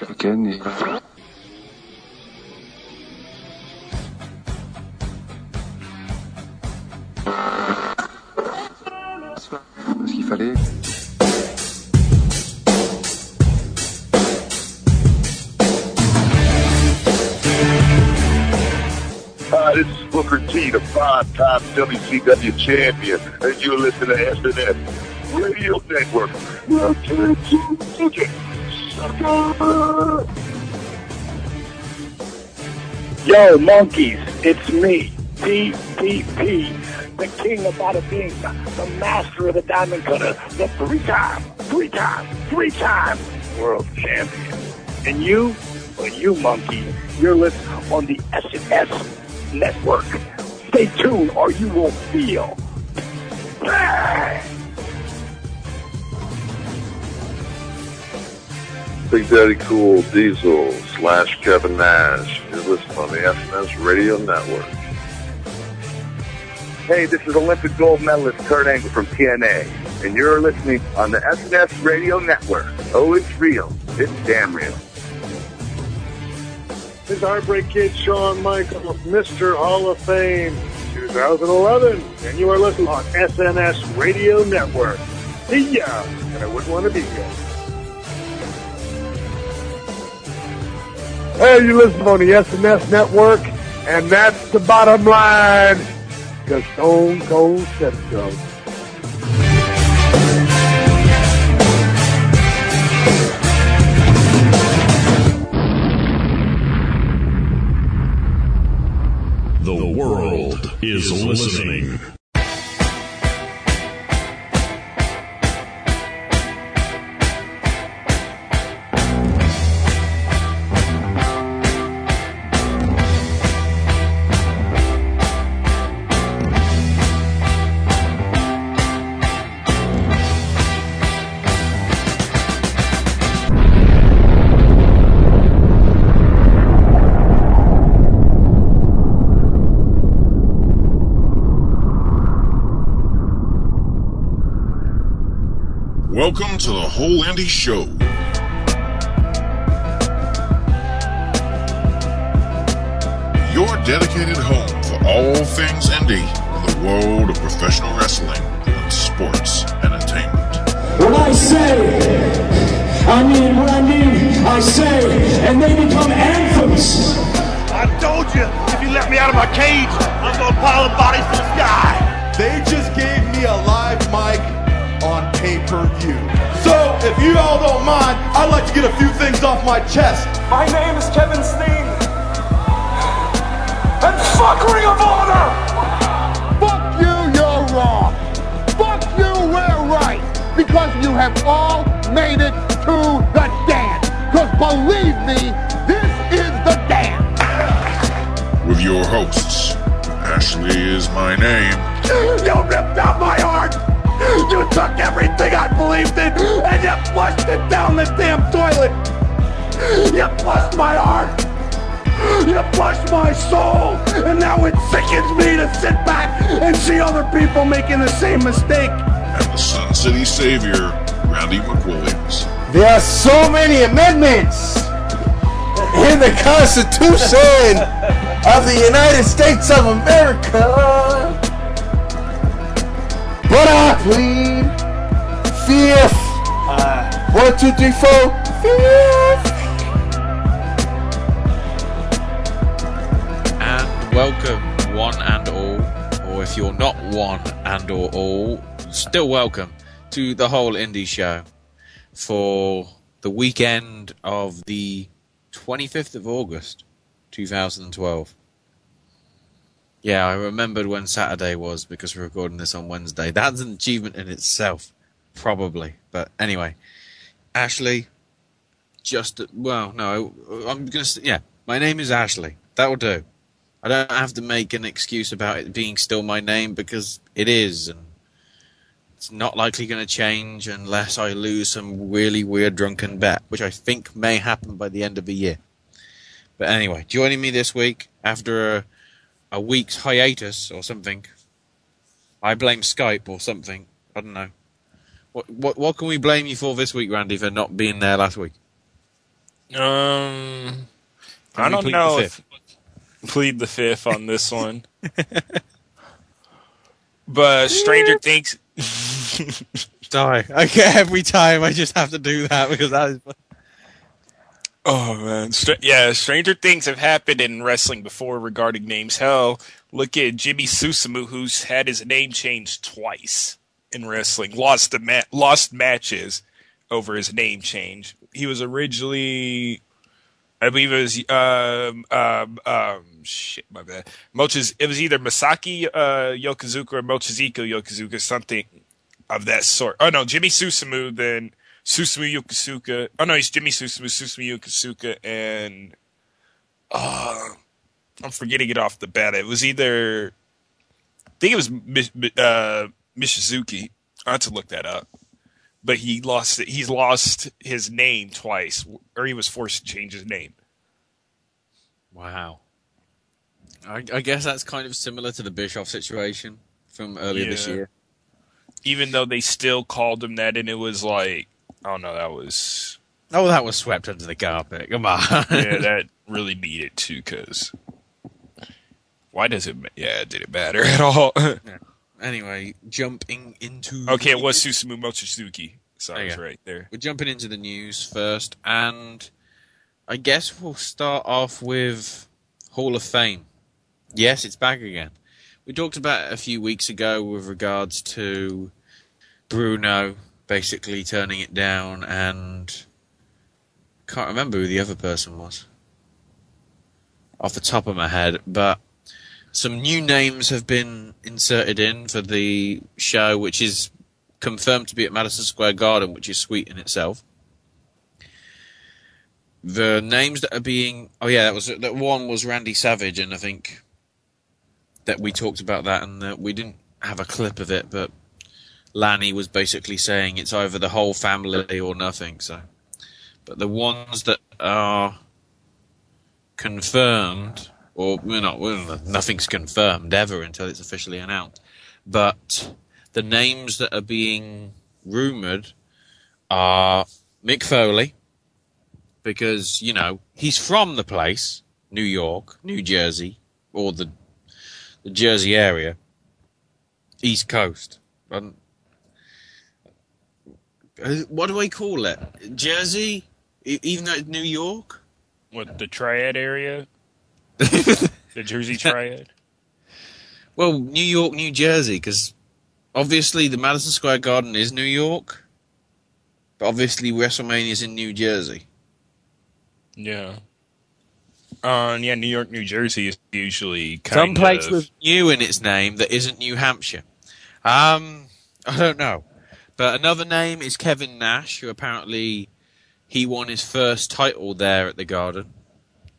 africaine et ce qu'il fallait. Hi, this is Booker T, the five-time WCW champion, and you're listening to SNS Radio Network. Yo, monkeys, it's me, DDP, the king of bada bing, the master of the diamond cutter, the three-time, three-time, three-time world champion. And you, well, you monkey, you're listening on the SNS network. Stay tuned or you will feel. Big Daddy Cool Diesel slash Kevin Nash. You're listening on the SNS Radio Network. Hey, this is Olympic gold medalist Kurt Angle from TNA, and you're listening on the SNS Radio Network. Oh, it's real. It's damn real. This is Heartbreak Kid Shawn Michaels, Mr. Hall of Fame 2011, and you are listening on SNS Radio Network. See ya, and I wouldn't want to be you. Hey, you listen on the SNS Network, and that's the bottom line, because Stone Cold said so. The world is listening. Welcome to the Whole Indy Show. Your dedicated home for all things indie in the world of professional wrestling and sports entertainment. When I say, I mean what I mean, I say, and they become anthems. I told you, if you let me out of my cage, I'm gonna pile the bodies to the sky. They just gave me a live mic on pay-per-view. So, if you all don't mind, I'd like to get a few things off my chest. My name is Kevin Steen. And fuck Ring of Honor! Fuck you, you're wrong. Fuck you, we're right. Because you have all made it to the dance. Because believe me, this is the dance. With your hosts, Ashley is my name. You ripped out my heart! You took everything I believed in and you flushed it down the damn toilet! You flushed my heart! You flushed my soul! And now it sickens me to sit back and see other people making the same mistake! And the Sun City Savior, Randy McWilliams. There are so many amendments in the Constitution of the United States of America. But I plead fifth. Uh. One, two, three, four. Fifth. And welcome, one and all, or if you're not one and or all, still welcome to the whole Indy show for the weekend of the 25th of August, 2012. Yeah, I remembered when Saturday was because we're recording this on Wednesday. That's an achievement in itself, probably. But anyway, Ashley, just well, no, I'm gonna. Yeah, my name is Ashley. That will do. I don't have to make an excuse about it being still my name because it is, and it's not likely going to change unless I lose some really weird drunken bet, which I think may happen by the end of the year. But anyway, joining me this week after a, a week's hiatus or something. I blame Skype or something. I don't know. What what what can we blame you for this week, Randy, for not being there last week? Um, I don't plead know the if plead the fifth on this one. but Stranger Things. Die. Okay, every time I just have to do that because that is. Oh man, Str- yeah, stranger things have happened in wrestling before regarding names. Hell, look at Jimmy Susumu, who's had his name changed twice in wrestling. Lost the ma- lost matches over his name change. He was originally, I believe it was um um um shit, my bad. Mochiz, it was either Masaki uh, Yokosuka or Mochizuki Yokosuka, something of that sort. Oh no, Jimmy Susumu, then Susumu Yokosuka. Oh no, he's Jimmy Susumu, Susumu Yokosuka, and uh, I'm forgetting it off the bat. It was either I think it was uh, Mishizuki. I had to look that up. But he lost it. He's lost his name twice, or he was forced to change his name. Wow. I, I guess that's kind of similar to the Bischoff situation from earlier this year. Even though they still called him that, and it was like, oh no, that was Oh, that was swept under the carpet. Come on. yeah, that really needed to because why does it? ma- Yeah, did it matter at all. Anyway, jumping into. okay, it was Susumu Mochizuki, so I was right there. We're jumping into the news first, and I guess we'll start off with Hall of Fame. Yes, it's back again. We talked about it a few weeks ago with regards to Bruno basically turning it down, and can't remember who the other person was off the top of my head, but some new names have been inserted in for the show, which is confirmed to be at Madison Square Garden, which is sweet in itself. The names that are being oh yeah, that was that one was Randy Savage, and I think that we talked about that, and we didn't have a clip of it, but Lanny was basically saying it's either the whole family or nothing. So, but the ones that are confirmed, or we're not, we're, nothing's confirmed ever until it's officially announced. But the names that are being rumored are Mick Foley, because you know he's from the place, New York, New Jersey, or the the Jersey area, East Coast. Uh, what do I call it? Jersey, even though it's New York. What the Triad area? the Jersey Triad. Well, New York, New Jersey, because obviously the Madison Square Garden is New York, but obviously WrestleMania is in New Jersey. Yeah. Uh, yeah, New York, New Jersey is usually kind Some place of with New in its name that isn't New Hampshire. Um, I don't know, but another name is Kevin Nash, who apparently he won his first title there at the Garden.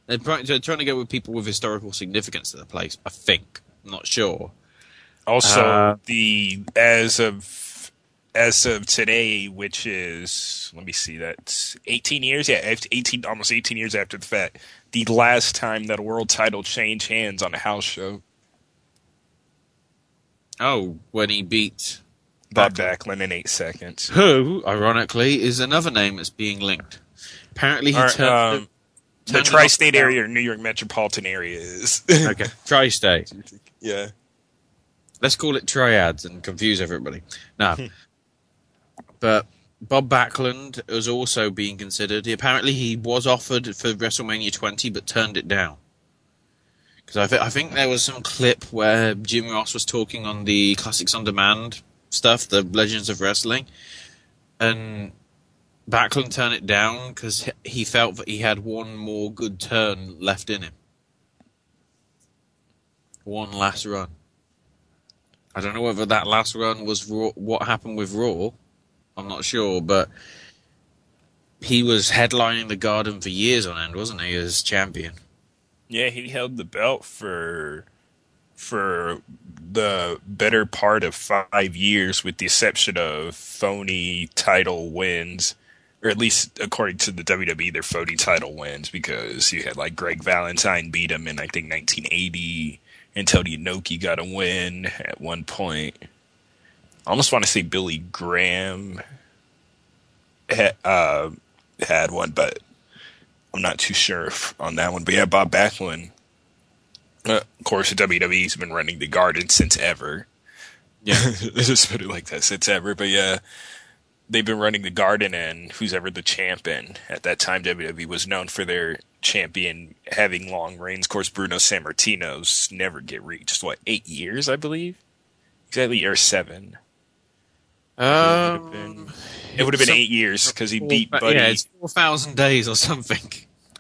They're trying, to go with people with historical significance to the place. I think. I'm not sure. Also, Uh, the as of as of today, which is let me see, that's 18 years. Yeah, 18, almost 18 years after the fact. The last time that a world title changed hands on a house show, Oh, when he beat Bob Backlund in eight seconds. who, ironically, is another name that's being linked. Apparently, he right, turned, um, the tri-state area or New York metropolitan area is. Okay, tri-state. yeah. Let's call it triads and confuse everybody. No. but Bob Backlund was also being considered. Apparently, he was offered for WrestleMania 20, but turned it down. Because I, th- I think there was some clip where Jim Ross was talking on the Classics on Demand stuff, the Legends of Wrestling, and Backlund turned it down because he felt that he had one more good turn left in him. One last run. I don't know whether that last run was Raw, what happened with Raw. I'm not sure, but he was headlining the Garden for years on end, wasn't he, as champion? Yeah, he held the belt for for the better part of five years, with the exception of phony title wins, or at least according to the WWE, they're phony title wins because you had like Greg Valentine beat him in I think 1980, and Tony Inoki got a win at one point. I almost want to say Billy Graham had, uh, had one, but I'm not too sure on that one. But yeah, Bob Backlund. Uh, of course, WWE's been running the Garden since ever. Yeah. just put it like that since ever. But yeah, they've been running the Garden, and who's ever the champion at that time, WWE was known for their champion having long reigns. Of course, Bruno Sammartino's never get reached. What eight years, I believe, exactly year seven. Um, It would have been some- eight years because he beat Buddy. Yeah, it's four thousand days or something.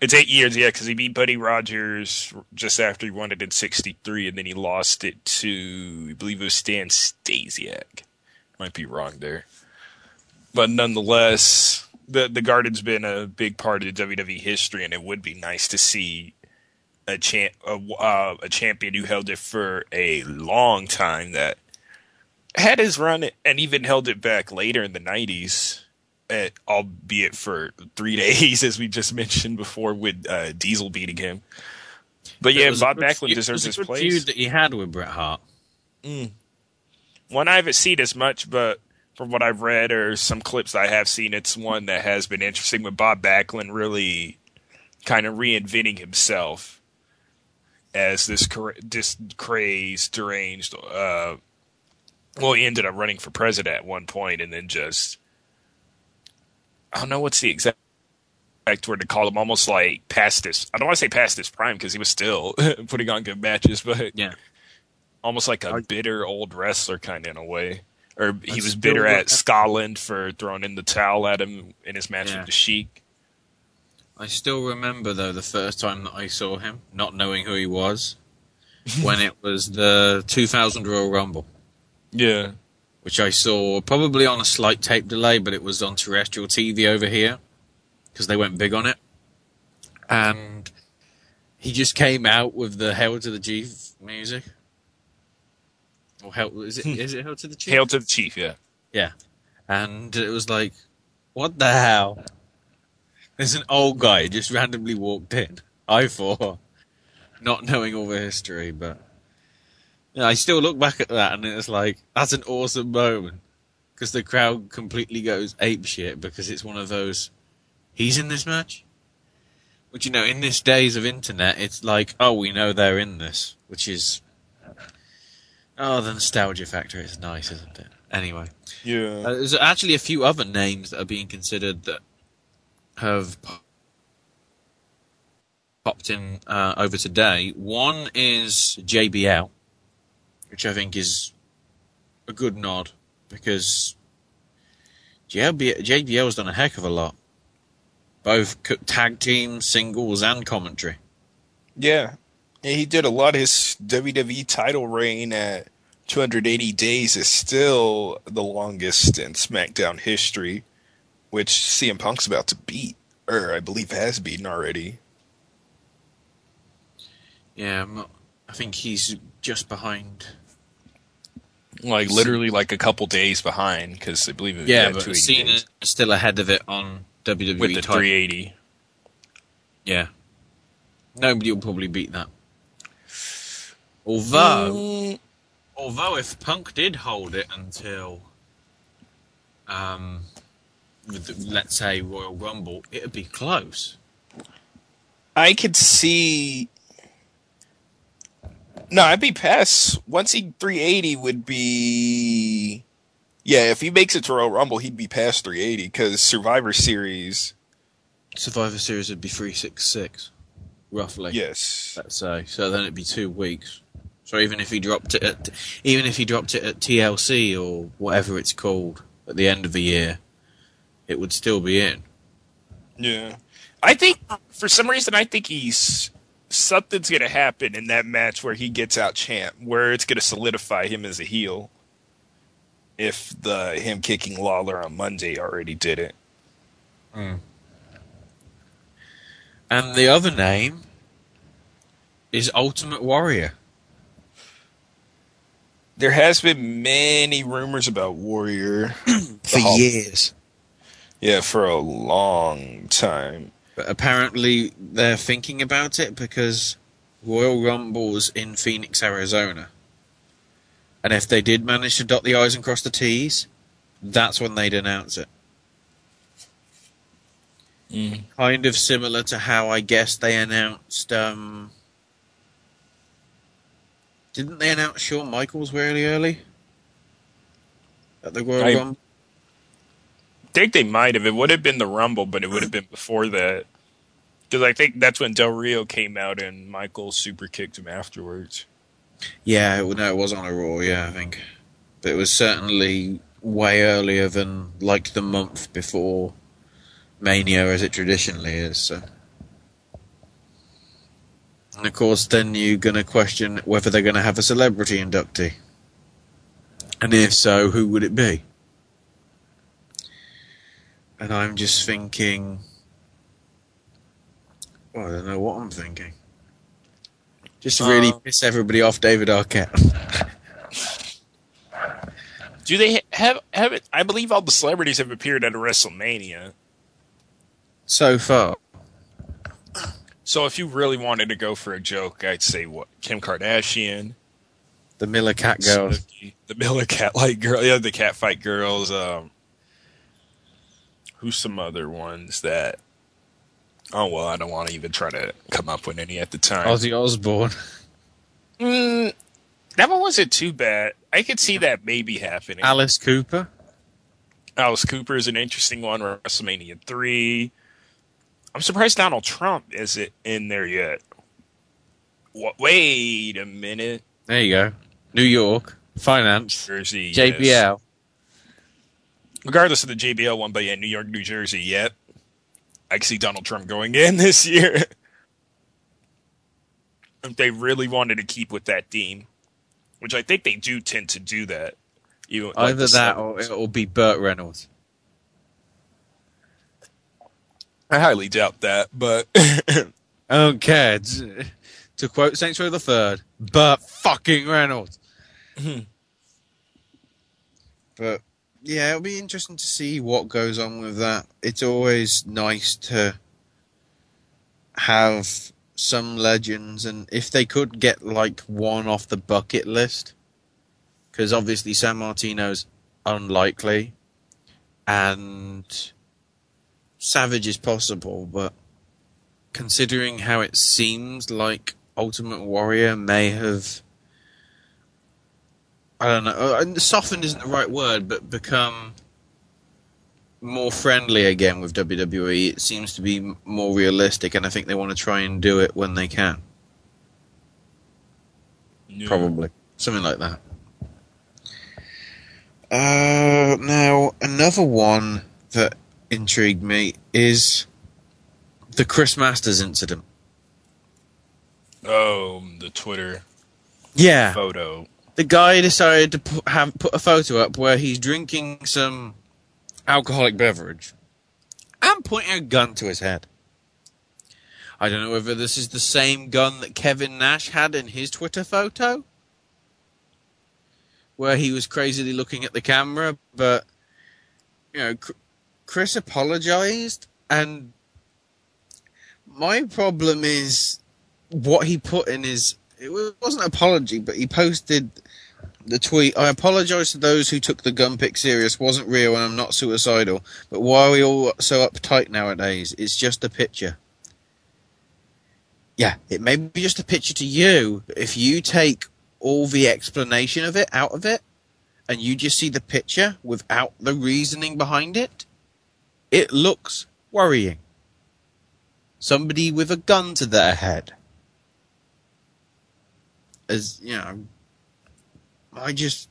It's eight years, yeah, because he beat Buddy Rogers just after he won it in '63, and then he lost it to, I believe it was Stan Stasiak. Might be wrong there, but nonetheless, the the Garden's been a big part of the WWE history, and it would be nice to see a champ a, uh, a champion who held it for a long time that had his run and even held it back later in the '90s eh, albeit for three days, as we just mentioned before, with uh, Diesel beating him. But yeah, It was a Bob Backlund feud- deserves his was a good place. feud that he had with Bret Hart. Mm. One I haven't seen as much, but from what I've read or some clips I have seen, it's one that has been interesting with Bob Backlund really kind of reinventing himself as this cra- this crazed, deranged. Uh, well, he ended up running for president at one point, and then just I don't know what's the exact exact word to call him. Almost like past his. I don't want to say past his prime because he was still putting on good matches, but Yeah. almost like a bitter old wrestler kind of in a way. Or he I was bitter at. Skaaland for throwing in the towel at him in his match Yeah. with the Sheik. I still remember though the first time that I saw him, not knowing who he was, when it was the 2000 Royal Rumble, Yeah. Which I saw probably on a slight tape delay, but it was on terrestrial TV over here because they went big on it, and he just came out with the "Hail to the Chief" music. Or hail, is it hmm. is it "Hail to the Chief"? Hail to the Chief, yeah. Yeah. And it was like, what the hell? There's an old guy just randomly walked in. I thought, not knowing all the history, but I still look back at that and it's like, that's an awesome moment. Because the crowd completely goes ape shit because it's one of those, he's in this match? Which, you know, in this days of internet, it's like, oh, we know they're in this, which is, oh, the nostalgia factor is nice, isn't it? Anyway. Yeah. Uh, there's actually a few other names that are being considered that have popped in uh, over today. One is JBL, which I think is a good nod because JBL, has done a heck of a lot, both tag team, singles, and commentary. Yeah. yeah. He did a lot. Of his WWE title reign at 280 days is still the longest in SmackDown history, which CM Punk's about to beat, or I believe has beaten already. Yeah, I think he's just behind. Like literally like a couple days behind because I believe it Yeah, but Cena days. still ahead of it on WWE with the title. 380. Yeah. Nobody will probably beat that. Although, Mm. although if Punk did hold it until, um, with the, let's say Royal Rumble, it'd be close. I could see. No, I'd be past. Once he 380 would be. Yeah, if he makes it to Royal Rumble, he'd be past 380 because Survivor Series. Survivor Series would be three six six, roughly. Yes. Let's say. So then it'd be two weeks. So even if he dropped it at, even if he dropped it at TLC or whatever it's called at the end of the year, it would still be in. Yeah. I think, for some reason, I think he's. Something's going to happen in that match where he gets out champ, where it's going to solidify him as a heel. If the him kicking Lawler on Monday already did it. Hmm. And the other name is Ultimate Warrior. There has been many rumors about Warrior For years. Yeah, for a long time. But apparently they're thinking about it because Royal Rumble's in Phoenix, Arizona. And if they did manage to dot the I's and cross the T's, that's when they'd announce it. Kind of similar to how I guess they announced. Um, didn't they announce Shawn Michaels really early at the Royal I- Rumble? Think they might have. It would have been the Rumble, but it would have been before that. Because I think that's when Del Rio came out and Michael super kicked him afterwards. Yeah, it, no, it was on a Raw. Yeah, I think, but it was certainly way earlier than like the month before Mania, as it traditionally is. So. And of course, then you're going to question whether they're going to have a celebrity inductee, and if so, who would it be? And I'm just thinking. Well, I don't know what I'm thinking. Just to really Uh, piss everybody off, David Arquette. Do they have have it? I believe all the celebrities have appeared at a WrestleMania. so far. So if you really wanted to go for a joke, I'd say what Kim Kardashian, The Miller Cat Girls. The Miller Cat Light Girl, yeah, the Cat Fight Girls. Um, who's some other ones that? Oh well, I don't want to even try to come up with any at the time. Ozzy Osbourne. Mm, that one wasn't too bad. I could see that maybe happening. Alice Cooper. Alice Cooper is an interesting one. WrestleMania three. I'm surprised Donald Trump isn't in there yet. What? Wait a minute. There you go. New York. Finance. Jersey. JBL. yes. Regardless of the JBL one, but yeah, New York, New Jersey. Yet, I can see Donald Trump going in this year. if they really wanted to keep with that theme, which I think they do tend to do that. Even like Either the that or it'll be Burt Reynolds. I highly doubt that, but I don't care. To, quote Row the Third, Burt fucking Reynolds. Mm-hmm. but yeah, it'll be interesting to see what goes on with that. It's always nice to have some legends, and if they could get like one off the bucket list, because obviously Sammartino's unlikely, and Savage is possible, but considering how it seems like Ultimate Warrior may have. I don't know. uh, Softened isn't the right word, but become more friendly again with WWE. It seems to be more realistic, and I think they want to try and do it when they can. Probably something like that. Uh, now another one that intrigued me is the Chris Masters incident. oh, the Twitter Yeah, photo. The guy decided to put, have put a photo up where he's drinking some alcoholic beverage and pointing a gun to his head. I don't know whether this is the same gun that Kevin Nash had in his Twitter photo, where he was crazily looking at the camera, but you know, Chris apologized, and my problem is what he put in his. It wasn't an apology, but he posted the tweet. I apologize to those who took the gun pick serious. Wasn't real, and I'm not suicidal. But why are we all so uptight nowadays? It's just a picture. Yeah, it may be just a picture to you, but if you take all the explanation of it out of it, and you just see the picture without the reasoning behind it, it looks worrying. Somebody with a gun to their head. As, you know, I just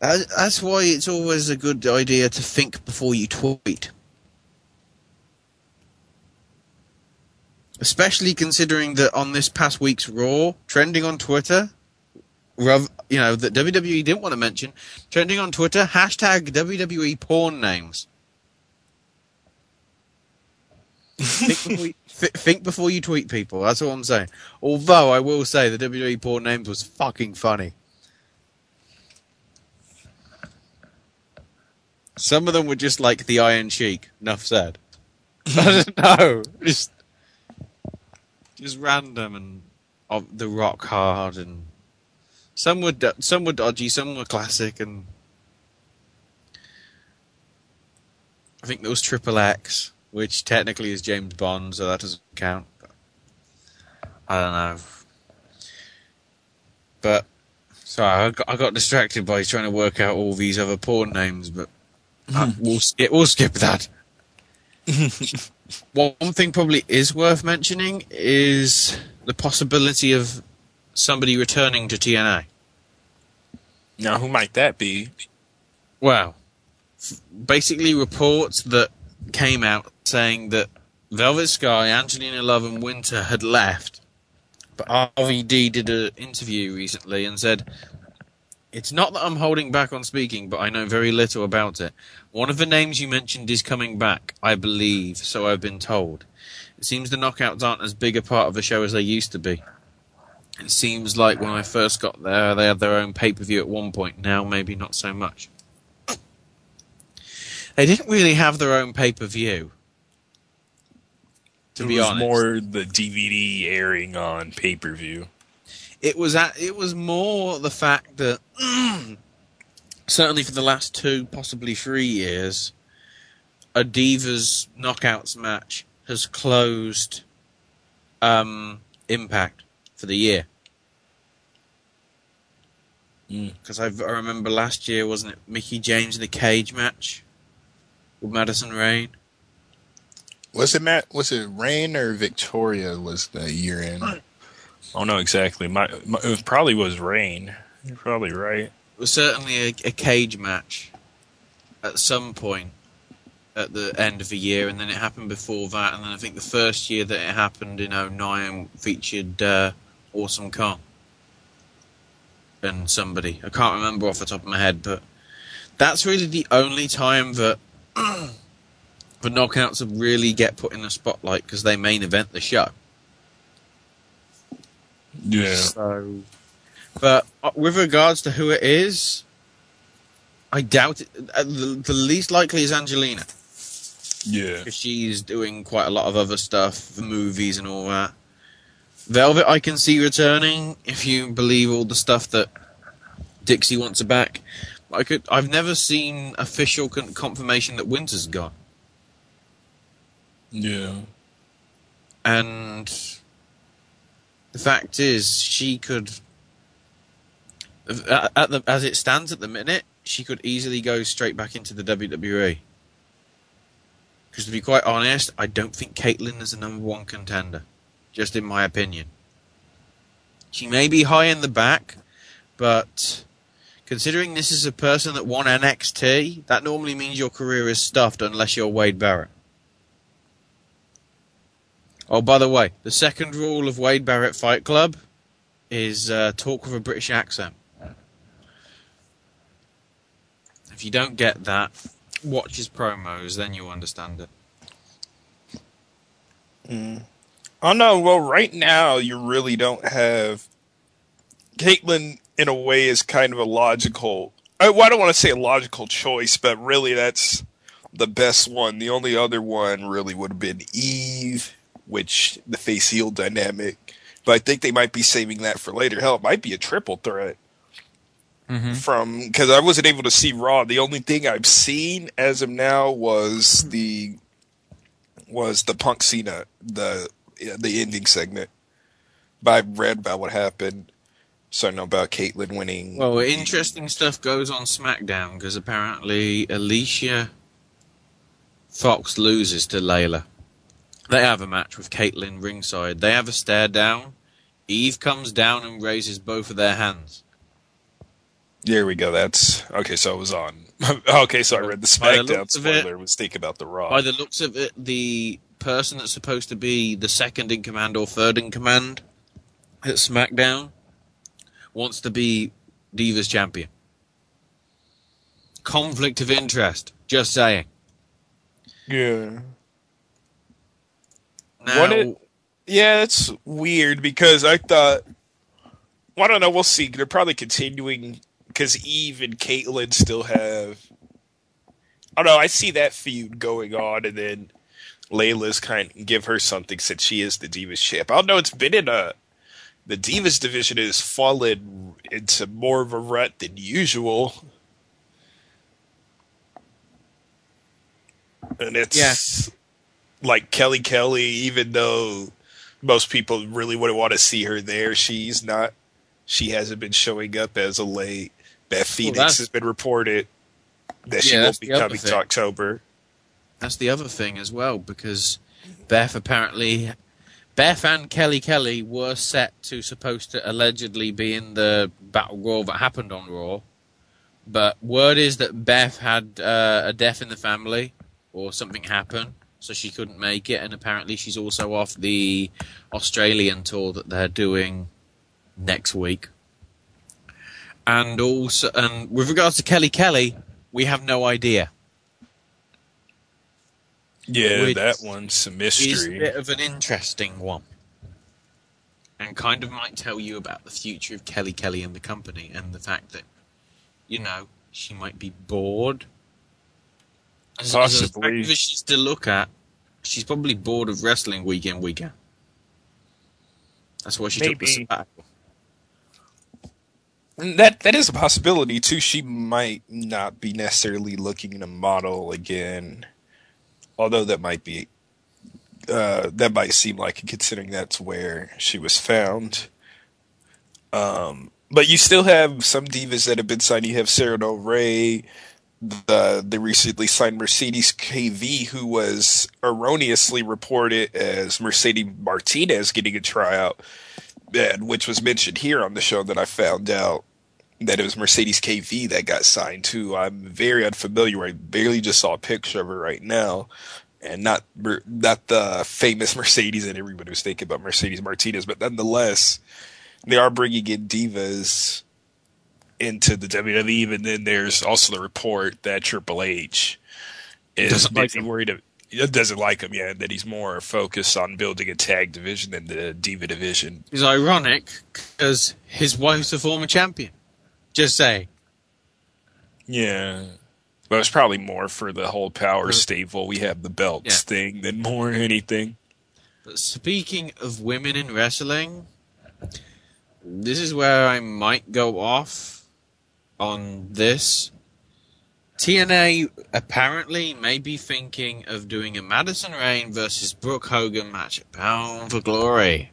that's why it's always a good idea to think before you tweet. Especially considering that on this past week's Raw, trending on Twitter, you know, that WWE didn't want to mention, trending on Twitter, hashtag WWE porn names. think, before you, th- think before you tweet people. That's all I'm saying. Although I will say the WWE porn names was fucking funny. Some of them were just like the Iron Sheik. Enough said. I don't know. Just, just random and of the Rock Hard and some were do- some were dodgy, some were classic, and I think there was Triple X, which technically is James Bond, so that doesn't count. I don't know. But sorry, I got, I got distracted by trying to work out all these other porn names, but uh, we'll skip we'll skip that. One thing probably is worth mentioning is the possibility of somebody returning to TNA. Now, who might that be? Well, basically reports that came out saying that Velvet Sky, Angelina Love, and Winter had left, but RVD did an interview recently and said, "It's not that I'm holding back on speaking, but I know very little about it. One of the names you mentioned is coming back, I believe, so I've been told. It seems the knockouts aren't as big a part of the show as they used to be." It seems like when I first got there, they had their own pay per view at one point. Now, maybe not so much. They didn't really have their own pay per view. To it be was honest, more the DVD airing on pay per view. it was at, it was more the fact that certainly for the last two, possibly three years, a Divas Knockouts match has closed um, Impact for the year. Because I I remember last year, wasn't it Mickie James in a cage match with Madison Rayne? Was it Matt? Was it Rayne or Victoria? Was the year in? I don't know exactly. My, my it probably was Rayne. You're probably right. It was certainly a, a cage match at some point at the end of the year, and then it happened before that, and then I think the first year that it happened in 09 featured uh, Awesome Kong and somebody. I can't remember off the top of my head, but that's really the only time that the knockouts to really get put in the spotlight because they main event the show. Yeah. So, but uh, with regards to who it is, I doubt it. Uh, the, the least likely is Angelina Yeah. because she's doing quite a lot of other stuff, the movies and all that. Velvet, I can see returning if you believe all the stuff that Dixie wants her back. I could. I've never seen official con- confirmation that Winter's gone, Yeah. and the fact is, she could. At the, as it stands at the minute, she could easily go straight back into the WWE. Because to be quite honest, I don't think Kaitlyn is a number one contender. Just in my opinion. She may be high in the back, but considering this is a person that won NXT, that normally means your career is stuffed unless you're Wade Barrett. Oh, by the way, the second rule of Wade Barrett Fight Club is uh, talk with a British accent. If you don't get that, watch his promos, then you'll understand it. Mm. Oh no, well right now you really don't have Kaitlyn in a way is kind of a logical I, well, I don't want to say a logical choice, but really that's the best one. The only other one really would have been Eve, which the face heel dynamic. But I think they might be saving that for later. Hell, it might be a triple threat mm-hmm. from because I wasn't able to see Raw. The only thing I've seen as of now was the was the Punk Cena the the ending segment. But I read about what happened, so I know about Kaitlyn winning. Well, interesting stuff goes on SmackDown because apparently Alicia Fox loses to Layla. They have a match with Kaitlyn ringside. They have a stare down. Eve comes down and raises both of their hands. There we go. That's okay. So I was on. okay, so I read the the SmackDown it- spoiler. Was thinking about the Raw. By the looks of it, the person that's supposed to be the second in command or third in command at SmackDown wants to be Divas champion. Conflict of interest. Just saying. yeah. Now, What it- Yeah, it's weird because I thought. Well, I don't know. We'll see. They're probably continuing because Eve and Kaitlyn still have. I don't know. I see that feud going on, and then Layla's kind of give her something since she is the Divas champ. I don't know. It's been in a. The Divas division has fallen into more of a rut than usual. and it's like Kelly Kelly. Even though most people really wouldn't want to see her there, she's not. She hasn't been showing up as of late. Beth Phoenix that's- has been reported that she Yeah, won't be coming to. October. That's the other thing as well, because Beth apparently, Beth and Kelly Kelly were set to supposed to allegedly be in the battle royal that happened on Raw, but word is that Beth had uh, a death in the family or something happened, so she couldn't make it, and apparently she's also off the Australian tour that they're doing next week. And also, and with regards to Kelly Kelly, we have no idea. Yeah, Which that one's a is a mystery. bit of an interesting one. And kind of might tell you about the future of Kelly Kelly and the company and the fact that, you know, she might be bored. As, as Possibly. attractive as she's to look at, she's probably bored of wrestling week in, week out. That's why she took the Maybe. sabbatical. And That that is a possibility too. She might not be necessarily looking to model again, although that might be uh, that might seem like considering that's where she was found. Um, but you still have some divas that have been signed. You have Sarah Del Rey, the the recently signed Mercedes KV, who was erroneously reported as Mercedes Martinez getting a tryout, and which was mentioned here on the show that I found out that it was Mercedes KV that got signed too. I'm very unfamiliar. I barely just saw a picture of her right now, and not not the famous Mercedes that everybody was thinking about Mercedes Martinez, but nonetheless, they are bringing in divas into the WWE. And then there's also the report that Triple H is Doesn't like worried. Of, doesn't like him yet. That he's more focused on building a tag division than the diva division. It's ironic because his wife's a former champion. Just say. Yeah. But it's probably more for the whole power stable. We have the belts thing than more anything. But speaking of women in wrestling, this is where I might go off on this. TNA apparently may be thinking of doing a Madison Rayne versus Brooke Hogan match at Bound for Glory.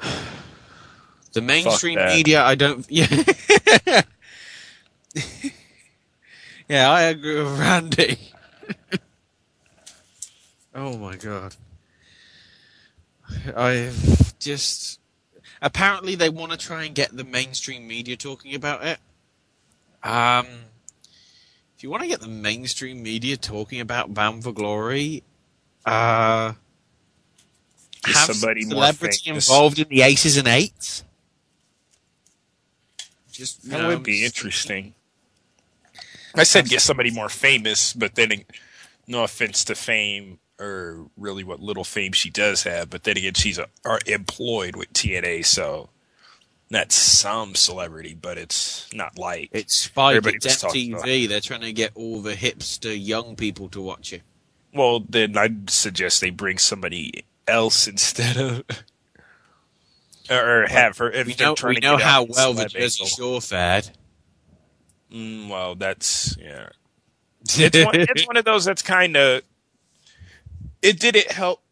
The mainstream media, I don't. Yeah. yeah, I agree with Randy. oh my god. I've just. Apparently, they want to try and get the mainstream media talking about it. Um, if you want to get the mainstream media talking about Bound for Glory, uh, have somebody celebrity involved in the aces and eights. Just That know, would be interesting. I said get somebody more famous, but then no offense to fame or really what little fame she does have, but then again she's a, are employed with TNA, so that's some celebrity, but it's not like It's Spike, it's. MTV. They're trying to get all the hipster young people to watch it. Well, then I'd suggest they bring somebody else instead of. Or have her. If We know, we know how well the Jersey. Shore fared. Mm, well, that's yeah. It's one, it's one of those that's kind of. It didn't help.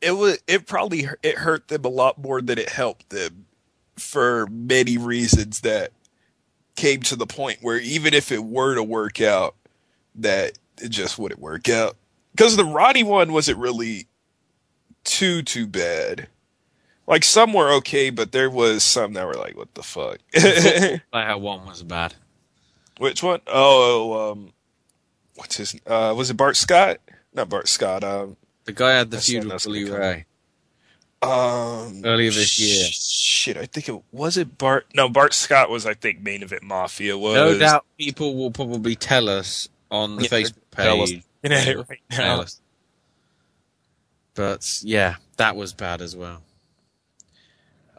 It was. It probably it hurt them a lot more than it helped them, for many reasons that came to the point where even if it were to work out, that it just wouldn't work out. Because the Roddy one wasn't really too too bad. Like some were okay, but there was some that were like, "What the fuck." like how one was bad. Which one? Oh, um, what's his? Uh, was it Bart Scott? Not Bart Scott. Um, The guy had the That's feud with that's Bully Ray um, earlier this year. shit. I think it was it Bart. No, Bart Scott was. I think main event Mafia was. No doubt people will probably tell us on the Yeah, Facebook tell us. page. Looking at it right now. Tell us. But yeah, that was bad as well.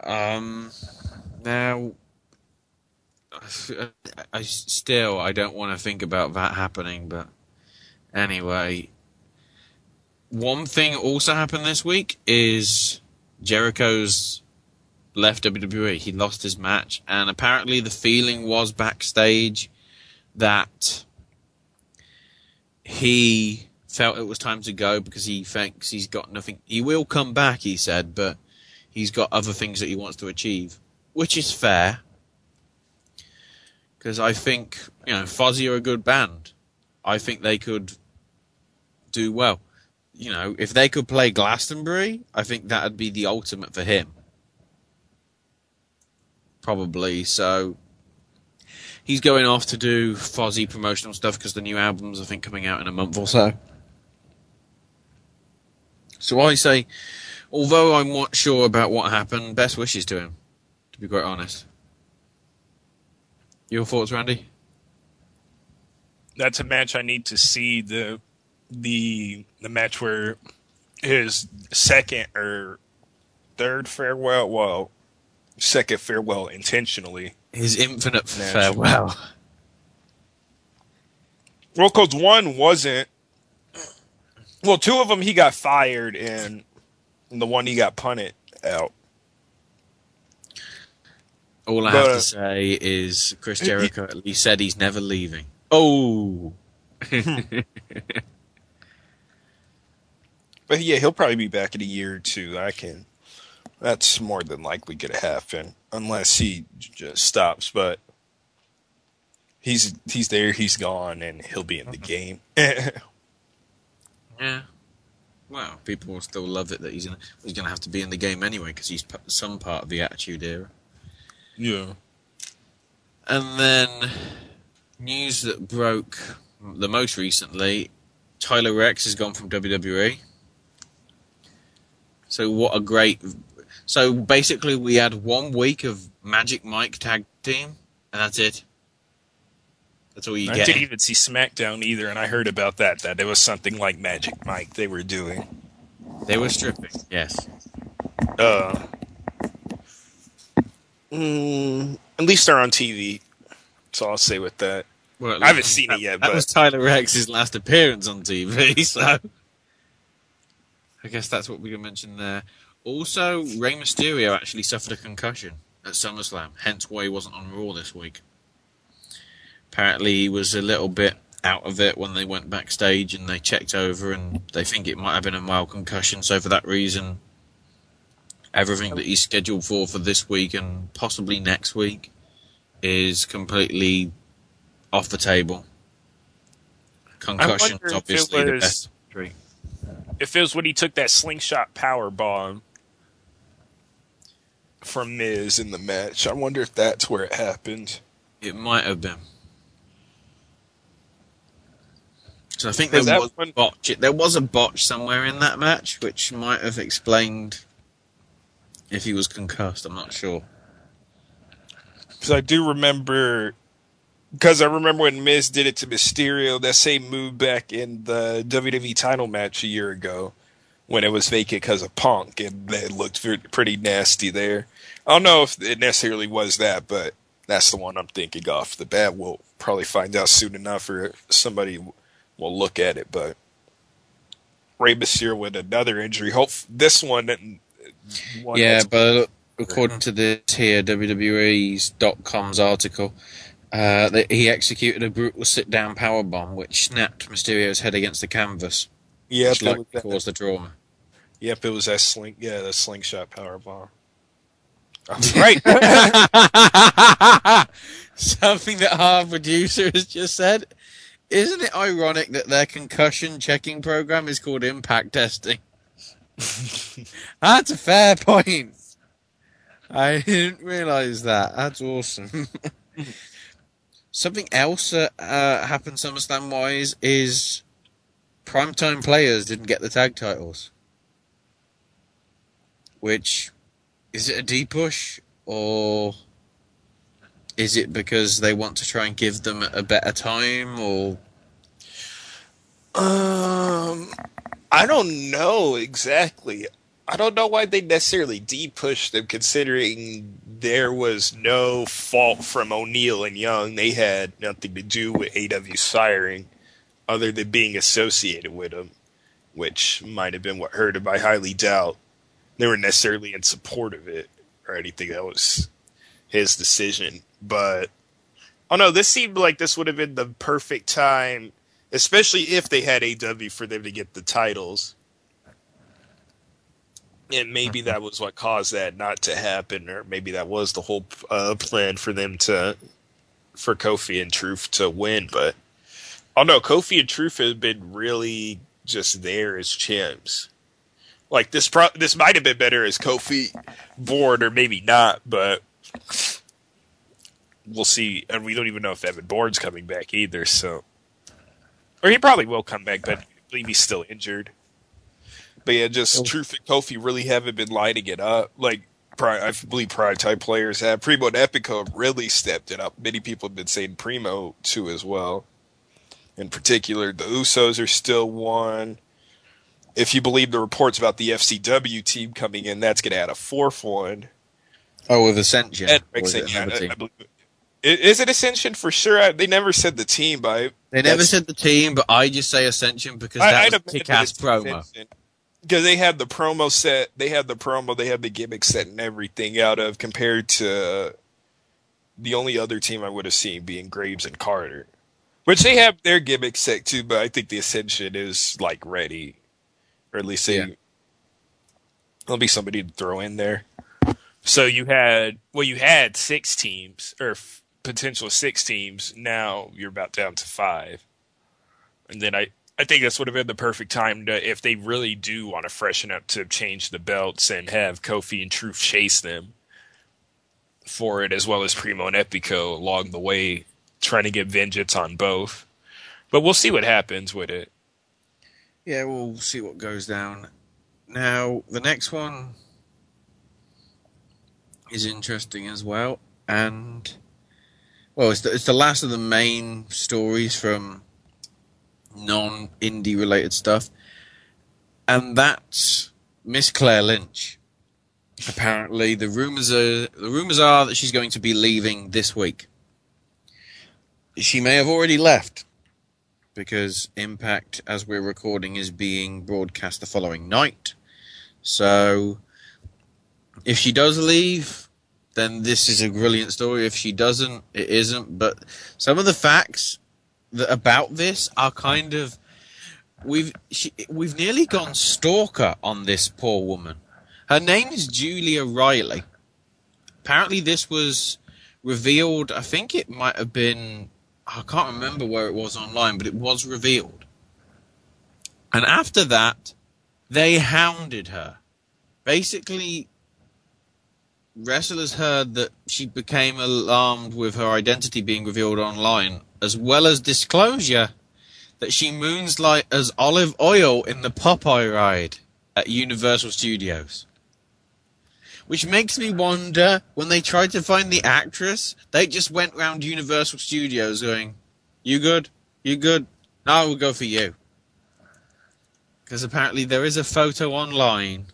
Um, now, I, I still I don't want to think about that happening, but anyway, one thing also happened this week is Jericho's left WWE. He lost his match, and apparently the feeling was backstage that he felt it was time to go because he thinks he's got nothing. He will come back, he said, but he's got other things that he wants to achieve, which is fair. Because I think, you know, Fozzy are a good band. I think they could do well. You know, if they could play Glastonbury, I think that'd be the ultimate for him. Probably. So he's going off to do Fozzy promotional stuff because the new album's, I think, coming out in a month or so. So I say, although I'm not sure about what happened, best wishes to him, to be quite honest. Your thoughts, Randy? That's a match I need to see the the the match where his second or third farewell, well, second farewell intentionally. His infinite match. farewell. Well, because one wasn't. Well, two of them he got fired, and the one he got punted out. All I But, have to say is Chris Jericho at least said he's never leaving. Oh. But yeah, he'll probably be back in a year or two. I can. That's more than likely going to happen, unless he just stops. But he's he's there, he's gone, and he'll be in the mm-hmm. game. Yeah. Well, people will still love it that he's in, he's going to have to be in the game anyway because he's p- some part of the Attitude Era. yeah. And then news that broke the most recently: Tyler Reks has gone from WWE. So what a great! So basically, we had one week of Magic Mike tag team, and that's it. That's all you I get. didn't even see SmackDown either, and I heard about that. That it was something like Magic Mike they were doing. They were stripping. Yes. Uh, mm, at least they're on TV. So I'll say with that. Well, I haven't seen that, it yet, That but was Tyler Reks's last appearance on TV, so I guess that's what we can mention there. Also, Rey Mysterio actually suffered a concussion at SummerSlam, hence why he wasn't on Raw this week. Apparently, he was a little bit out of it when they went backstage and they checked over, and they think it might have been a mild concussion. So for that reason, everything that he's scheduled for for this week and possibly next week is completely off the table. Concussion's wonder if it obviously the best. If it was when he took that slingshot power bomb from Miz in the match, I wonder if that's where it happened. It might have been. So I think there Was a botch. There was a botch somewhere in that match, which might have explained if he was concussed. I'm not sure. Because I do remember, because I remember when Miz did it to Mysterio, that same move back in the WWE title match a year ago, when it was vacant because of Punk, and it looked pretty nasty there. I don't know if it necessarily was that, but that's the one I'm thinking off the bat. We'll probably find out soon enough, or somebody will look at it. But Rey Mysterio with another injury. Hope this one. one yeah, but according to this here, WWE's .com's article, uh, that he executed a brutal sit-down power bomb, which snapped Mysterio's head against the canvas. Yeah, which likely that. caused the trauma. Yep, it was that sling. Yeah, the slingshot power bomb. right. Something that our producer has just said. Isn't it ironic that their concussion checking program is called impact testing? That's a fair point. I didn't realize that. That's awesome. Something else that uh, happened SummerSlam wise is primetime players didn't get the tag titles. Which is it a D push or is it because they want to try and give them a better time or Um, I don't know exactly. I don't know why they necessarily de-pushed them, considering there was no fault from O'Neill and Young. They had nothing to do with AW firing, other than being associated with them, which might have been what hurt him. I highly doubt they were necessarily in support of it or anything. That was his decision. But oh no, this seemed like this would have been the perfect time especially if they had AW for them to get the titles. And maybe that was what caused that not to happen, or maybe that was the whole uh, plan for them to, for Kofi and Truth to win. But oh no, Kofi and Truth have been really just there as champs. Like this, pro- this might have been better as Kofi Bourne, or maybe not, but we'll see. And we don't even know if Evan Bourne's coming back either. So, or he probably will come back, but I believe he's still injured. But yeah, just Truth and Kofi really haven't been lighting it up. Like I believe Prime Time Players have. Primo and Epico have really stepped it up. Many people have been saying Primo too as well. In particular, the Usos are still one. If you believe the reports about the FCW team coming in, that's going to add a fourth one. Oh, with Ascension. Ed is it yeah, I- I Is it Ascension for sure? I- They never said the team, but I- They never said the team, but I just say Ascension because I- that was kick-ass promo. Ascension. Because they had the promo set, they had the promo, they had the gimmick set and everything out of compared to the only other team I would have seen being Graves and Carter. Which they have their gimmick set too, but I think the Ascension is like ready. Or at least they there'll be somebody to throw in there. So you had well, you had six teams or f- potential six teams. Now you're about down to five, and then I I think this would have been the perfect time to if they really do want to freshen up to change the belts and have Kofi and Truth chase them for it, as well as Primo and Epico along the way, trying to get vengeance on both. But we'll see what happens with it. Yeah, we'll see what goes down. Now, the next one is interesting as well, and well, it's the, it's the last of the main stories from non-indie related stuff, and that's Miss Claire Lynch. Apparently, the rumors are the rumors are that she's going to be leaving this week. She may have already left because Impact, as we're recording, is being broadcast the following night. So, if she does leave, then this is a brilliant story. If she doesn't, it isn't. But some of the facts that about this are kind of we've she, we've nearly gone stalker on this poor woman. Her name is Julia Riley. Apparently, this was revealed. I think it might have been. I can't remember where it was online, but it was revealed. And after that, they hounded her. Basically, wrestlers heard that she became alarmed with her identity being revealed online, as well as disclosure that she moonlight as olive oil in the Popeye ride at Universal Studios. Which makes me wonder when they tried to find the actress, they just went round Universal Studios going, You good? You good? No, we'll go for you. Because apparently there is a photo online,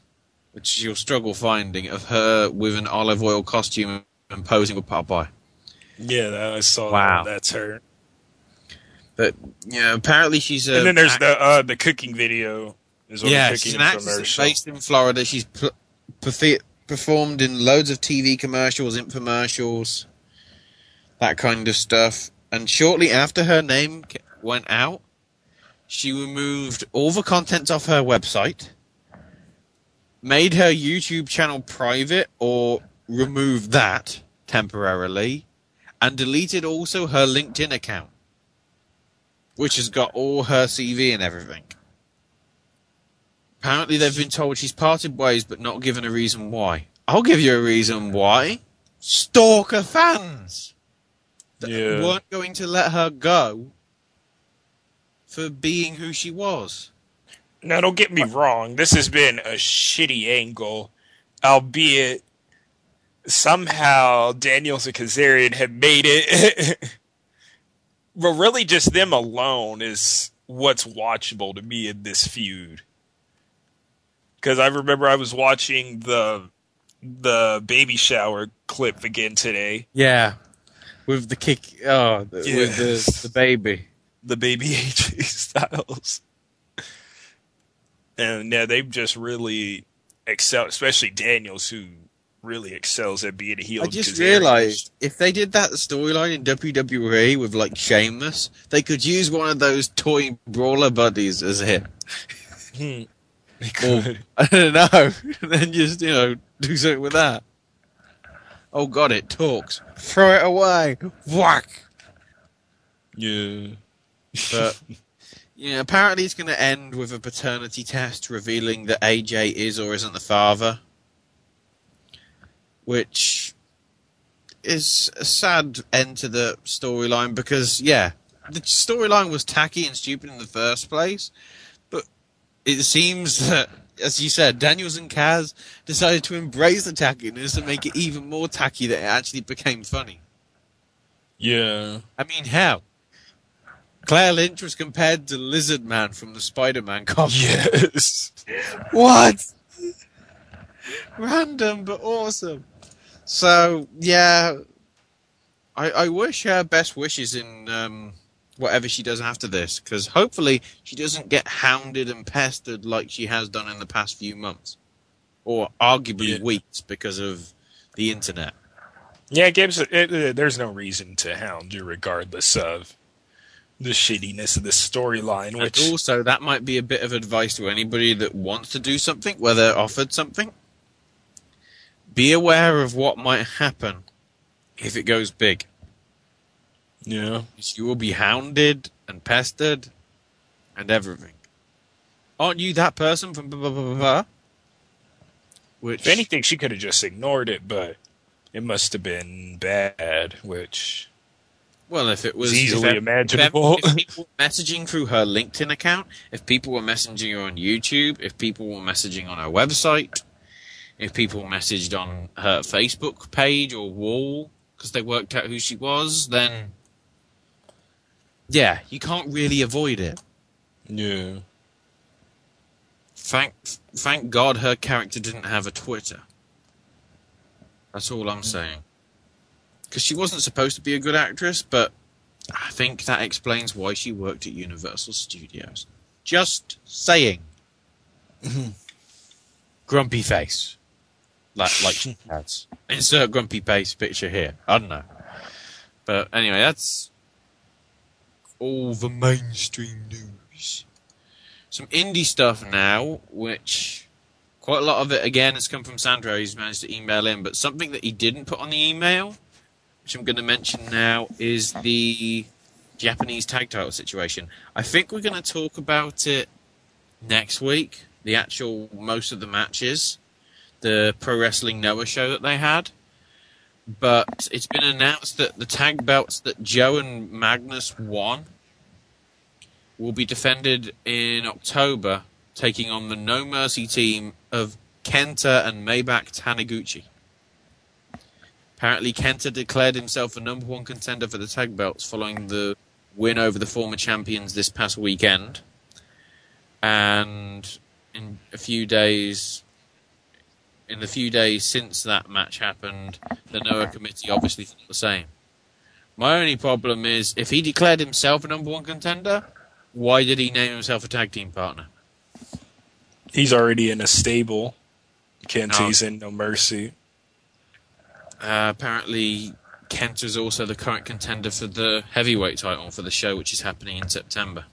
which you'll struggle finding, of her with an olive oil costume and posing with Popeye. Yeah, I saw Wow. that. That's her. But yeah, apparently she's a. and then there's the uh, the cooking video. Is what yeah, she's an actress based in Florida. She's pl- perfe- performed in loads of TV commercials, infomercials, that kind of stuff. And shortly after her name went out, she removed all the content off her website, made her YouTube channel private or removed that temporarily, and deleted also her LinkedIn account, which has got all her CV and everything. Apparently, they've been told she's parted ways, but not given a reason why. I'll give you a reason why. Stalker fans that Yeah. weren't going to let her go for being who she was. Now, don't get me wrong. This has been a shitty angle, albeit somehow Daniels and Kazarian have made it. but really, just them alone is what's watchable to me in this feud. Because I remember I was watching the the baby shower clip again today. Yeah, with the kick. Oh, the, with the the baby. the baby AJ Styles. And yeah, they've just really excelled, especially Daniels, who really excels at being a heel. I just realised if they did that storyline in WWE with like Sheamus, they could use one of those toy brawler buddies as him. Hmm. They Or, could. I don't know. then just you know do something with that. Oh god, it talks. Throw it away. Whack. Yeah. But yeah, apparently it's going to end with a paternity test revealing that AJ is or isn't the father, which is a sad end to the storyline because yeah, the storyline was tacky and stupid in the first place, but it seems that. As you said, Daniels and Kaz decided to embrace the tackiness and make it even more tacky that it actually became funny. Yeah. I mean, how? Claire Lynch was compared to Lizard Man from the Spider-Man comic. Yes. What? Random but awesome. So yeah, I, I wish her best wishes in um, whatever she does after this, because hopefully she doesn't get hounded and pestered like she has done in the past few months, or arguably Yeah. weeks because of the internet. Yeah, Gibbs. It, it, there's no reason to hound you, regardless of the shittiness of the storyline. Which And also, that might be a bit of advice to anybody that wants to do something, whether offered something. Be aware of what might happen if it goes big. yeah, You will be hounded and pestered and everything. Aren't you that person from blah, blah, blah, blah, blah? Which, if anything, she could have just ignored it, but it must have been bad. Which well, if it was easily if imaginable. If, if people were messaging through her LinkedIn account, if people were messaging her on YouTube, if people were messaging on her website, if people messaged on her Facebook page or wall because they worked out who she was, then yeah, you can't really avoid it. yeah, Thank, thank God her character didn't have a Twitter. That's all I'm saying. Because she wasn't supposed to be a good actress, but I think that explains why she worked at Universal Studios. Just saying. Mm-hmm. grumpy face. Like, like she has. Insert grumpy face picture here. I don't know. But anyway, that's all the mainstream news some indie stuff now, which quite a lot of it again has come from Sandro. He's managed to email in, but something that he didn't put on the email, which I'm going to mention now, is the Japanese tag title situation. I think we're going to talk about it next week. The actual most of the matches, the Pro Wrestling Noah show that they had. But it's been announced that the tag belts that Joe and Magnus won will be defended in October, taking on the No Mercy team of Kenta and Maybach Taniguchi. Apparently, Kenta declared himself a number one contender for the tag belts following the win over the former champions this past weekend. And in a few days, in the few days since that match happened, the Noah committee obviously thought the same. My only problem is if he declared himself a number one contender, why did he name himself a tag team partner? he's already in a stable. Oh. Kenty's in No Mercy. Uh, apparently, Kent is also the current contender for the heavyweight title for the show, which is happening in September.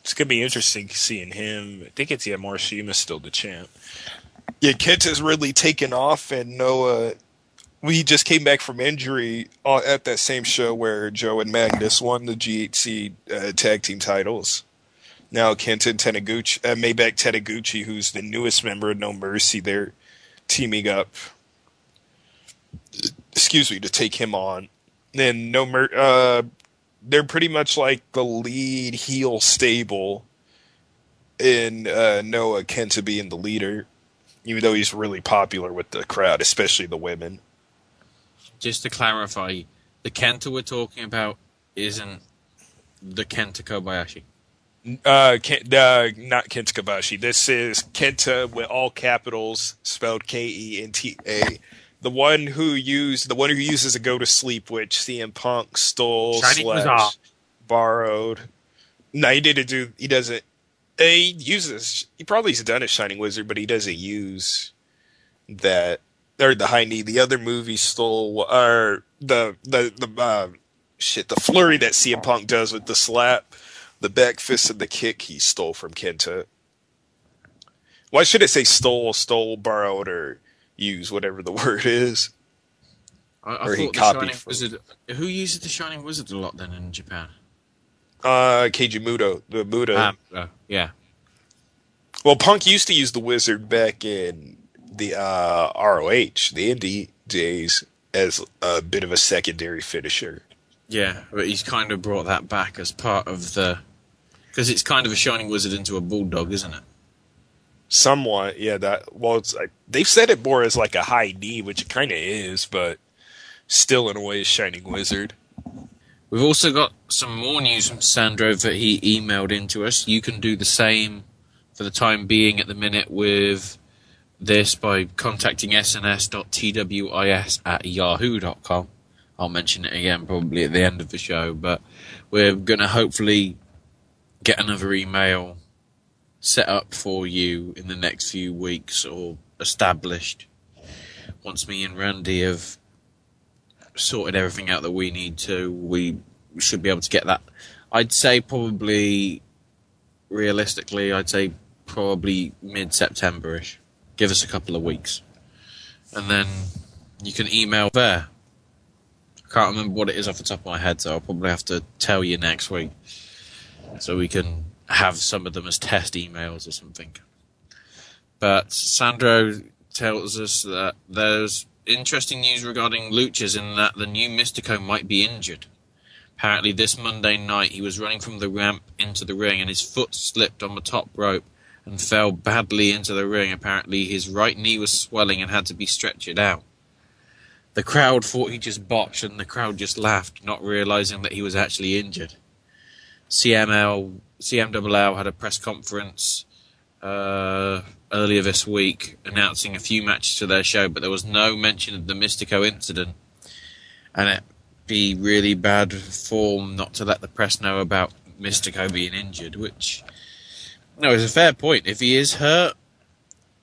It's gonna be interesting seeing him. I think it's yeah, Morishima still the champ. Yeah, Kent has really taken off, and Noah. We just came back from injury at that same show where Joe and Magnus won the GHC uh, tag team titles. Now Kent and Taniguchi, uh, Maybach Taniguchi, who's the newest member of No Mercy, they're teaming up. Excuse me to take him on. Then No Mer, uh, they're pretty much like the lead heel stable in uh, Noah Kenta being the leader even though he's really popular with the crowd, especially the women. Just to clarify, the Kenta we're talking about isn't the Kenta Kobayashi. Uh, Ken, uh, not Kenta Kobayashi. This is Kenta with all capitals, spelled K E N T A. The one who used the one who uses a go to sleep, which CM Punk stole slash borrowed. No, he didn't do. He doesn't. He uses. He probably's done a Shining Wizard, but he doesn't use that or the high knee. The other movie stole or the the the uh, shit the flurry that CM Punk does with the slap, the back fist and the kick he stole from Kenta. Why should it say stole, stole, borrowed, or used, whatever the word is? I, I Or he copied Wizard. Who uses the Shining Wizard a lot then in Japan? Uh, Keiji Muto, the Muto. Ah, uh, yeah. Well, Punk used to use the wizard back in the uh, ROH, the indie days, as a bit of a secondary finisher. Yeah, but he's kind of brought that back as part of the. Because it's kind of a Shining Wizard into a Bulldog, isn't it? Somewhat, yeah. That well, it's like, they've said it more as like a high knee, which it kind of is, but still in a way, a shining wizard. We've also got some more news from Sandro that he emailed into us. You can do the same for the time being at the minute with this by contacting sns.twis at yahoo.com. I'll mention it again probably at the end of the show, but we're going to hopefully get another email set up for you in the next few weeks or established once me and Randy have sorted everything out that we need to, we should be able to get that. I'd say probably, realistically, I'd say probably mid September ish. Give us a couple of weeks. And then you can email there. I can't remember what it is off the top of my head, so I'll probably have to tell you next week. So we can have some of them as test emails or something. But Sandro tells us that there's interesting news regarding Luchas in that the new Mystico might be injured. Apparently, this Monday night he was running from the ramp into the ring and his foot slipped on the top rope and fell badly into the ring. Apparently, his right knee was swelling and had to be stretchered out. The crowd thought he just botched and the crowd just laughed, not realizing that he was actually injured. CML, CMLL had a press conference uh, earlier this week announcing a few matches to their show, but there was no mention of the Mystico incident. And it'd be really bad form not to let the press know about Mystico being injured, which, no, is a fair point. If he is hurt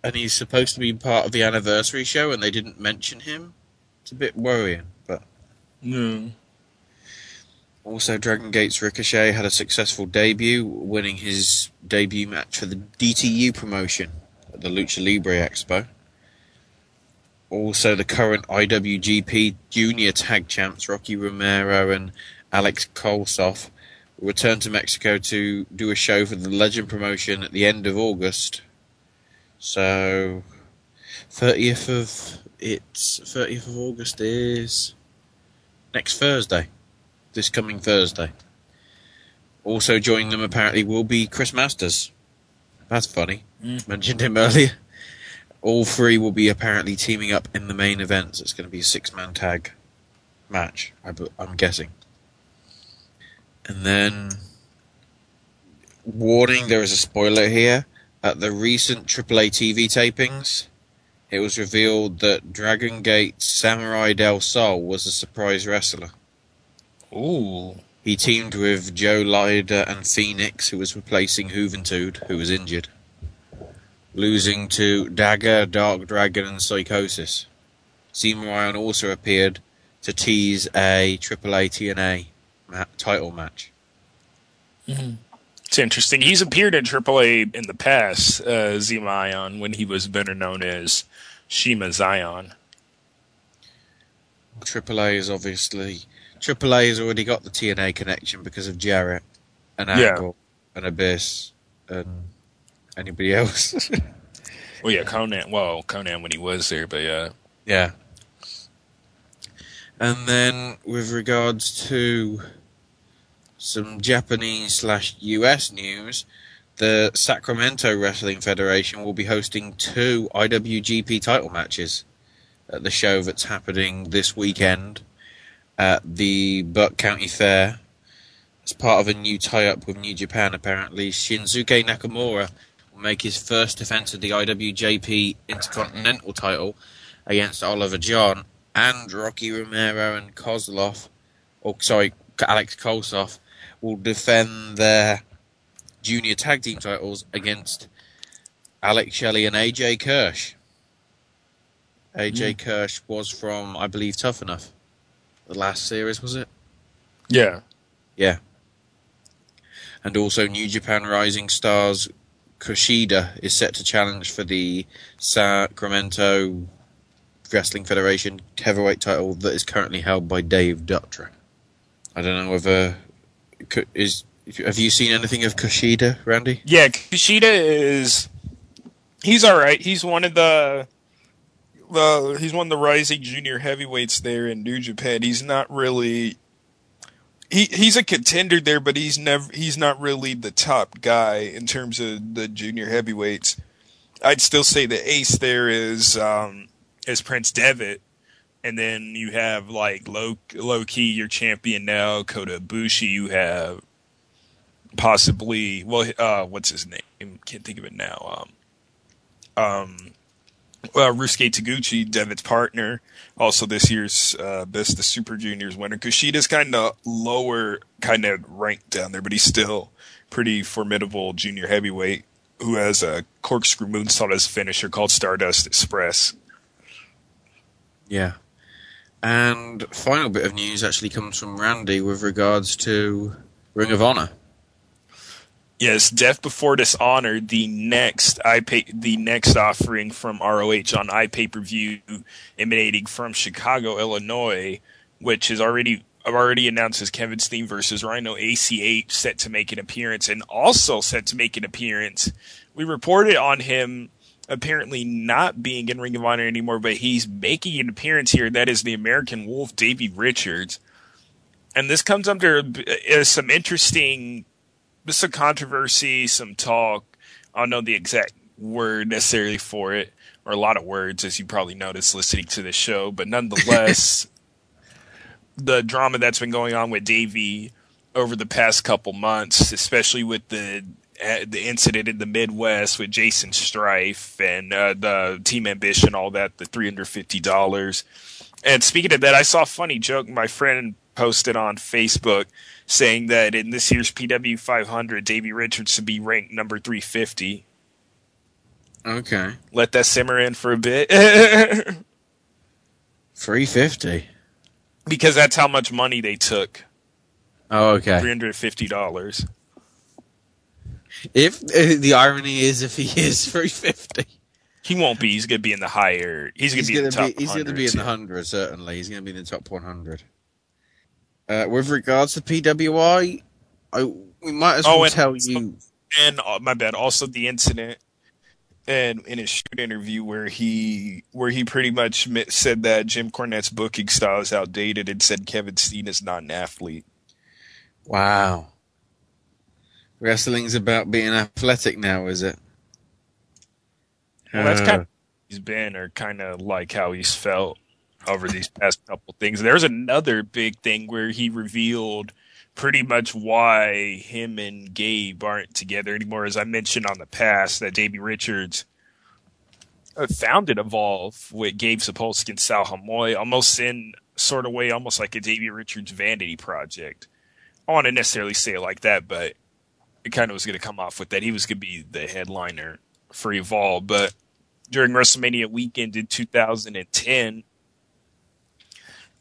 and he's supposed to be part of the anniversary show and they didn't mention him, it's a bit worrying, but. No. Also, Dragon Gate's Ricochet had a successful debut, winning his debut match for the DTU promotion the Lucha Libre Expo. Also, the current IWGP Junior Tag Champs Rocky Romero and Alex Koslov will return to Mexico to do a show for the Legend promotion at the end of August. So, 30th of it's 30th of August is next Thursday this coming Thursday. Also joining them apparently will be Chris Masters. That's funny. Mm-hmm. Mentioned him earlier. All three will be apparently teaming up in the main events. It's going to be a six-man tag match. I'm guessing. And then, warning: there is a spoiler here. At the recent AAA TV tapings, it was revealed that Dragon Gate Samuray Del Sol was a surprise wrestler. Ooh. He teamed with Joe Lider and Phoenix, who was replacing Juventud, who was injured, losing to Dagger, Dark Dragon, and Psychosis. Zema Ion also appeared to tease a AAA TNA ma- title match. It's interesting. He's appeared in AAA in the past, uh, Zion, when he was better known as Shima Xion. AAA is obviously AAA has already got the TNA connection because of Jarrett and Yeah. Angle and Abyss and anybody else. Well, yeah, Konnan. Well, Konnan when he was there, but yeah. Yeah. And then with regards to some Japanese slash US news, the Sacramento Wrestling Federation will be hosting two IWGP title matches at the show that's happening this weekend at the Buck County Fair. As part of a new tie up with New Japan, apparently, Shinsuke Nakamura will make his first defense of the IWGP Intercontinental title against Oliver John and Rocky Romero and Koslov, or sorry, Alex Koslov, will defend their junior tag team titles against Alex Shelley and AJ Kirsch. AJ hmm. Kirsch was from, I believe, Tough Enough. The last series, was it? Yeah. Yeah. And also New Japan Rising Stars Kushida is set to challenge for the Sacramento Wrestling Federation heavyweight title that is currently held by Dave Dutra. I don't know whether is have you seen anything of Kushida, Randy? Yeah, Kushida is he's all right. He's one of the uh, he's one of the rising junior heavyweights there in New Japan. He's not really he he's a contender there, but he's never he's not really the top guy in terms of the junior heavyweights. I'd still say the ace there is um, is Prince Devitt, and then you have like low Low Ki your champion now, Kota Ibushi. You have possibly well, uh, what's his name? Can't think of it now. Um, um, well, Taguchi, Devitt's partner, also this year's uh, Best of Super Juniors winner. Kushida's kind of lower, kind of ranked down there, but he's still pretty formidable junior heavyweight who has a corkscrew moonsault as finisher called Stardust Express. Yeah. And final bit of news actually comes from Randy with regards to Ring of Honor. Yes, Death Before Dishonor, the next iPay, the next offering from ROH on iPay per view, emanating from Chicago, Illinois, which is already already announced as Kevin Steen versus Rhino ACH set to make an appearance, and also set to make an appearance. We reported on him apparently not being in Ring of Honor anymore, but he's making an appearance here. That is the American Wolf, Davey Richards, and this comes under uh, some interesting some controversy, some talk. I don't know the exact word necessarily for it, or a lot of words, as you probably noticed listening to this show. But nonetheless, the drama that's been going on with Davey over the past couple months, especially with the uh, the incident in the Midwest with Jason Strife and uh, the Team Ambition, all that, the three hundred fifty dollars. And speaking of that, I saw a funny joke my friend posted on Facebook saying that in this year's PW 500, Davey Richards should be ranked number 350. Okay. Let that simmer in for a bit. 350 Because that's how much money they took. Oh, okay. $350. If uh, the irony is, if he is 350, he won't be. He's going to be in the higher. He's going to be in the top. Be, he's going to be in the hundred. Certainly, he's going to be in the top 100. Uh, with regards to PWI, I, we might as well oh, tell you. And uh, my bad. Also, the incident and in his shoot interview where he where he pretty much said that Jim Cornette's booking style is outdated and said Kevin Steen is not an athlete. Wow. Wrestling's about being athletic now, is it? Well, that's kind of he's been, or kind of like how he's felt over these past couple things. There's another big thing where he revealed pretty much why him and Gabe aren't together anymore. As I mentioned on the past, that Davey Richards uh, founded Evolve with Gabe Sapolsky and Sal Hamaoui, almost in sort of way, almost like a Davey Richards vanity project. I want to necessarily say it like that, but it kind of was going to come off with that. He was going to be the headliner for Evolve, but during WrestleMania weekend in 2010,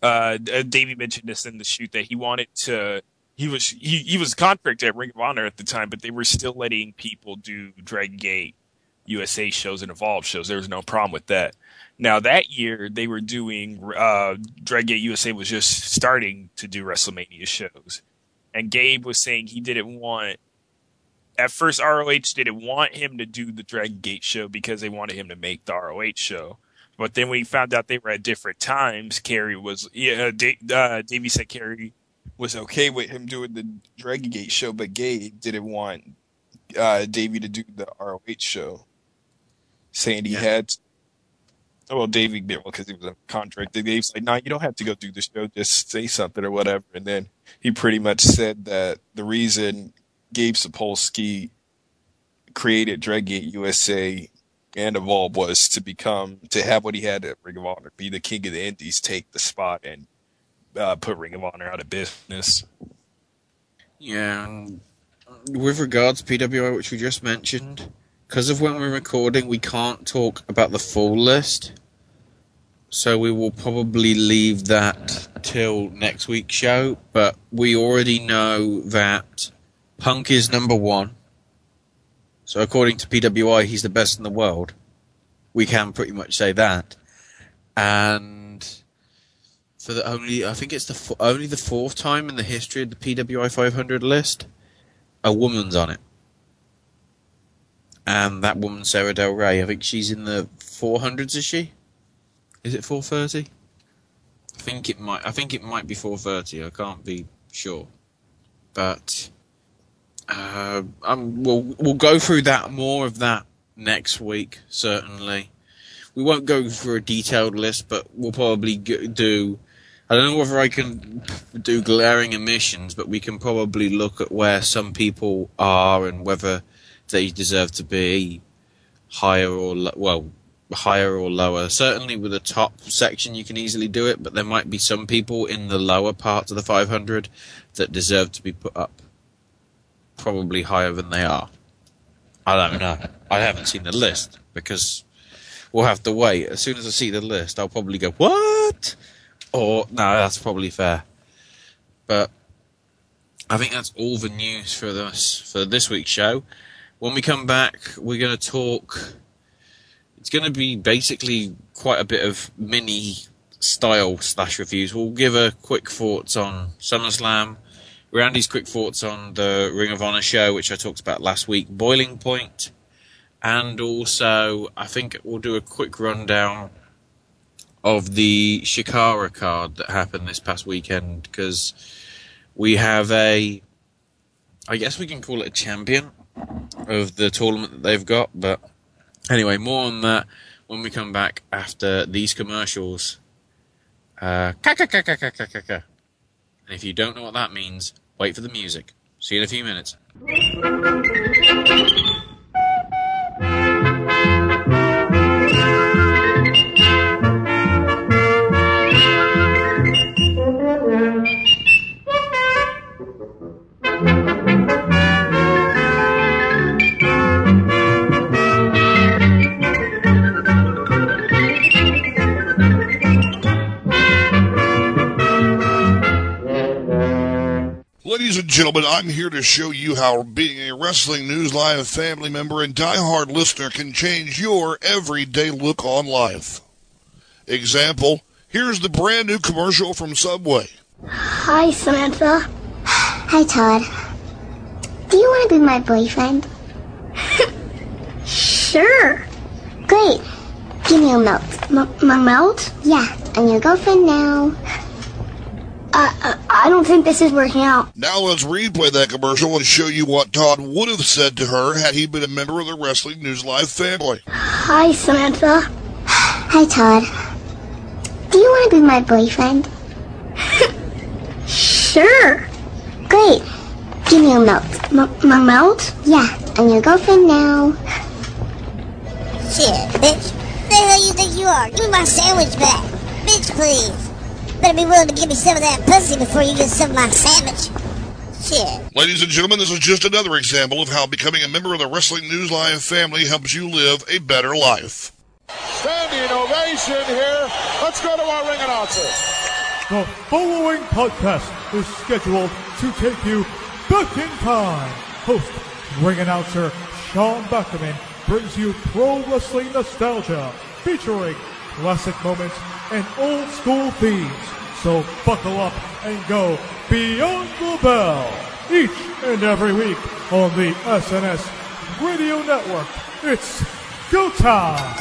uh, uh, Davey mentioned this in the shoot that he wanted to. He was he, he was contracted at Ring of Honor at the time, but they were still letting people do Dragon Gate USA shows and Evolve shows. There was no problem with that. Now that year they were doing uh, Dragon Gate USA was just starting to do WrestleMania shows, and Gabe was saying he didn't want. At first, ROH didn't want him to do the Dragon Gate show because they wanted him to make the ROH show. But then we found out they were at different times. Cary was, yeah, uh, Davey said Cary was okay with him doing the Dragon Gate show, but Gabe didn't want uh, Davey to do the ROH show, saying he yeah. had. Well, Davey did well because he was a contract. Dave's like, "Nah, you don't have to go do the show. Just say something or whatever." And then he pretty much said that the reason Gabe Sapolsky created Dragon Gate USA and Evolve was to become to have what he had at Ring of Honor, be the king of the Indies, take the spot, and uh, put Ring of Honor out of business. Yeah, with regards to PWI, which we just mentioned, because of when we're recording, we can't talk about the full list. so we will probably leave that till next week's show. But we already know that Punk is number one. So according to PWI, he's the best in the world. We can pretty much say that. And for the only, I think it's the f- only the fourth time in the history of the PWI 500 list, a woman's on it. And that woman, Sara Del Rey, I think she's in the 400s, is she? Is it 430? I think it might. I think it might be 430. I can't be sure, but uh, um, we'll we'll go through that more of that next week. Certainly, we won't go through a detailed list, but we'll probably do. I don't know whether I can do glaring emissions, but we can probably look at where some people are and whether they deserve to be higher or lo- well higher or lower. Certainly with the top section you can easily do it, but there might be some people in the lower parts of the 500 that deserve to be put up probably higher than they are. I don't know. I haven't seen the list because we'll have to wait. As soon as I see the list, I'll probably go, "What?" Or no, that's probably fair. But I think that's all the news for this for this week's show. When we come back, we're going to talk it's going to be basically quite a bit of mini style slash reviews. We'll give a quick thoughts on SummerSlam, Randy's quick thoughts on the Ring of Honor show, which I talked about last week, Boiling Point, and also I think we'll do a quick rundown of the Chikara card that happened this past weekend because we have a, I guess we can call it a champion of the tournament that they've got, but Anyway, more on that when we come back after these commercials. Uh, and if you don't know what that means, wait for the music. See you in a few minutes. Ladies and gentlemen, I'm here to show you how being a Wrestling News Live family member and diehard listener can change your everyday look on life. Example, here's the brand new commercial from Subway. Hi, Samantha. Hi, Todd. Do you want to be my boyfriend? sure. Great. Give me a melt. M- my melt? Yeah, I'm your girlfriend now. Uh, uh, I don't think this is working out. Now let's replay that commercial and show you what Todd would have said to her had he been a member of the Wrestling News Live family. Hi, Samantha. Hi, Todd. Do you want to be my boyfriend? sure. Great. Give me a melt. M- my melt? Yeah, I'm your girlfriend now. Shit, bitch. Who the hell you think you are? Give me my sandwich back. Bitch, please. Better be willing to give me some of that pussy before you get some of my sandwich. Shit. Ladies and gentlemen, this is just another example of how becoming a member of the Wrestling News Live family helps you live a better life. Standing ovation here. Let's go to our ring announcer. The following podcast is scheduled to take you back in time. Host, ring announcer Sean Beckerman brings you pro wrestling nostalgia featuring classic moments and old school themes. So buckle up and go beyond the bell each and every week on the SNS Radio Network. It's go time!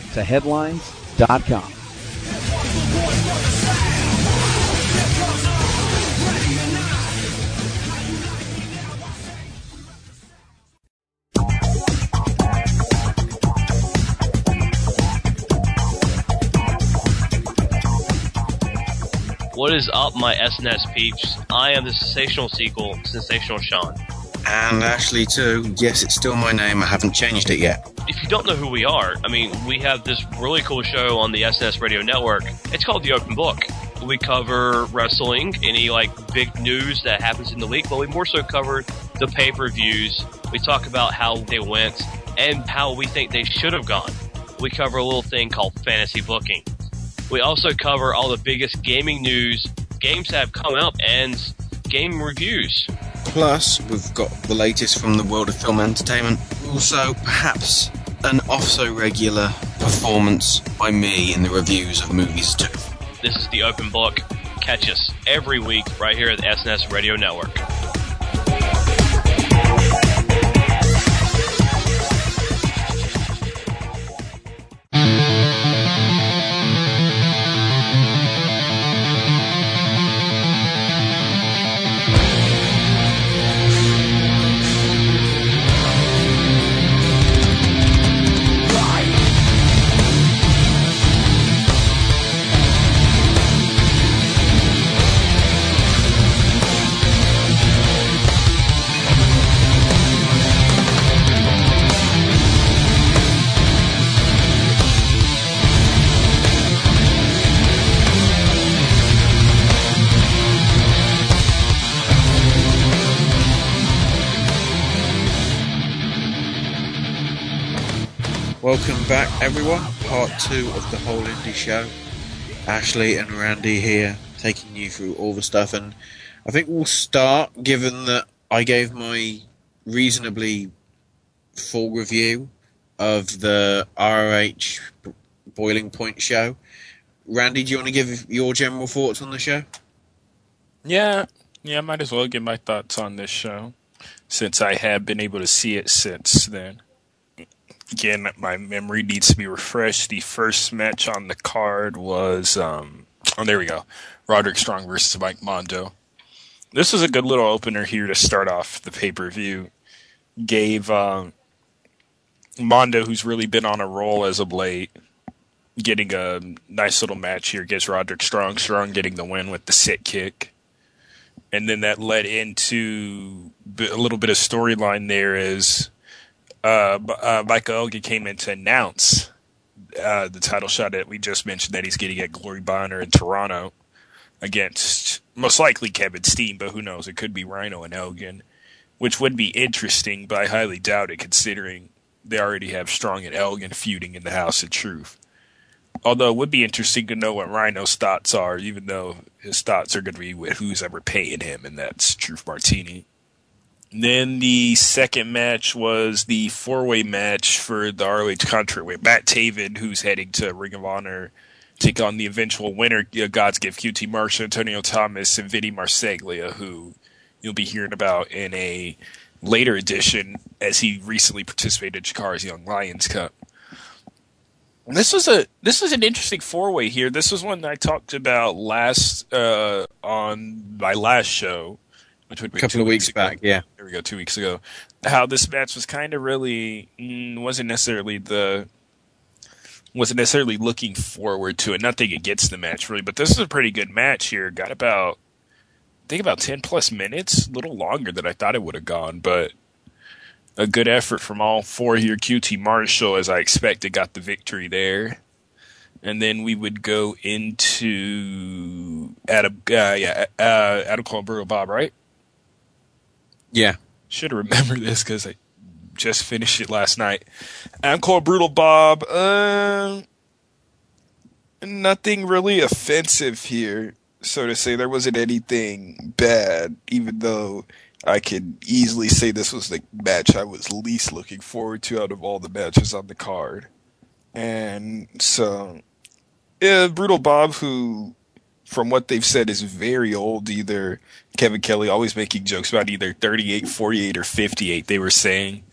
to headlines.com. What is up, my SNS peeps? I am the sensational sequel, Sensational Sean. And Ashley too. Yes, it's still my name. I haven't changed it yet. If you don't know who we are, I mean, we have this really cool show on the SNS Radio Network. It's called The Open Book. We cover wrestling, any like big news that happens in the week, but we more so cover the pay per views. We talk about how they went and how we think they should have gone. We cover a little thing called fantasy booking. We also cover all the biggest gaming news, games that have come out, and game reviews. Plus, we've got the latest from the world of film entertainment. Also, perhaps an off so regular performance by me in the reviews of movies too. This is the open book. Catch us every week right here at the SNS Radio Network. Back, everyone. Part two of the whole Indy show. Ashley and Randy here, taking you through all the stuff, and I think we'll start. Given that I gave my reasonably full review of the ROH Boiling Point show. Randy, do you want to give your general thoughts on the show? Yeah, yeah, I might as well give my thoughts on this show since I have been able to see it since then. Again, my memory needs to be refreshed. The first match on the card was, um, oh, there we go, Roderick Strong versus Mike Mondo. This was a good little opener here to start off the pay per view. Gave um, Mondo, who's really been on a roll as of late, getting a nice little match here. Gets Roderick Strong, Strong getting the win with the sit kick and then that led into a little bit of storyline there as uh, uh, Michael Elgin came in to announce uh, the title shot that we just mentioned that he's getting at Glory By Honor in Toronto against most likely Kevin Steen, but who knows? It could be Rhino and Elgin, which would be interesting, but I highly doubt it considering they already have Strong and Elgin feuding in the House of Truth. Although it would be interesting to know what Rhino's thoughts are, even though his thoughts are going to be with who's ever paying him, and that's Truth Martini. Then the second match was the four way match for the ROH with Matt Taven, who's heading to Ring of Honor, take on the eventual winner, uh, God's Gift QT Marshall, Antonio Thomas, and Vinny Marseglia, who you'll be hearing about in a later edition as he recently participated in Chikara's Young Lions Cup. This was a this was an interesting four way here. This was one that I talked about last uh, on my last show, which would be A couple two of weeks ago. back, yeah. There we go, two weeks ago. How this match was kind of really mm, wasn't necessarily the wasn't necessarily looking forward to it. Nothing against the match really, but this is a pretty good match here. Got about I think about ten plus minutes, a little longer than I thought it would have gone, but a good effort from all four here. QT Marshall, as I expected, got the victory there. And then we would go into Adam, uh, yeah, uh, Adam Cole, Brutal Bob, right? Yeah. Should remember this because I just finished it last night. Adam Cole, Brutal Bob. Uh, nothing really offensive here, so to say. There wasn't anything bad, even though I could easily say this was the match I was least looking forward to out of all the matches on the card. And so, yeah, Brutal Bob, who, from what they've said, is very old. Either Kevin Kelly always making jokes about either 38, 48, or 58, they were saying.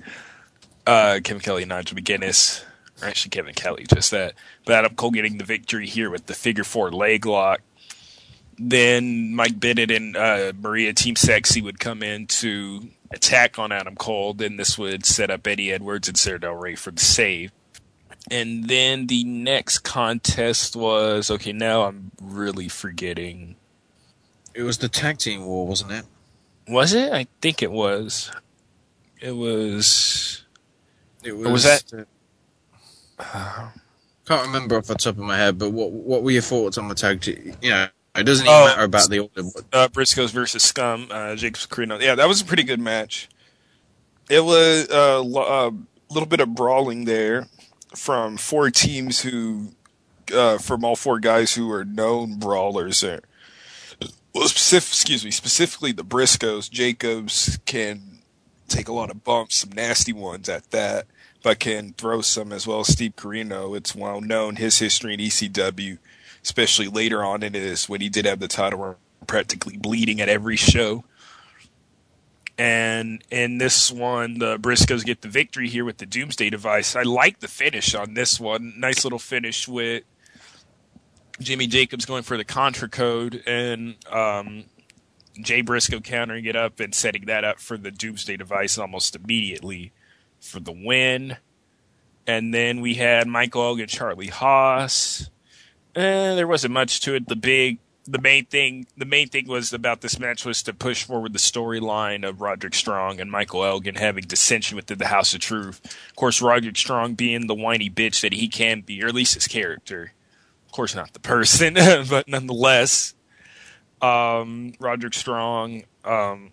Uh, Kevin Kelly and Nigel McGuinness. Or actually, Kevin Kelly, just that. But Adam Cole getting the victory here with the figure four leg lock. Then Mike Bennett and uh, Maria Team Sexy would come in to attack on Adam Cole. Then this would set up Eddie Edwards and Sara Del Rey for the save. And then the next contest was okay. Now I'm really forgetting. It was the tag team war, wasn't it? Was it? I think it was. It was. It Or was that? Can't remember off the top of my head, but what what were your thoughts on the tag team? You know, it doesn't even Oh, matter about the order. uh, Briscoes versus Scum, uh, Jacobs Corino. Yeah, that was a pretty good match. It was a uh, little bit of brawling there from four teams who, uh, from all four guys who are known brawlers there. Well, specific, excuse me, specifically the Briscoes. Jacobs can take a lot of bumps, some nasty ones at that, but can throw some as well Steve Corino. It's well known his history in ECW, especially later on in his when he did have the title practically bleeding at every show. And in this one, the Briscoes get the victory here with the Doomsday device. I like the finish on this one. Nice little finish with Jimmy Jacobs going for the Contra code and um, Jay Briscoe countering it up and setting that up for the Doomsday device almost immediately for the win. And then we had Michael Elgin, Charlie Haas. Eh, there wasn't much to it. The big, the main thing, the main thing was about this match was to push forward the storyline of Roderick Strong and Michael Elgin having dissension within the House of Truth. Of course, Roderick Strong being the whiny bitch that he can be, or at least his character. Of course, not the person, but nonetheless, um, Roderick Strong, um,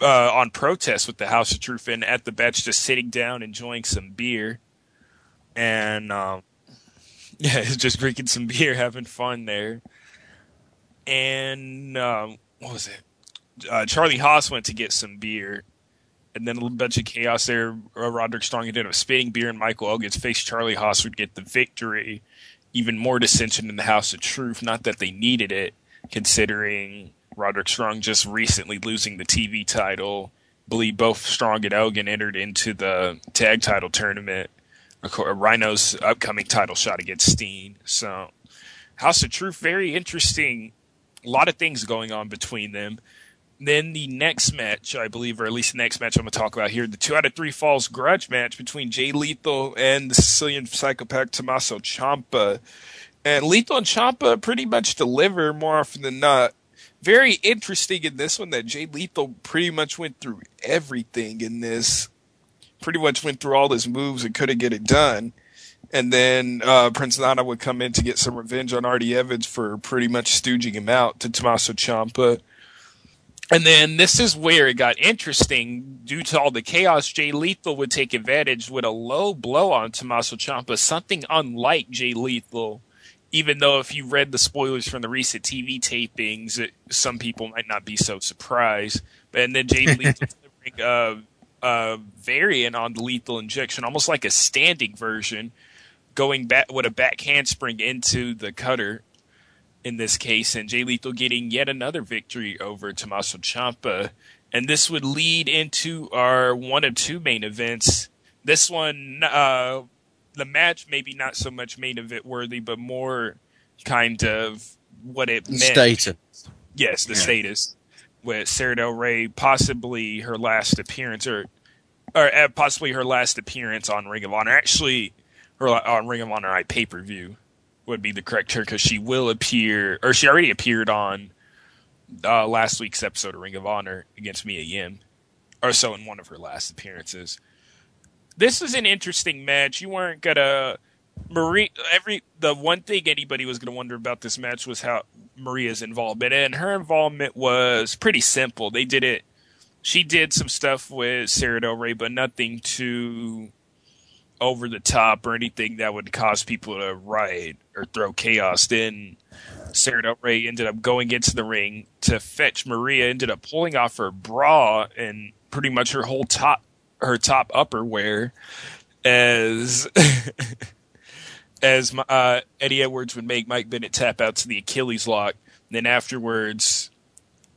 uh, on protest with the House of Truth and at the bench just sitting down enjoying some beer and um, yeah, just drinking some beer, having fun there. And um, what was it? Uh, Charlie Haas went to get some beer, and then a little bunch of chaos there. Uh, Roderick Strong ended up spitting beer in Michael Elgin's face. Charlie Haas would get the victory. Even more dissension in the House of Truth. Not that they needed it, considering Roderick Strong just recently losing the TV title. believe both Strong and Elgin entered into the tag title tournament. Rhino's upcoming title shot against Steen. So, House of Truth, very interesting. A lot of things going on between them. Then the next match, I believe, or at least the next match I'm going to talk about here, the two out of three falls grudge match between Jay Lethal and the Sicilian psychopath Tommaso Ciampa. And Lethal and Ciampa pretty much deliver more often than not. Very interesting in this one that Jay Lethal pretty much went through everything in this. Pretty much went through all his moves and couldn't get it done. And then uh, Prince Nana would come in to get some revenge on Artie Evans for pretty much stooging him out to Tommaso Ciampa. And then this is where it got interesting. Due to all the chaos, Jay Lethal would take advantage with a low blow on Tommaso Ciampa, something unlike Jay Lethal. Even though if you read the spoilers from the recent TV tapings, it, some people might not be so surprised. And then Jay Lethal delivering a, a variant on the lethal injection, almost like a standing version, going back with a back handspring into the cutter in this case, and Jay Lethal getting yet another victory over Tommaso Ciampa. And this would lead into our one of two main events. This one, uh, the match maybe not so much main event worthy, but more kind of what it meant. Status. Yes, the Yeah. status with Sara Del Rey, possibly her last appearance, or or uh, possibly her last appearance on Ring of Honor. Actually, her la- on Ring of Honor I pay per view would be the correct term because she will appear, or she already appeared on uh, last week's episode of Ring of Honor against Mia Yim, or so in one of her last appearances. This is an interesting match. You weren't gonna Marie. Every the one thing anybody was gonna wonder about this match was how Maria's involvement, and her involvement was pretty simple. They did it. She did some stuff with Sara Del Rey, but nothing too over the top or anything that would cause people to riot or throw chaos. Then Sara Del Rey ended up going into the ring to fetch Maria. Ended up pulling off her bra and pretty much her whole top, her top upper wear, as as uh, Eddie Edwards would make Mike Bennett tap out to the Achilles lock. then afterwards,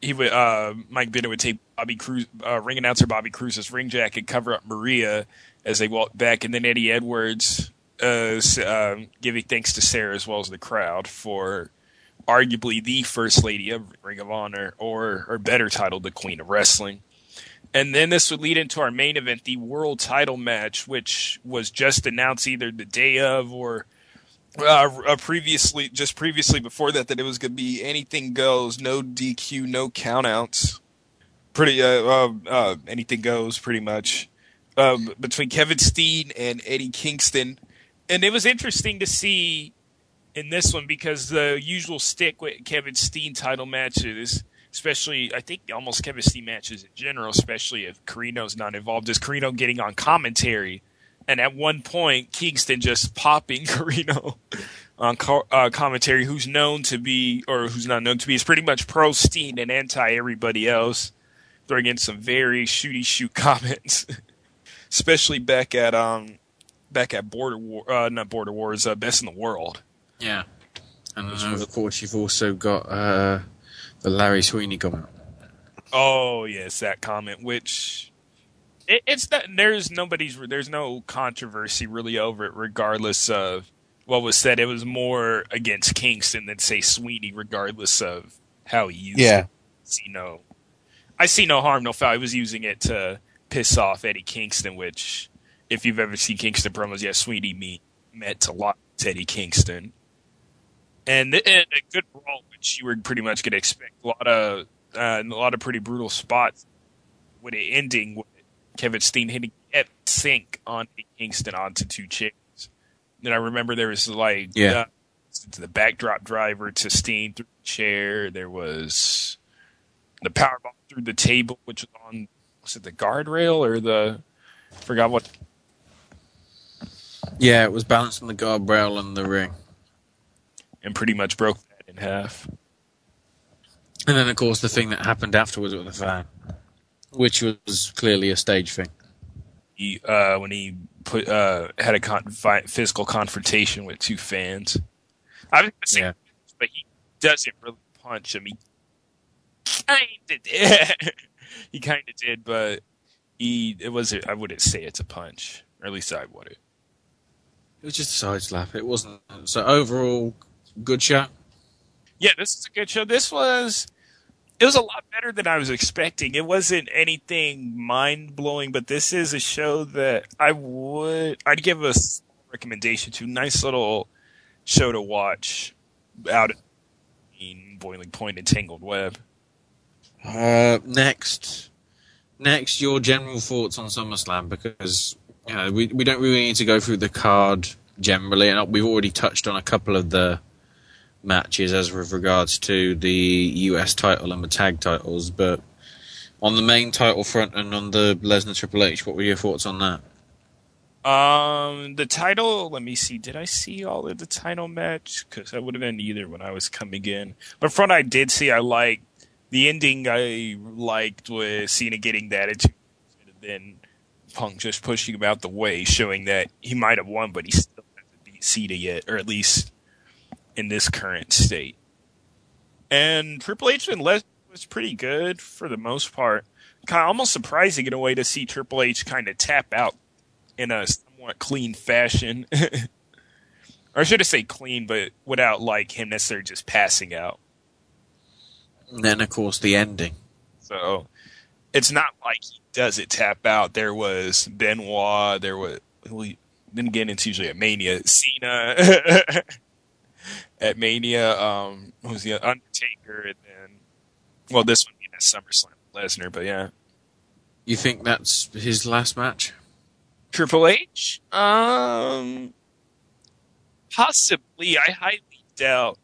he would uh, Mike Bennett would take Bobby Cruz, uh, ring announcer Bobby Cruz's ring jacket, cover up Maria as they walked back, and then Eddie Edwards uh, um, giving thanks to Sara as well as the crowd for arguably the first lady of Ring of Honor, or or better titled the Queen of Wrestling. And then this would lead into our main event, the world title match, which was just announced either the day of or uh, uh, previously, just previously before that, that it was going to be anything goes, no DQ, no countouts. Pretty, uh, uh, uh, anything goes, pretty much. Um, between Kevin Steen and Eddie Kingston. and it was interesting to see in this one because the usual stick with Kevin Steen title matches, especially I think almost Kevin Steen matches in general, especially if Corino's not involved, is Corino getting on commentary, and at one point Kingston just popping Corino on co- uh, commentary, who's known to be or who's not known to be is pretty much pro Steen and anti everybody else, throwing in some very shooty shoot comments. Especially back at um back at Border War, uh, not Border Wars, uh, Best in the World. Yeah. And then, of course, you've also got uh, the Larry Sweeney comment. Oh yes, that comment. Which it, it's not. There's nobody's. There's no controversy really over it, regardless of what was said. It was more against Kingston than say Sweeney, regardless of how he used Yeah. it. See no, I see no harm, no foul. He was using it to piss off Eddie Kingston, which, if you've ever seen Kingston promos, yeah, Sweeney me meant a lot to Eddie Kingston. And, and a good brawl, which you were pretty much going to expect. A lot of uh, a lot of pretty brutal spots. With it ending with Kevin Steen hitting at sync on Eddie Kingston onto two chairs. Then I remember there was like Yeah. uh, the backdrop driver to Steen through the chair. There was the powerbomb through the table, which was on was it the guardrail or the forgot what Yeah, it was balancing the guardrail and the ring. and pretty much broke that in half. And then, of course, the thing that happened afterwards with the fan, which was clearly a stage thing. He uh, when he put uh, had a con- physical confrontation with two fans. I was gonna say, but he doesn't really punch him. He kind of did. he kind of did, but he it was. I wouldn't say it's a punch, or at least I wouldn't. It was just a side slap. It wasn't. So overall, good show. Yeah, this is a good show. This was it was a lot better than I was expecting. It wasn't anything mind blowing, but this is a show that I would I'd give a recommendation to. Nice little show to watch out in Boiling Point and Tangled Web. Uh, next, next, your general thoughts on SummerSlam because you know we we don't really need to go through the card generally, and we've already touched on a couple of the matches as with regards to the US title and the tag titles, but on the main title front and on the Lesnar Triple H, what were your thoughts on that? Um, the title. Let me see. Did I see all of the title match? Because I would have been either when I was coming in. But from what I did see, I liked the ending. I liked was Cena getting that attitude, and then Punk just pushing him out the way, showing that he might have won, but he still hasn't beat Cena yet, or at least in this current state. And Triple H and Les was pretty good for the most part. Kind of almost surprising in a way to see Triple H kind of tap out in a somewhat clean fashion. or should I say clean, but without like him necessarily just passing out. And then, of course, the ending. So it's not like he does it tap out. There was Benoit. There was well, then again, it's usually at Mania. Cena at Mania. Um, who was the Undertaker? And then, well, this one being at SummerSlam, Lesnar. But yeah, You think that's his last match? Triple H? Um, possibly. I highly doubt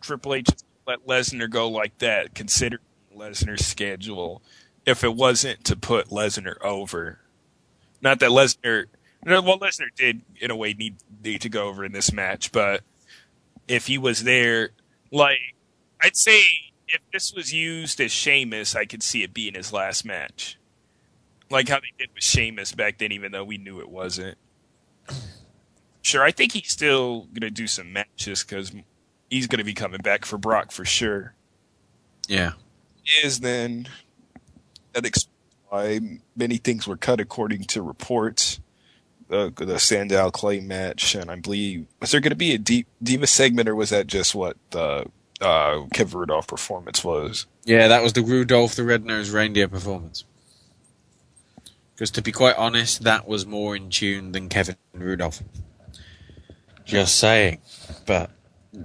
Triple H is gonna let Lesnar go like that, considering Lesnar's schedule. If it wasn't to put Lesnar over, not that Lesnar, well, Lesnar did in a way need, need to go over in this match, but if he was there, like I'd say, if this was used as Sheamus, I could see it being his last match like how they did with Sheamus back then, even though we knew it wasn't. Sure, I think he's still gonna do some matches because he's gonna be coming back for Brock for sure. Yeah. Is then that explains why many things were cut according to reports. the the Sandow Clay match, and I believe was there going to be a D- Diva segment, or was that just what the uh, Kevin Rudolf performance was? Yeah, that was the Rudolph the Red-Nosed Reindeer performance. Because to be quite honest, that was more in tune than Kevin Rudolf. Just saying. But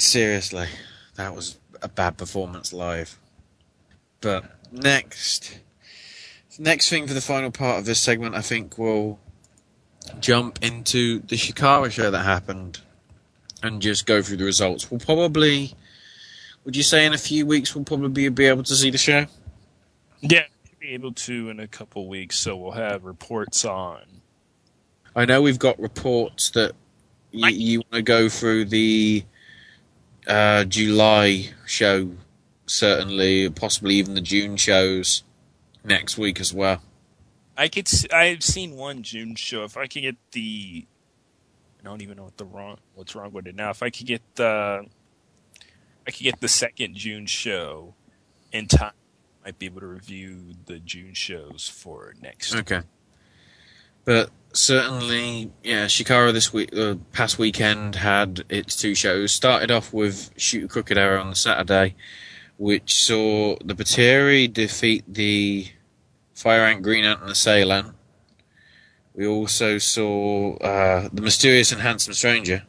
seriously, that was a bad performance live. But next, next thing for the final part of this segment, I think we'll jump into the Chikara show that happened and just go through the results. We'll probably, would you say in a few weeks we'll probably be able to see the show? Yeah, we'll be able to in a couple weeks, so we'll have reports on. I know we've got reports that y- you want to go through the uh, July show, certainly, possibly even the June shows next week as well. I could. I've seen one June show. If I could get the, I don't even know what the wrong what's wrong with it now. If I could get the, I could get the second June show in time. I might be able to review the June shows for next. Okay. But certainly, yeah, Chikara this week, uh, past weekend had its two shows. Started off with Shoot Crooked Arrow on the Saturday, which saw the Batiri defeat the Fire Ant, Green Ant, and the Sail We also saw uh, the Mysterious and Handsome Stranger,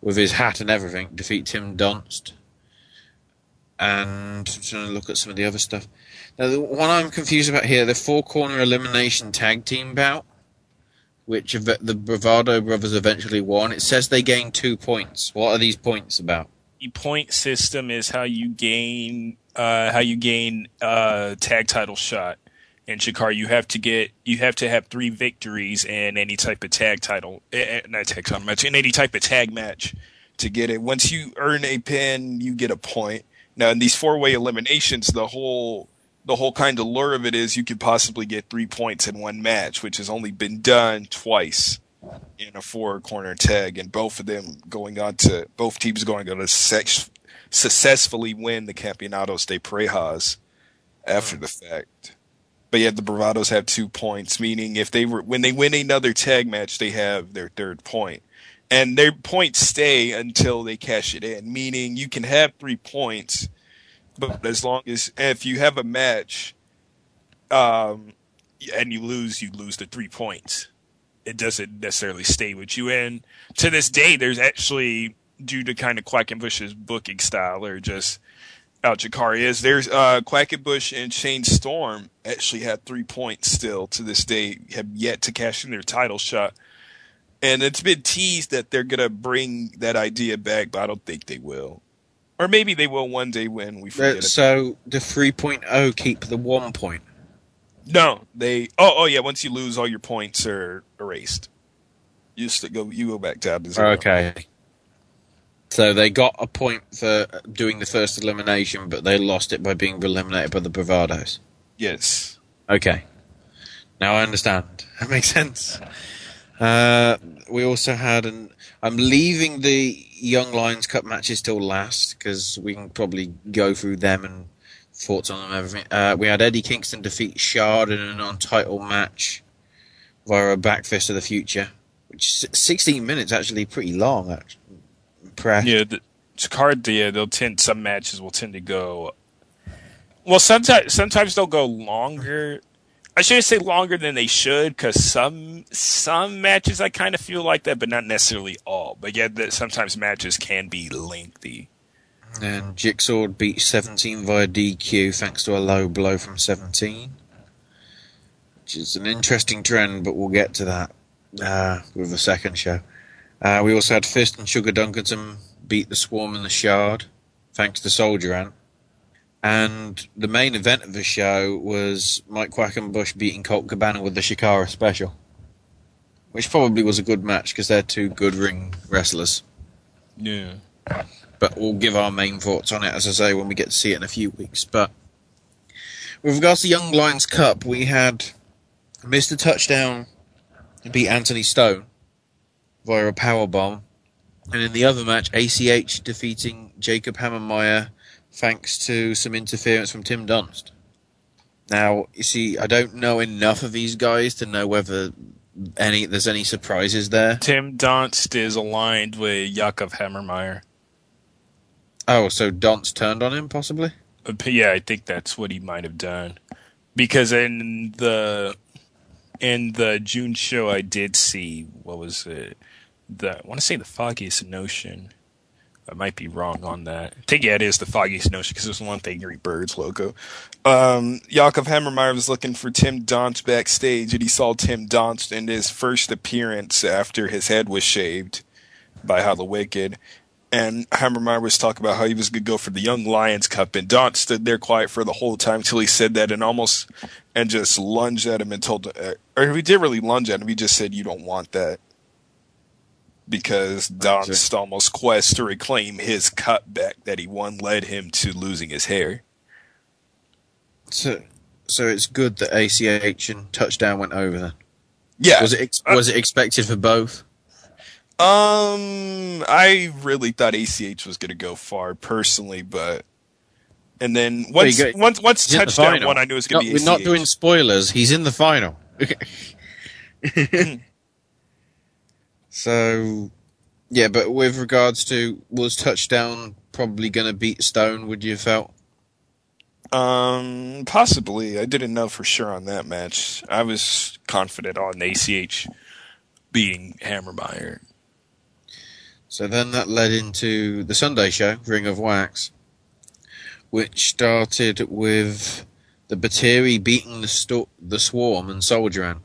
with his hat and everything, defeat Tim Donst. And I'm trying to look at some of the other stuff. Now, the one I'm confused about here, the four corner elimination tag team bout, which the Bravado brothers eventually won. It says they gained two points. What are these points about? The point system is how you gain, uh, how you gain uh, tag title shot. In Shikar, you have to get, you have to have three victories in any type of tag title, eh, eh, not tag title match, in any type of tag match to get it. Once you earn a pin, you get a point. Now in these four way eliminations, the whole the whole kind of lure of it is you could possibly get three points in one match, which has only been done twice in a four corner tag, and both of them going on to both teams going on to sex, successfully win the Campeonatos de Parejas after hmm. the fact. But yet the Bravados have two points, meaning if they were when they win another tag match, they have their third point. And their points stay until they cash it in, meaning you can have three points, but as long as if you have a match, um, and you lose, you lose the three points. It doesn't necessarily stay with you. And to this day, there's actually due to kind of Quackenbush's booking style or just how Chikara is. There's uh, Quackenbush and Shane Storm actually had three points still to this day, have yet to cash in their title shot. And it's been teased that they're gonna bring that idea back, but I don't think they will. Or maybe they will one day when we forget it. so the 3.0 keep the one point. No, they. Oh, oh yeah. Once you lose, all your points are erased. You go. You go back to zero. Okay. So they got a point for doing the first elimination, but they lost it by being eliminated by the Bravados. Yes. Okay. Now I understand. That makes sense. Uh, we also had an. I'm leaving the Young Lions Cup matches till last because we can probably go through them and thoughts on them everything. Uh, we had Eddie Kingston defeat Shard in an non-title match via a back fist of the future, which is 16 minutes actually pretty long. Actually. Impressed. Yeah, the, it's hard. To, yeah, they'll tend some matches will tend to go. Well, sometimes sometimes they'll go longer. I shouldn't say longer than they should because some some matches I kind of feel like that, but not necessarily all. But yeah, that sometimes matches can be lengthy. And Jigsaw beat 17 via DQ thanks to a low blow from 17. Which is an interesting trend, but we'll get to that uh, with the second show. Uh, we also had Fist and Sugar Dunkerton beat the Swarm and the Shard thanks to the Soldier Ant. And the main event of the show was Mike Quackenbush beating Colt Cabana with the Chikara special. Which probably was a good match because they're two good ring wrestlers. Yeah. But we'll give our main thoughts on it, as I say, when we get to see it in a few weeks. But with regards to Young Lions Cup, we had Mr. Touchdown beat Anthony Stone via a power bomb, and in the other match, ACH defeating Jakob Hammermeier thanks to some interference from Tim Donst. Now, you see, I don't know enough of these guys to know whether any there's any surprises there. Tim Donst is aligned with Yakov Hammermeier. Oh, so Donst turned on him possibly? Uh, yeah, I think that's what he might have done. Because in the in the June show, I did see what was it? The I want to say the foggiest notion. I might be wrong on that. I think yeah, it is the foggiest notion because there's one Angry Birds logo. Um, Hammermeier was looking for Tim Donst backstage, and he saw Tim Donst in his first appearance after his head was shaved by Hallowicked. And Hammermeier was talking about how he was going to go for the Young Lions Cup, and Donst stood there quiet for the whole time till he said that, and almost and just lunged at him and told, uh, or he did really lunge at him. He just said, "You don't want that." Because Donst almost quest to reclaim his cutback that he won led him to losing his hair. So, so it's good that ACH and touchdown went over then. Yeah. Was it ex- was it expected for both? Um, I really thought ACH was going to go far personally, but and then once Well, once once he's touchdown one, I knew it was going to be. We're not doing spoilers. He's in the final. so, yeah, but with regards to was touchdown probably going to beat Stone? Would you have felt? Um, possibly. I didn't know for sure on that match. I was confident on ACH beating Hammermeier. So then that led into the Sunday show, Ring of Wax, which started with the Batiri beating the sto- the Swarm and Soldier Ant,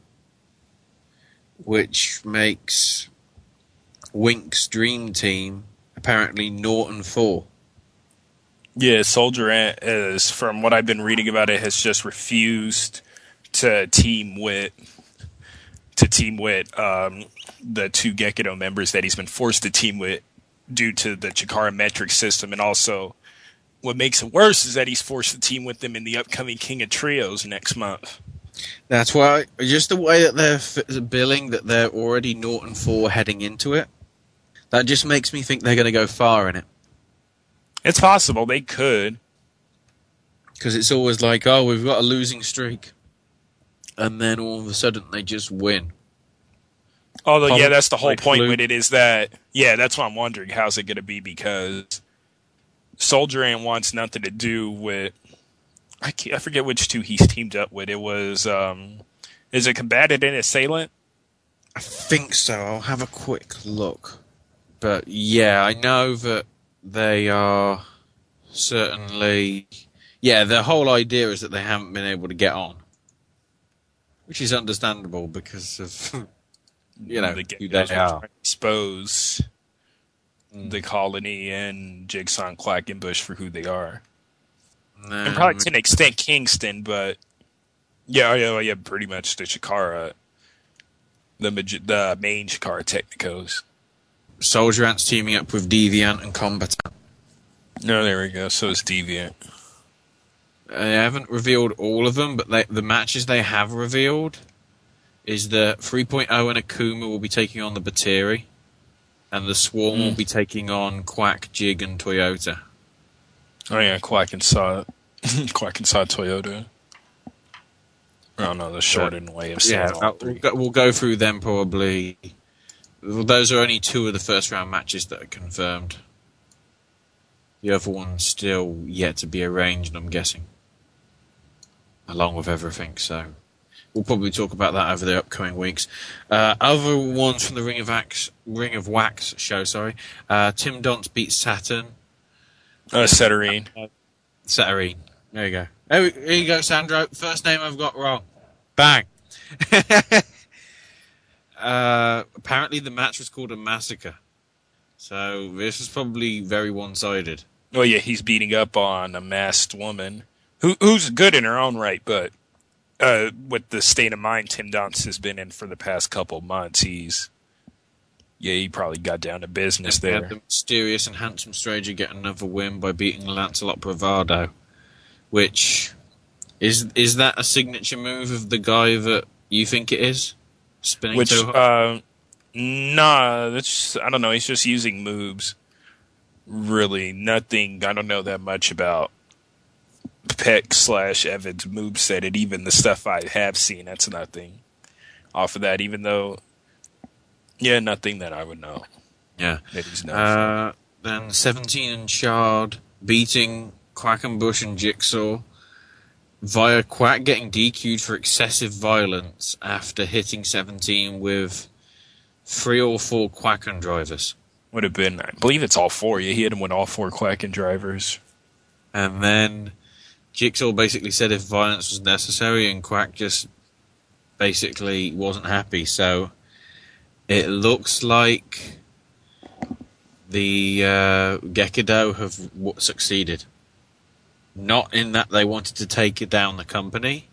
which makes Wink's dream team apparently Norton four. Yeah, Soldier Ant is, from what I've been reading about it, has just refused to team with to team with um, the two Gekido members that he's been forced to team with due to the Chikara metric system, and also what makes it worse is that he's forced to team with them in the upcoming King of Trios next month. That's why just the way that they're f- billing that they're already Norton four heading into it. That just makes me think they're going to go far in it. It's possible they could. because it's always like, oh, we've got a losing streak, and then all of a sudden they just win. Although, yeah, that's the whole like point with it is that, yeah, that's what I'm wondering. How's it going to be? Because Soldier Ant wants nothing to do with. I, can't, I forget which two he's teamed up with. It was, um, is it Combatant and Assailant? I think so. I'll have a quick look. But yeah, I know that they are certainly. Yeah, the whole idea is that they haven't been able to get on, which is understandable because of you know the who Geckos they are. expose hmm. the colony and Jigsaw and Quackenbush for who they are. and probably to an extent Kingston, but yeah, oh, yeah, oh, yeah, pretty much the Chikara, the the main Chikara Technicos. Soldier Ant's teaming up with Deviant and Combatant. No, there we go. So it's Deviant. They haven't revealed all of them, but they, the matches they have revealed is that 3.0 and Akuma will be taking on the Batiri, and the Swarm will be taking on Quack, Jig, and Toyota. Oh yeah, Quack inside, Quack and Saw Toyota. I don't know the shortened way of saying Yeah, uh, we'll, go, we'll go through them probably. Well, those are only two of the first round matches that are confirmed. The other one's still yet to be arranged, I'm guessing. Along with everything, so we'll probably talk about that over the upcoming weeks. Uh, other ones from the Ring of Wax, Ring of Wax show, sorry. Uh, Tim Donst beats Saturn. Uh, Saturnine. Saturnine. There you go. There, here you go, Sandro. First name I've got wrong. Bang. uh, apparently, the match was called a massacre. So this is probably very one-sided. Oh yeah, he's beating up on a masked woman who who's good in her own right, but uh, with the state of mind Tim Donst has been in for the past couple months, he's yeah, he probably got down to business there. the mysterious and handsome stranger get another win by beating Lancelot Bravado, which is is that a signature move of the guy that you think it is? Spinning Which too hard? uh, nah, that's I don't know. He's just using moves. Really, nothing. I don't know that much about Peck slash Evans moveset, and even the stuff I have seen, that's nothing. off of that, even though, yeah, nothing that I would know. Yeah. That he's known Uh, then 17 and Shard beating Quackenbush and Jigsaw via Quack getting DQ'd for excessive violence after hitting 17 with three or four Quacken drivers. Would have been, I believe it's all four. Yeah, he hit him with all four Quacken drivers. And then Jigsaw basically said if violence was necessary, and Quack just basically wasn't happy. So it looks like the uh, Gekido have w- succeeded. Not in that they wanted to take down the company,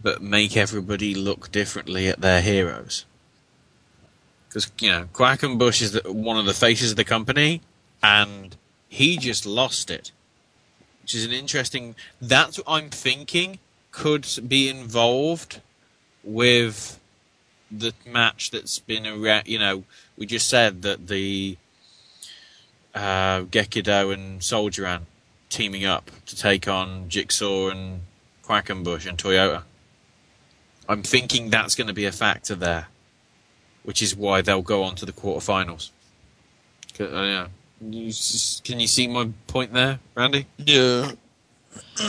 but make everybody look differently at their heroes. Because, you know, Quackenbush is the, one of the faces of the company, and he just lost it. Which is an interesting. That's what I'm thinking could be involved with the match that's been around. You know, we just said that the uh, Gekido and Soldier Ant teaming up to take on Jigsaw and Quackenbush and Toyota. I'm thinking that's going to be a factor there, which is why they'll go on to the quarterfinals. Uh, yeah. Can you see my point there, Randy? Yeah.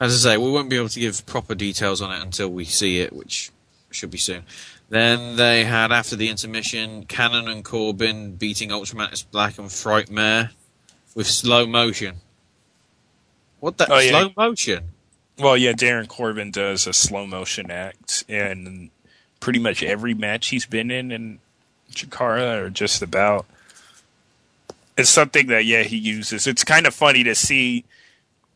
As I say, we won't be able to give proper details on it until we see it, which should be soon. Then they had, after the intermission, Cannon and Corbin beating Ultramantis Black and Frightmare with slow motion. What the? Oh, yeah. Slow motion? Well, yeah, Darin Corbin does a slow motion act, and pretty much every match he's been in in Chikara, or just about, it's something that yeah he uses. It's kind of funny to see.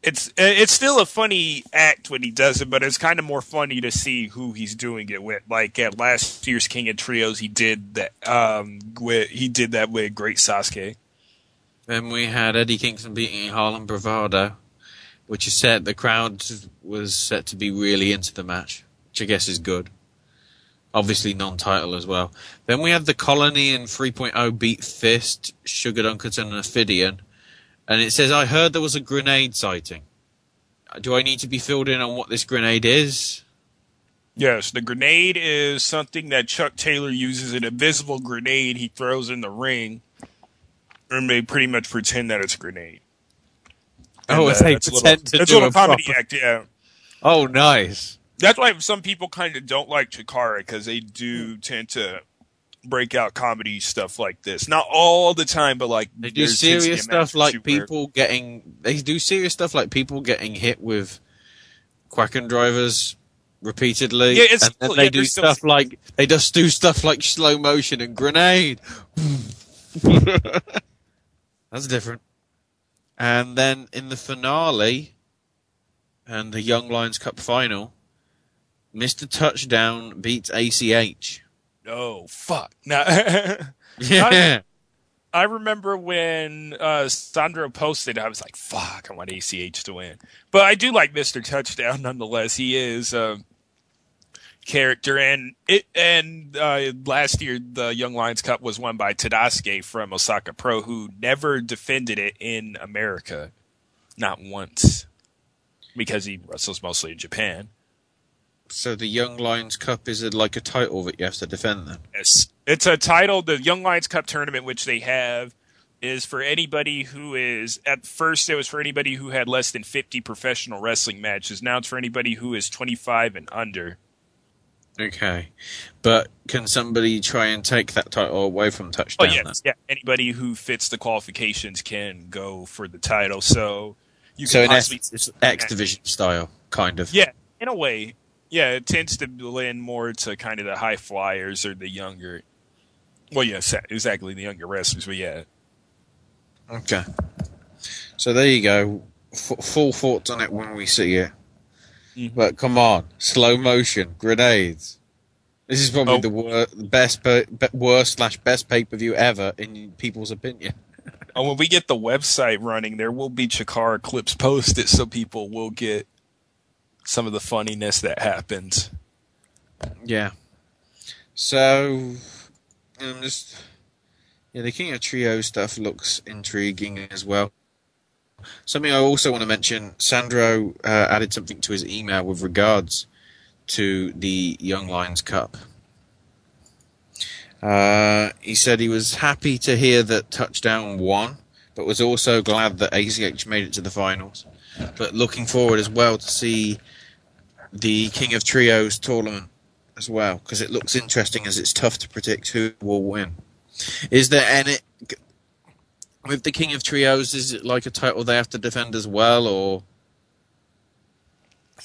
It's it's still a funny act when he does it, but it's kind of more funny to see who he's doing it with. Like at last year's King of Trios, he did that. Um, with, he did that with Great Sasuke. Then we had Eddie Kingston beating Harlem Bravado, which is set. The crowd was set to be really into the match, which I guess is good. Obviously non-title as well. Then we had the Colony and 3.0 beat Fist, Sugar Dunkerton and Ophidian. And it says, I heard there was a grenade sighting. Do I need to be filled in on what this grenade is? Yes, the grenade is something that Chuck Taylor uses an invisible grenade he throws in the ring, and they pretty much pretend that it's a grenade. Oh, And, uh, they that's a pretend little, to it's do a little a comedy proper- act, yeah. Oh, nice. That's why some people kind of don't like Chikara because they do tend to break out comedy stuff like this. Not all the time, but like They do serious stuff like people getting. They do serious stuff like people getting hit with Quacken drivers repeatedly. Yeah, it's and still- they yeah, do there's still- stuff like they just do stuff like slow motion and grenade. That's different. And then in the finale and the Young Lions Cup final, Mr. Touchdown beats ACH. Oh fuck! Now, Yeah. I, I remember when uh, Sandro posted, I was like, "Fuck, I want ACH to win." But I do like Mister Touchdown nonetheless. He is a character, and it and uh, last year the Young Lions Cup was won by Tadasuke from Osaka Pro, who never defended it in America, not once, because he wrestles mostly in Japan. So the Young Lions Cup is like a title that you have to defend then. Yes. It's a title, the Young Lions Cup tournament, which they have, is for anybody who is, at first it was for anybody who had less than 50 professional wrestling matches. Now it's for anybody who is 25 and under. Okay. But can somebody try and take that title away from Oh, Touchdown yeah. then? Yeah. Anybody who fits the qualifications can go for the title. So you so can possibly. it's X Division style, kind of. Yeah, in a way. Yeah, it tends to blend more to kind of the high flyers or the younger. Well, yeah, exactly the younger wrestlers, but yeah. Okay. So there you go. F- full thoughts on it when we see it. Mm-hmm. But come on, slow motion, grenades. This is probably Oh. the wor- best, per- be- worst slash best pay per view ever in people's opinion. And when we get the website running, there will be Chikara clips posted so people will get some of the funniness that happens. Yeah. So, I'm just yeah, the King of Trio stuff looks intriguing as well. Something I also want to mention: Sandro uh, added something to his email with regards to the Young Lions Cup. Uh, he said he was happy to hear that Touchdown won, but was also glad that ACH made it to the finals. But looking forward as well to see the King of Trios tournament as well, because it looks interesting as it's tough to predict who will win. Is there any with the King of Trios? Is it like a title they have to defend as well, or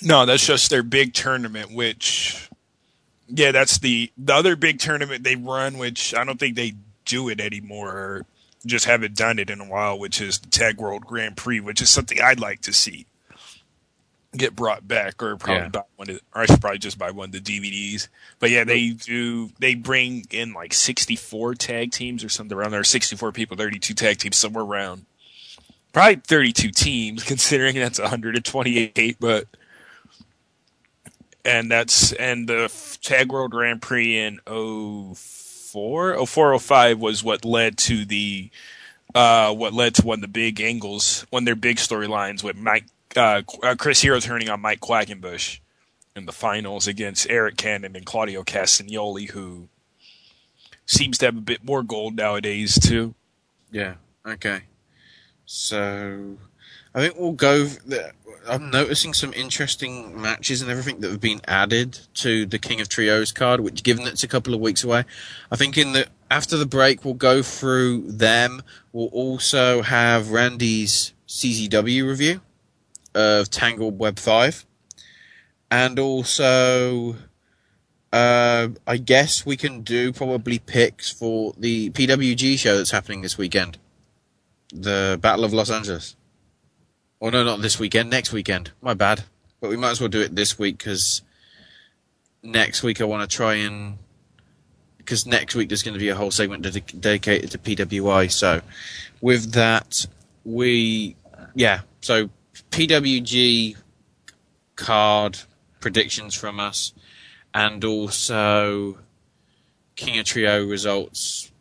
No, that's just their big tournament, which yeah, that's the the other big tournament they run, which I don't think they do it anymore. Or just haven't done it in a while, which is the Tag World Grand Prix, which is something I'd like to see get brought back, or probably Yeah. buy one. Of, or I should probably just buy one of the DVDs. But yeah, they do. They bring in like sixty four tag teams or something around there. Sixty four people, thirty two tag teams, somewhere around. Probably thirty two teams, considering that's one hundred and twenty eight, but and that's and the Tag World Grand Prix in 04, 04, 05 was what led to the uh, what led to one of the big angles, one of their big storylines with Mike uh, uh, Chris Hero turning on Mike Quackenbush in the finals against Arik Cannon and Claudio Castagnoli, who seems to have a bit more gold nowadays too. Yeah. Okay. So, I think we'll go. I'm noticing some interesting matches and everything that have been added to the King of Trios card. Which, given it's a couple of weeks away, I think in the after the break we'll go through them. We'll also have Randy's CZW review of Tangled Web Five, and also. Uh, I guess we can do probably picks for the PWG show that's happening this weekend. The Battle of Los Angeles. Oh no, not this weekend. Next weekend. My bad. But we might as well do it this week because next week I want to try and because next week there's going to be a whole segment dedic- dedicated to PWI. So with that, we yeah. So PWG card predictions from us, and also King of Trio results,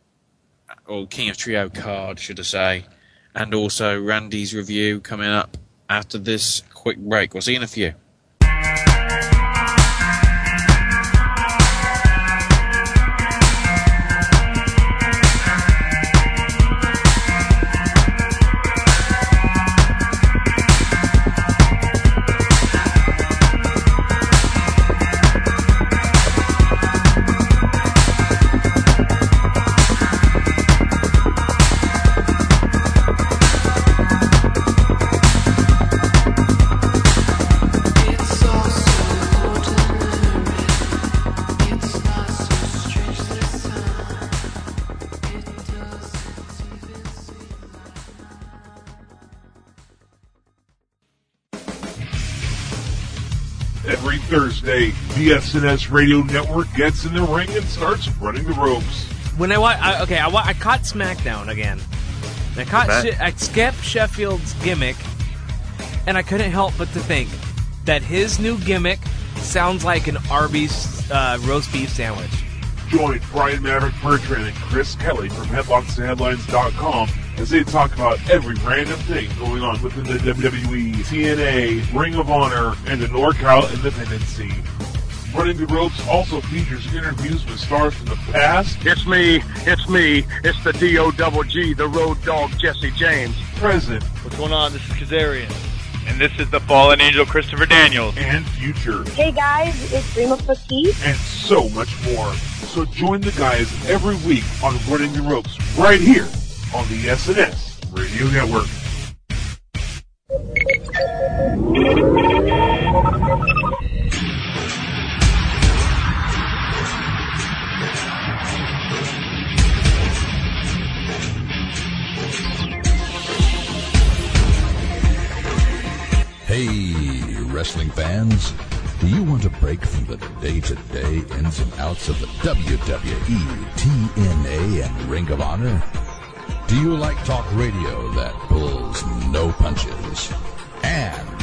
or King of Trio card, should I say, and also Randy's review coming up after this quick break. We'll see you in a few. Thursday, the SNS Radio Network gets in the ring and starts running the ropes. When I, wa- I okay, I, wa- I caught SmackDown again. And I caught Bet. She- I skipped Sheffield's gimmick, and I couldn't help but to think that his new gimmick sounds like an Arby's uh, roast beef sandwich. Join Brian Maverick Bertrand and Chris Kelly from HeadlocksandHeadlines.com as they talk about every random thing going on within the WWE, TNA, Ring of Honor, and the NorCal independent scene. Running the Ropes also features interviews with stars from the past, It's me, it's me, it's the D-O double G, the road dog Jesse James. present, What's going on? This is Kazarian. And this is the fallen angel Christopher Daniels. and future, Hey guys, it's Dream of Petite. and so much more. So join the guys every week on Running the Ropes right here on the SNS Radio Network. Hey, wrestling fans. Do you want a break from the day-to-day ins and outs of the WWE, TNA, and Ring of Honor? Do you like talk radio that pulls no punches? And